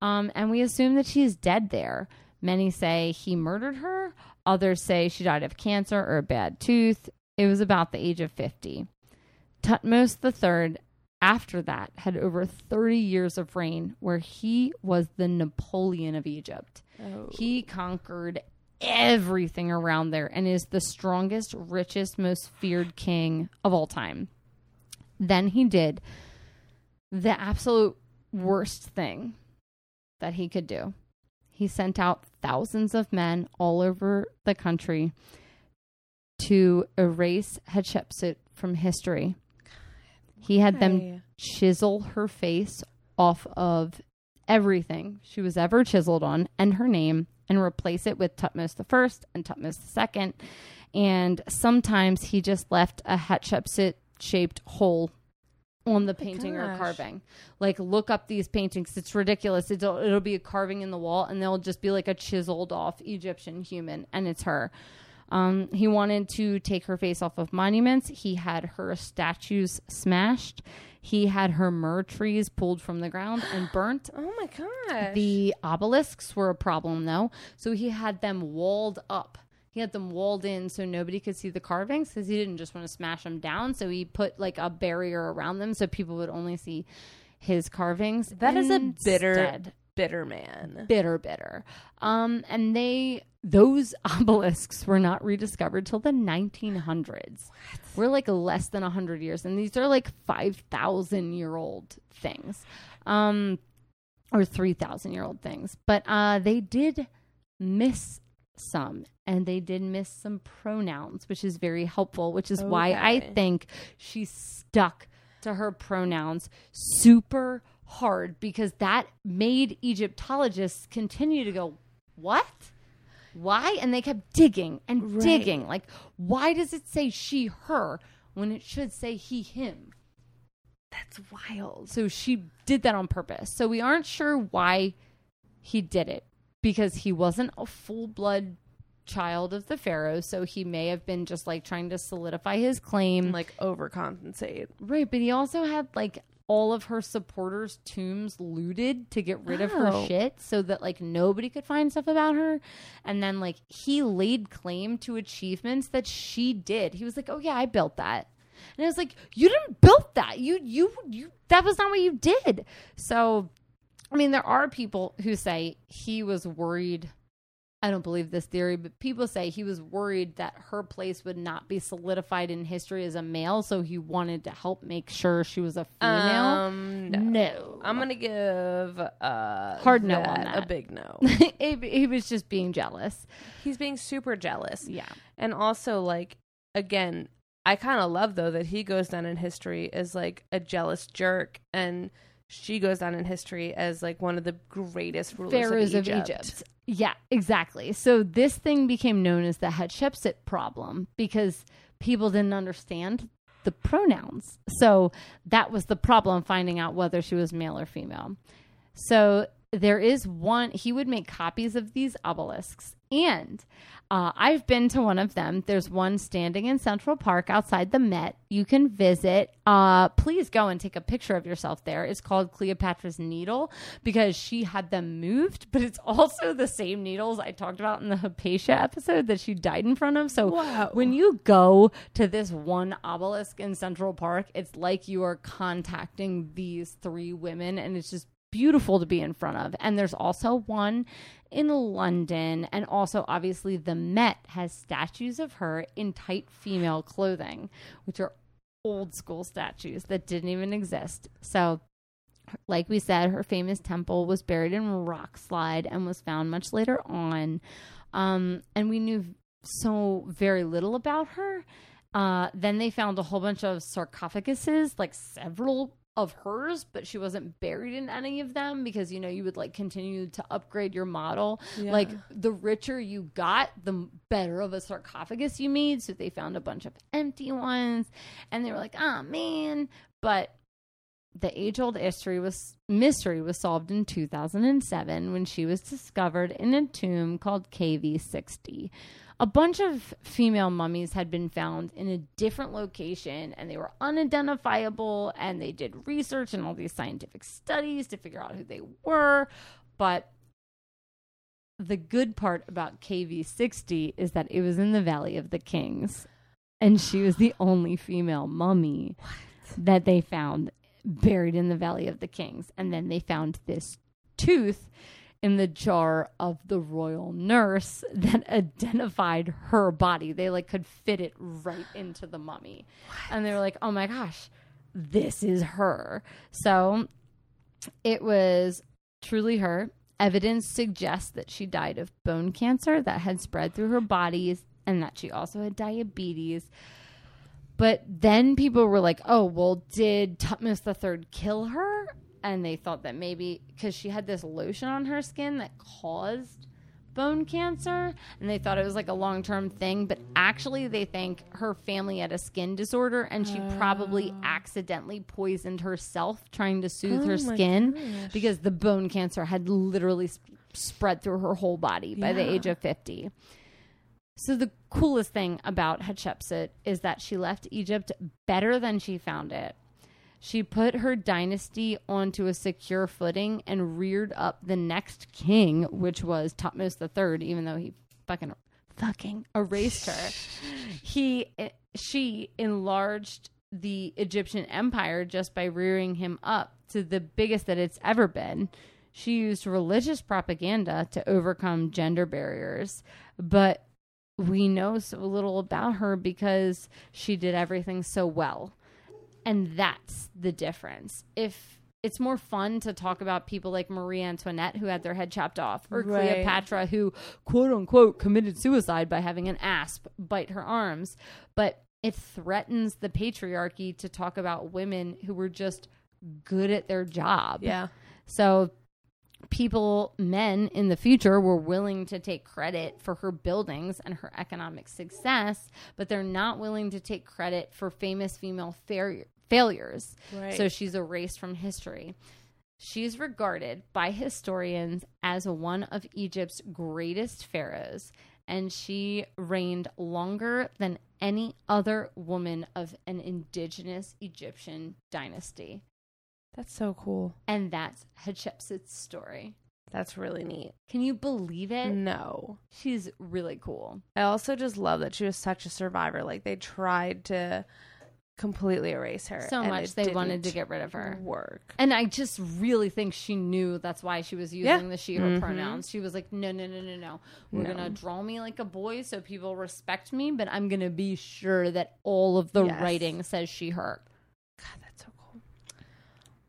Um, and we assume that she is dead there. Many say he murdered her, others say she died of cancer or a bad tooth. It was about the age of 50. Thutmose III, after that, had over 30 years of reign where he was the Napoleon of Egypt. Oh. He conquered everything around there and is the strongest, richest, most feared king of all time. Then he did the absolute worst thing that he could do. He sent out thousands of men all over the country to erase Hatshepsut from history. He had them chisel her face off of everything she was ever chiseled on and her name and replace it with Thutmose I and Thutmose II. And sometimes he just left a Hatshepsut shaped hole on the painting or gosh. carving. Like look up these paintings. It's ridiculous. It'll it'll be a carving in the wall and they'll just be like a chiseled off Egyptian human and it's her. Um, he wanted to take her face off of monuments. He had her statues smashed. He had her myrrh trees pulled from the ground and burnt. Oh my gosh. The obelisks were a problem though, so he had them walled up. He had them walled in so nobody could see the carvings because he didn't just want to smash them down. So he put like a barrier around them so people would only see his carvings. that is a bitter, Instead, bitter man. bitter, bitter. Um, and they those obelisks were not rediscovered till the 1900s. We're like less than 100 years, and these are like 5,000 year old things, um, or 3,000 year old things. But uh, they did miss some, and they did miss some pronouns, which is very helpful. Which is why I think she stuck to her pronouns super hard because that made Egyptologists continue to go, What? Why? And they kept digging and Right. digging. Like, why does it say she, her when it should say he, him? That's wild. So she did that on purpose. So we aren't sure why he did it because he wasn't a full blood child of the pharaoh. So he may have been just like trying to solidify his claim. Like overcompensate. Right, but he also had like all of her supporters' tombs looted to get rid of her Oh. shit so that like nobody could find stuff about her. And then like he laid claim to achievements that she did. He was like, "Oh yeah, I built that." And I was like, "You didn't build that. You you you that was not what you did." So I mean, there are people who say he was worried I don't believe this theory, but people say he was worried that her place would not be solidified in history as a male, so he wanted to help make sure she was a female. Um, no. no. I'm gonna give uh Hard no on that. a big no. he, he was just being jealous. He's being super jealous. Yeah. And also, like, again, I kind of love though that he goes down in history as like a jealous jerk, and she goes down in history as like one of the greatest rulers Pharaohs of of Egypt. Egypt. Yeah, exactly. So this thing became known as the Hatshepsut problem because people didn't understand the pronouns. So that was the problem finding out whether she was male or female. So there is one, he would make copies of these obelisks. And uh, I've been to one of them. There's one standing in Central Park outside the Met. You can visit. Uh, please go and take a picture of yourself there. It's called Cleopatra's Needle because she had them moved, but it's also the same needles I talked about in the Hypatia episode that she died in front of. So when you go to this one obelisk in Central Park, it's like you are contacting these three women, and it's just beautiful to be in front of. And there's also one in London, and also obviously the Met has statues of her in tight female clothing, which are old school statues that didn't even exist. So like we said, her famous temple was buried in rock slide and was found much later on. Um, and we knew so very little about her. Uh, then they found a whole bunch of sarcophaguses, like several of hers, but she wasn't buried in any of them because you know you would like continue to upgrade your model. Yeah. Like the richer you got, the better of a sarcophagus you made. So they found a bunch of empty ones, and they were like, "Ah, man!" But the age-old mystery was mystery was solved in 2007 when she was discovered in a tomb called KV60. A bunch of female mummies had been found in a different location and they were unidentifiable and they did research and all these scientific studies to figure out who they were, but the good part about KV60 is that it was in the Valley of the Kings and she was the only female mummy that they found buried in the Valley of the Kings. And then they found this tooth in the jar of the royal nurse that identified her body. They like could fit it right into the mummy. And they were like, "Oh my gosh, this is her." So it was truly her. Evidence suggests that she died of bone cancer that had spread through her body and that she also had diabetes. But then people were like, oh, well, did Thutmosis III kill her? And they thought that maybe because she had this lotion on her skin that caused bone cancer. And they thought it was like a long term thing. But actually, they think her family had a skin disorder and she probably oh. accidentally poisoned herself trying to soothe oh her Oh my skin gosh. because the bone cancer had literally sp- spread through her whole body by the age of 50. So the coolest thing about Hatshepsut is that she left Egypt better than she found it. She put her dynasty onto a secure footing and reared up the next king, which was Thutmose III, even though he fucking fucking erased her. he she enlarged the Egyptian empire just by rearing him up to the biggest that it's ever been. She used religious propaganda to overcome gender barriers, but we know so little about her because she did everything so well. And that's the difference. If it's more fun to talk about people like Marie Antoinette who had their head chopped off, or Right. Cleopatra who quote unquote committed suicide by having an asp bite her arms. But it threatens the patriarchy to talk about women who were just good at their job. Yeah. So people, men in the future, were willing to take credit for her buildings and her economic success, but they're not willing to take credit for famous female fair- failures. Right. So she's erased from history. She's regarded by historians as one of Egypt's greatest pharaohs, and she reigned longer than any other woman of an indigenous Egyptian dynasty. That's so cool. And that's Hatshepsut's story. That's really neat. Can you believe it? No. She's really cool. I also just love that she was such a survivor. Like they tried to completely erase her. So much they wanted to get rid of her. Work. And I just really think she knew that's why she was using Yeah. the she, her Mhm. pronouns. She was like, no, no, no, no, no. We're No. going to draw me like a boy so people respect me, but I'm going to be sure that all of the Yes. writing says she, her. God, that's so cool.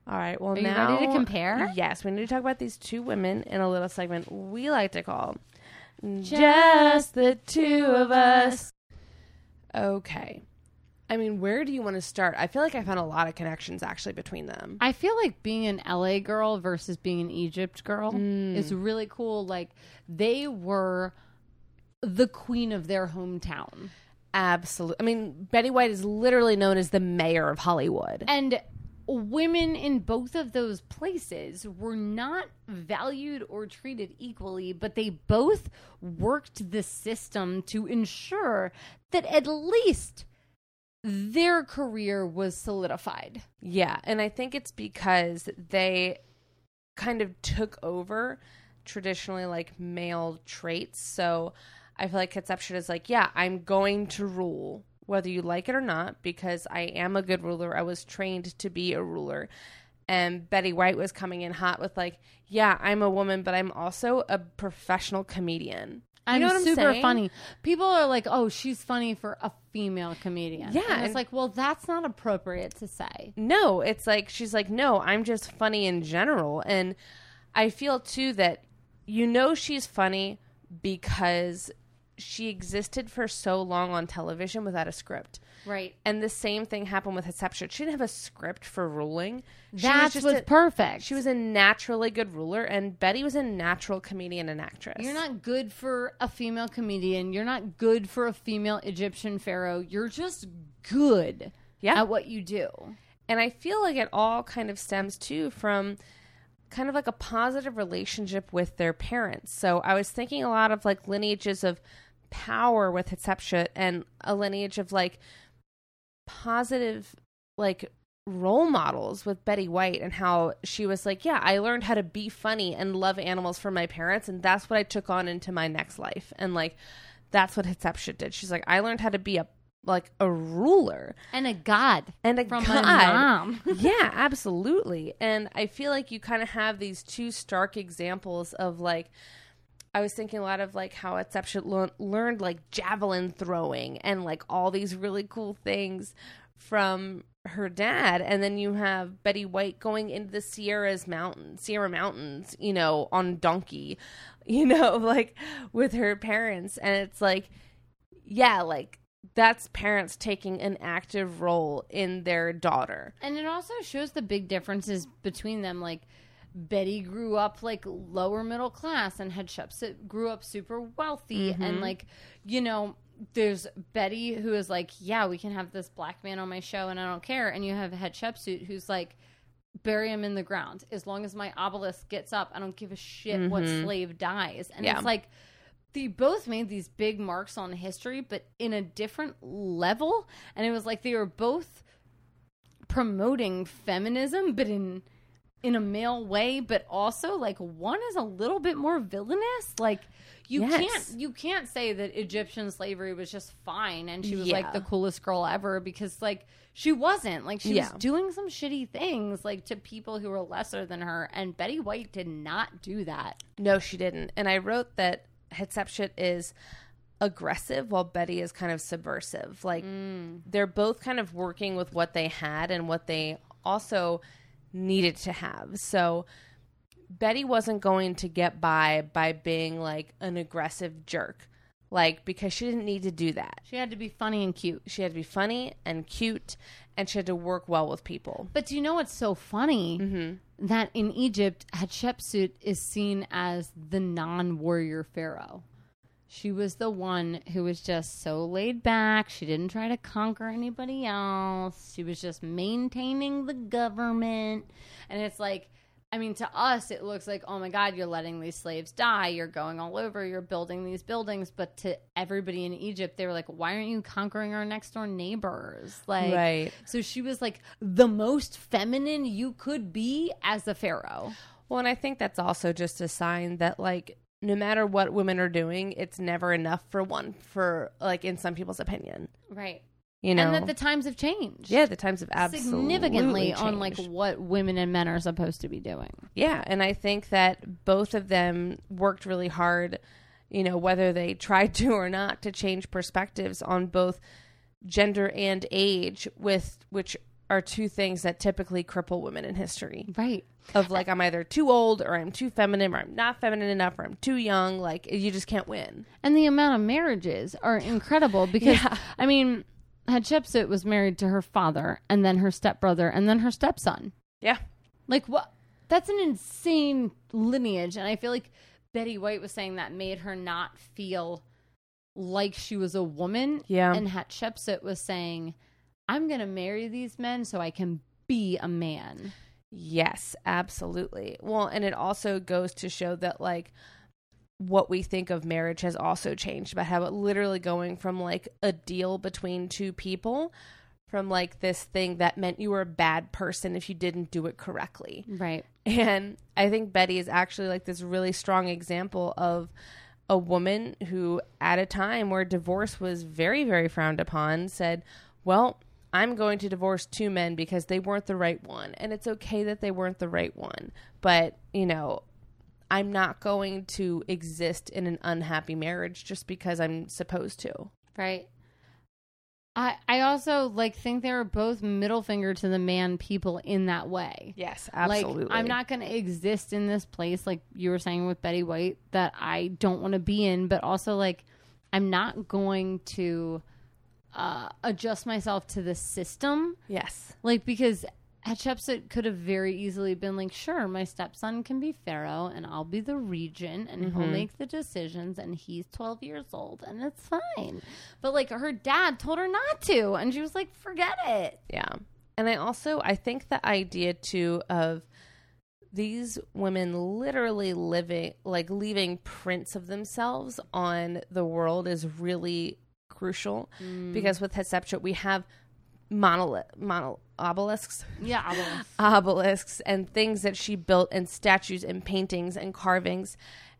All right. Well, Are you ready to compare? Yes, we need to talk about these two women in a little segment we like to call Just the two of us. Okay. I mean, where do you want to start? I feel like I found a lot of connections actually between them. I feel like being an LA girl versus being an Egypt girl Mm. is really cool. Like, they were the queen of their hometown. Absolutely. I mean, Betty White is literally known as the mayor of Hollywood. And women in both of those places were not valued or treated equally, but they both worked the system to ensure that at least their career was solidified. Yeah, and I think it's because they kind of took over traditionally like male traits. So I feel like Conception is like, yeah, I'm going to rule whether you like it or not because I am a good ruler. I was trained to be a ruler. And Betty White was coming in hot with like, yeah, I'm a woman, but I'm also a professional comedian. You I'm know what I'm super saying? funny. People are like, "Oh, she's funny for a female comedian." Yeah, and it's like, well, that's not appropriate to say. No, it's like she's like, no, I'm just funny in general. And I feel too that you know she's funny because she existed for so long on television without a script. Right. And the same thing happened with Hatshepsut. She didn't have a script for ruling. She was, what's a- perfect. She was a naturally good ruler, and Betty was a natural comedian and actress. You're not good for a female comedian. You're not good for a female Egyptian pharaoh. You're just good Yeah. at what you do. And I feel like it all kind of stems too from kind of like a positive relationship with their parents. So I was thinking a lot of like lineages of power with Hatshepsut and a lineage of like positive like role models with Betty White and how she was like, yeah, I learned how to be funny and love animals from my parents and that's what I took on into my next life. And like that's what Hatshepsut did. She's like, I learned how to be a like a ruler And a god and a from god. my mom. yeah, absolutely. And I feel like you kind of have these two stark examples of like I was thinking a lot of like how lear- learned like javelin throwing and like all these really cool things from her dad and then you have Betty White going into the Sierra's mountains, Sierra Mountains, you know, on donkey, you know, like with her parents and it's like yeah, like that's parents taking an active role in their daughter. And it also shows the big differences between them. Like Betty grew up like lower middle class, and Hatshepsut grew up super wealthy. And mm-hmm. like you know, there's Betty who is like, yeah, we can have this black man on my show, and I don't care. And you have Hatshepsut who's like. Bury him in the ground. As long as my obelisk gets up, I don't give a shit what mm-hmm. slave dies. And Yeah. it's like they both made these big marks on history, but in a different level. And it was like they were both promoting feminism, but in in a male way, but also like one is a little bit more villainous. Like you Yes. can't you can't say that Egyptian slavery was just fine and she was Yeah. like the coolest girl ever because like she wasn't. Like she Yeah. was doing some shitty things like to people who were lesser than her and Betty White did not do that. No, she didn't. And I wrote that Hatshepsut is aggressive while Betty is kind of subversive. Like mm. they're both kind of working with what they had and what they also needed to have. So Betty wasn't going to get by by being like an aggressive jerk. Like because she didn't need to do that. She had to be funny and cute. She had to be funny and cute and she had to work well with people. But do you know what's so funny? Mm-hmm. That in Egypt, Hatshepsut is seen as the non warrior pharaoh. She was the one who was just so laid back. She didn't try to conquer anybody else. She was just maintaining the government. And it's like, I mean, to us, it looks like, oh my God, you're letting these slaves die. You're going all over. You're building these buildings. But to everybody in Egypt, they were like, why aren't you conquering our next door neighbors? Like, Right. so she was like the most feminine you could be as a pharaoh. Well, and I think that's also just a sign that like no matter what women are doing, it's never enough for one for like in some people's opinion. Right. You know. And that the times have changed. yeah, the times have absolutely Significantly on like what women and men are supposed to be doing. Yeah, and I think that both of them worked really hard, you know, whether they tried to or not to change perspectives on both gender and age with which are two things that typically cripple women in history. Right. Of like I'm either too old or I'm too feminine or I'm not feminine enough or I'm too young, like you just can't win. And the amount of marriages are incredible because Yeah. I mean, Hatshepsut was married to her father and then her stepbrother and then her stepson. Yeah. Like what? That's an insane lineage, and I feel like Betty White was saying that made her not feel like she was a woman. Yeah. and Hatshepsut was saying, "I'm going to marry these men so I can be a man." Yes, absolutely. Well, and it also goes to show that like what we think of marriage has also changed about how it literally going from like a deal between two people from like this thing that meant you were a bad person if you didn't do it correctly. Right. And I think Betty is actually like this really strong example of a woman who, at a time where divorce was very, very frowned upon, said, Well, I'm going to divorce two men because they weren't the right one. And it's okay that they weren't the right one. But, you know, I'm not going to exist in an unhappy marriage just because I'm supposed to. Right. I I also like think they were both middle finger to the man people in that way. Yes, absolutely. Like I'm not going to exist in this place like you were saying with Betty White that I don't want to be in, but also like I'm not going to uh, adjust myself to the system, Yes. like because Hatshepsut could have very easily been like, sure, my stepson can be pharaoh and I'll be the regent and he'll make the decisions and he's 12 years old and it's fine. But like her dad told her not to and she was like, forget it. Yeah. And I also I think the idea too of these women literally living like leaving prints of themselves on the world is really crucial because with Hatshepsut we have monolith mono obelisks Yeah, will. obelisks and things that she built and statues and paintings and carvings.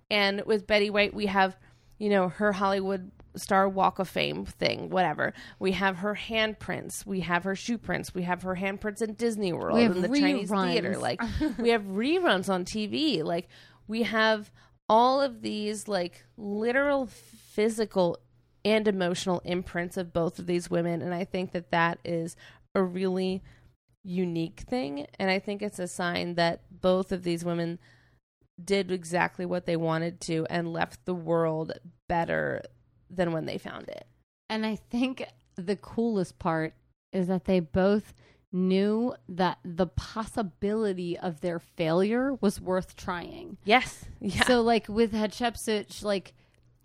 And with Betty White, we have, you know, her Hollywood Star Walk of Fame thing, whatever. We have her handprints. We have her shoe prints. We have her handprints in Disney World and the Chinese theater. Like we have reruns on TV. Like we have all of these like literal physical and emotional imprints of both of these women and I think that that is a really unique thing and I think it's a sign that both of these women did exactly what they wanted to and left the world better than when they found it. And I think the coolest part is that they both knew that the possibility of their failure was worth trying. Yes. Yeah. So like with Hatshepsut, sh- like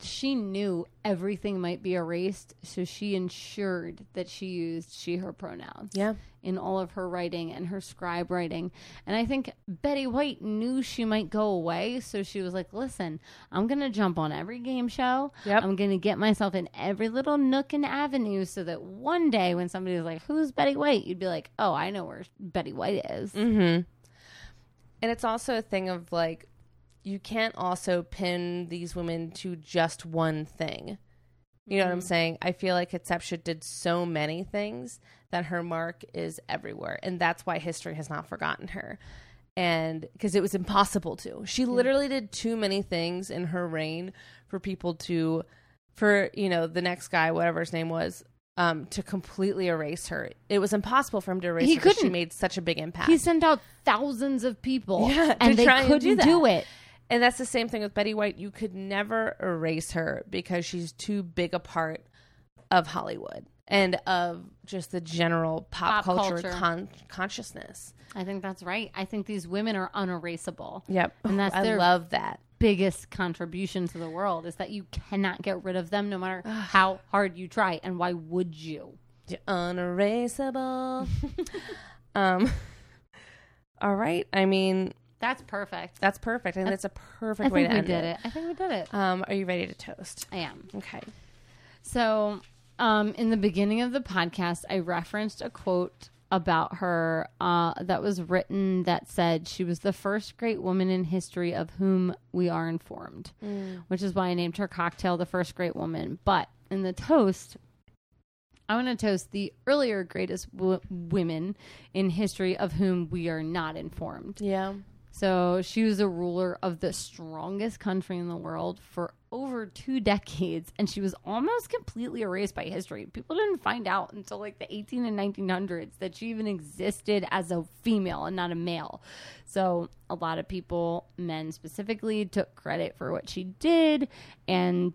she knew everything might be erased, so she ensured that she used she, her pronouns Yeah. in all of her writing and her scribe writing. And I think Betty White knew she might go away, so she was like, listen, I'm going to jump on every game show. Yep. I'm going to get myself in every little nook and avenue so that one day when somebody's like, who's Betty White? You'd be like, oh, I know where Betty White is. Mm-hmm. And it's also a thing of like, you can't also pin these women to just one thing. You know what I'm saying? I feel like Hatshepsut did so many things that her mark is everywhere. And that's why history has not forgotten her. And because it was impossible to. She literally did too many things in her reign for people to, for, you know, the next guy, whatever his name was, um, to completely erase her. It was impossible for him to erase He her 'cause She couldn't. made such a big impact. He sent out thousands of people, Yeah, and they couldn't do do, it. And that's the same thing with Betty White. You could never erase her because she's too big a part of Hollywood and of just the general pop, Pop culture, culture. Con- consciousness. I think that's right. I think these women are unerasable. Yep. And that's I their- love that. biggest contribution to the world is that you cannot get rid of them no matter how hard you try. And why would you? You're unerasable. um, all right. I mean, That's perfect. that's perfect. I think that's a perfect I way think to we did it. I think we did it. Um, are you ready to toast? I am. Okay. So, um, in the beginning of the podcast, I referenced a quote about her uh, that was written that said she was the first great woman in history of whom we are informed, which is why I named her cocktail the first great woman. But in the toast, I want to toast the earlier greatest w- women in history of whom we are not informed. Yeah. So she was a ruler of the strongest country in the world for over two decades, and she was almost completely erased by history. People didn't find out until like the 18 and 1900s that she even existed as a female and not a male. So a lot of people, men specifically, took credit for what she did, and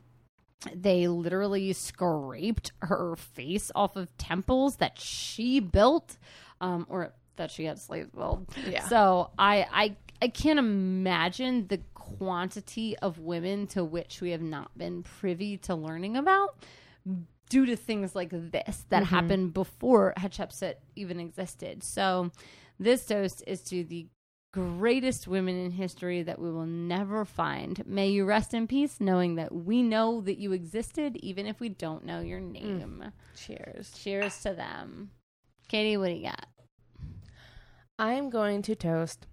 they literally scraped her face off of temples that she built, um, or that she had slaves build. Yeah. So I, I, I can't imagine the quantity of women to which we have not been privy to learning about due to things like this that mm-hmm. happened before Hatshepsut even existed. So this toast is to the greatest women in history that we will never find. May you rest in peace, knowing that we know that you existed, even if we don't know your mm. name. Cheers. Cheers to them. Katie, what do you got? I am going to toast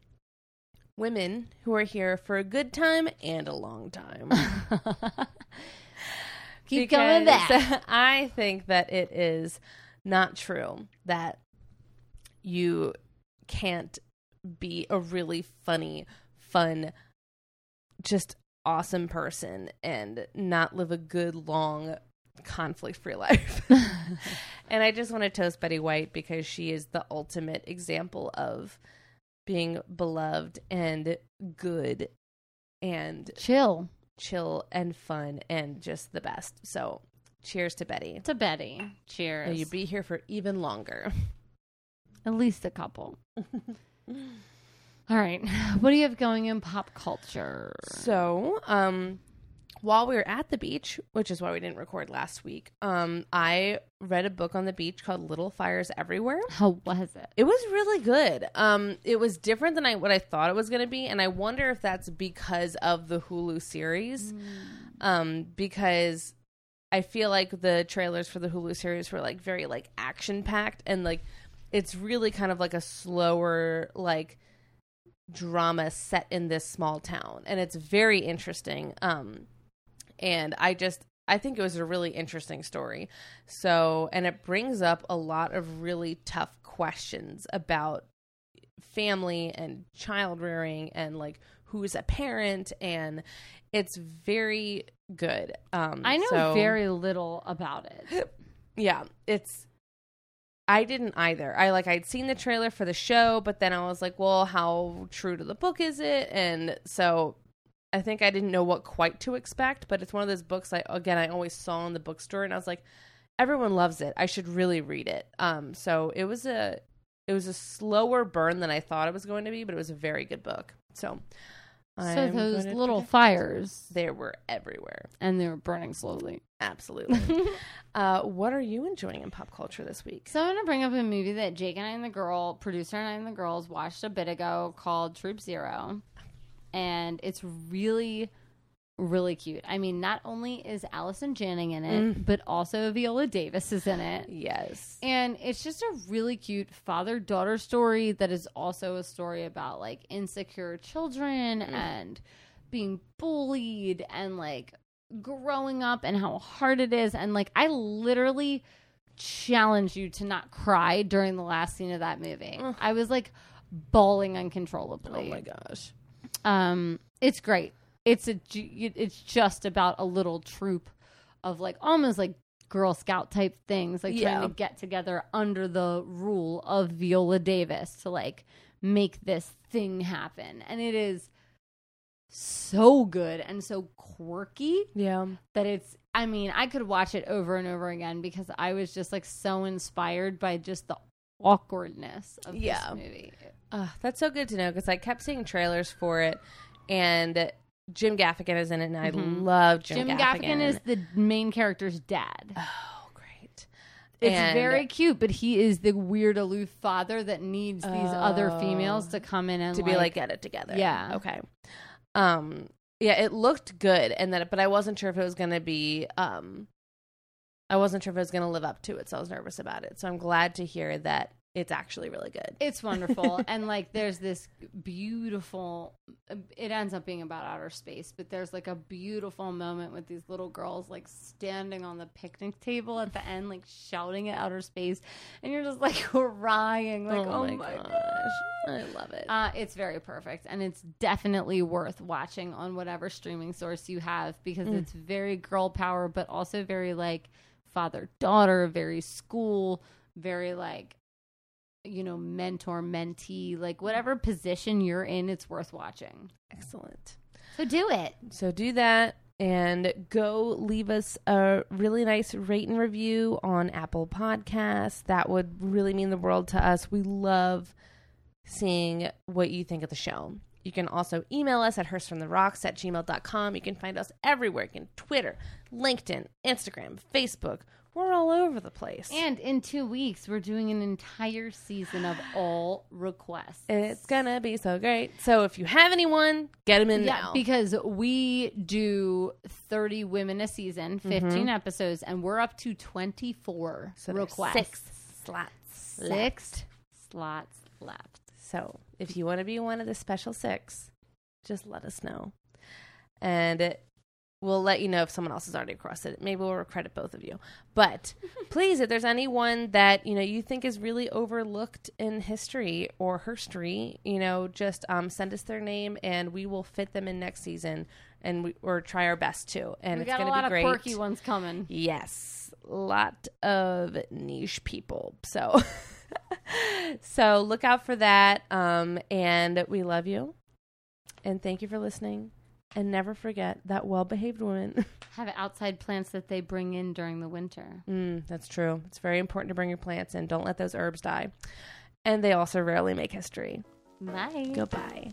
women who are here for a good time and a long time. Keep coming back. I think that it is not true that you can't be a really funny, fun, just awesome person and not live a good, long, conflict free life. and I just want to toast Betty White because she is the ultimate example of being beloved and good and Chill chill and fun and just the best. So, cheers to Betty. to Betty. May Cheers. you be here for even longer. At least a couple. All right. What do you have going in pop culture? So, um, while we were at the beach, which is why we didn't record last week, um, I read a book on the beach called Little Fires Everywhere. How was it? It was really good. Um, it was different than I what I thought it was going to be, and I wonder if that's because of the Hulu series. Um, because I feel like the trailers for the Hulu series were like very like action packed, and like it's really kind of like a slower like drama set in this small town, and it's very interesting. Um, and I just I think it was a really interesting story. So, and it brings up a lot of really tough questions about family and child rearing and like who's a parent and it's very good. Um I know so- very little about it. yeah, it's I didn't either. I like I'd seen the trailer for the show, but then I was like, well, how true to the book is it? And so I think I didn't know what quite to expect, but it's one of those books I again I always saw in the bookstore and I was like, everyone loves it. I should really read it. Um so it was a it was a slower burn than I thought it was going to be, but it was a very good book. So So I'm those little fires, they were everywhere. and they were burning slowly. Absolutely. uh, what are you enjoying in pop culture this week? So I'm gonna bring up a movie that Jake and I and the girl, producer and I and the girls, watched a bit ago called Troop Zero, and it's really, really cute. I mean, not only is Allison Janney in it, mm. but also Viola Davis is in it. Yes. And it's just a really cute father daughter story that is also a story about like insecure children mm. and being bullied and like growing up and how hard it is. And like, I literally challenge you to not cry during the last scene of that movie. I was like bawling uncontrollably. Oh my gosh. Um, it's great. It's a it's just about a little troop of like almost like Girl Scout type things, like Yeah. trying to get together under the rule of Viola Davis to like make this thing happen, and it is so good and so quirky Yeah. that it's. I mean, I could watch it over and over again because I was just like so inspired by just the awkwardness of Yeah. this movie. Uh, that's so good to know because I kept seeing trailers for it, and Jim Gaffigan is in it, and I love Jim, Gaffigan. Jim Gaffigan is the main character's dad. oh great. It's And- very cute, but he is the weird aloof father that needs these other females to come in and to be like get it together. Yeah. Okay. Um. Yeah, it looked good, and that, but I wasn't sure if it was going to be. Um. I wasn't sure if it was going to live up to it, so I was nervous about it. So I'm glad to hear that it's actually really good. it's wonderful. And like there's this beautiful it ends up being about outer space but there's like a beautiful moment with these little girls like standing on the picnic table at the end like shouting at outer space. And you're just like crying like oh, my, gosh, I love it. Uh, it's very perfect, and it's definitely worth watching on whatever streaming source you have because it's very girl power, but also very like father daughter, very school, very like you know mentor mentee, like whatever position you're in, it's worth watching. Excellent. So do it. So do that and go leave us a really nice rate and review on Apple Podcasts. That would really mean the world to us. We love seeing what you think of the show. You can also email us at herstoryontherocks at gmail.com. You can find us everywhere. You can Twitter, LinkedIn, Instagram, Facebook. We're all over the place. And in two weeks, we're doing an entire season of all requests. it's gonna be so great. So if you have anyone, get them in Yeah, now. because we do 30 women a season, mm-hmm. 15 episodes, and we're up to 24 so requests. six slots. Six slots left. So if you want to be one of the special six, just let us know. And it, we'll let you know if someone else has already crossed it. Maybe we'll credit both of you. But please, if there's anyone that, you know, you think is really overlooked in history or herstory, you know, just um, send us their name and we will fit them in next season and we, or try our best to. And We it's got a going to lot be of great. quirky ones coming. Yes, lot of niche people. So, so look out for that. Um, and we love you, and thank you for listening. And never forget that well-behaved women Have outside plants that they bring in during the winter. mm, that's true. It's very important to bring your plants in. Don't let those herbs die. And they also rarely make history. Bye. Goodbye.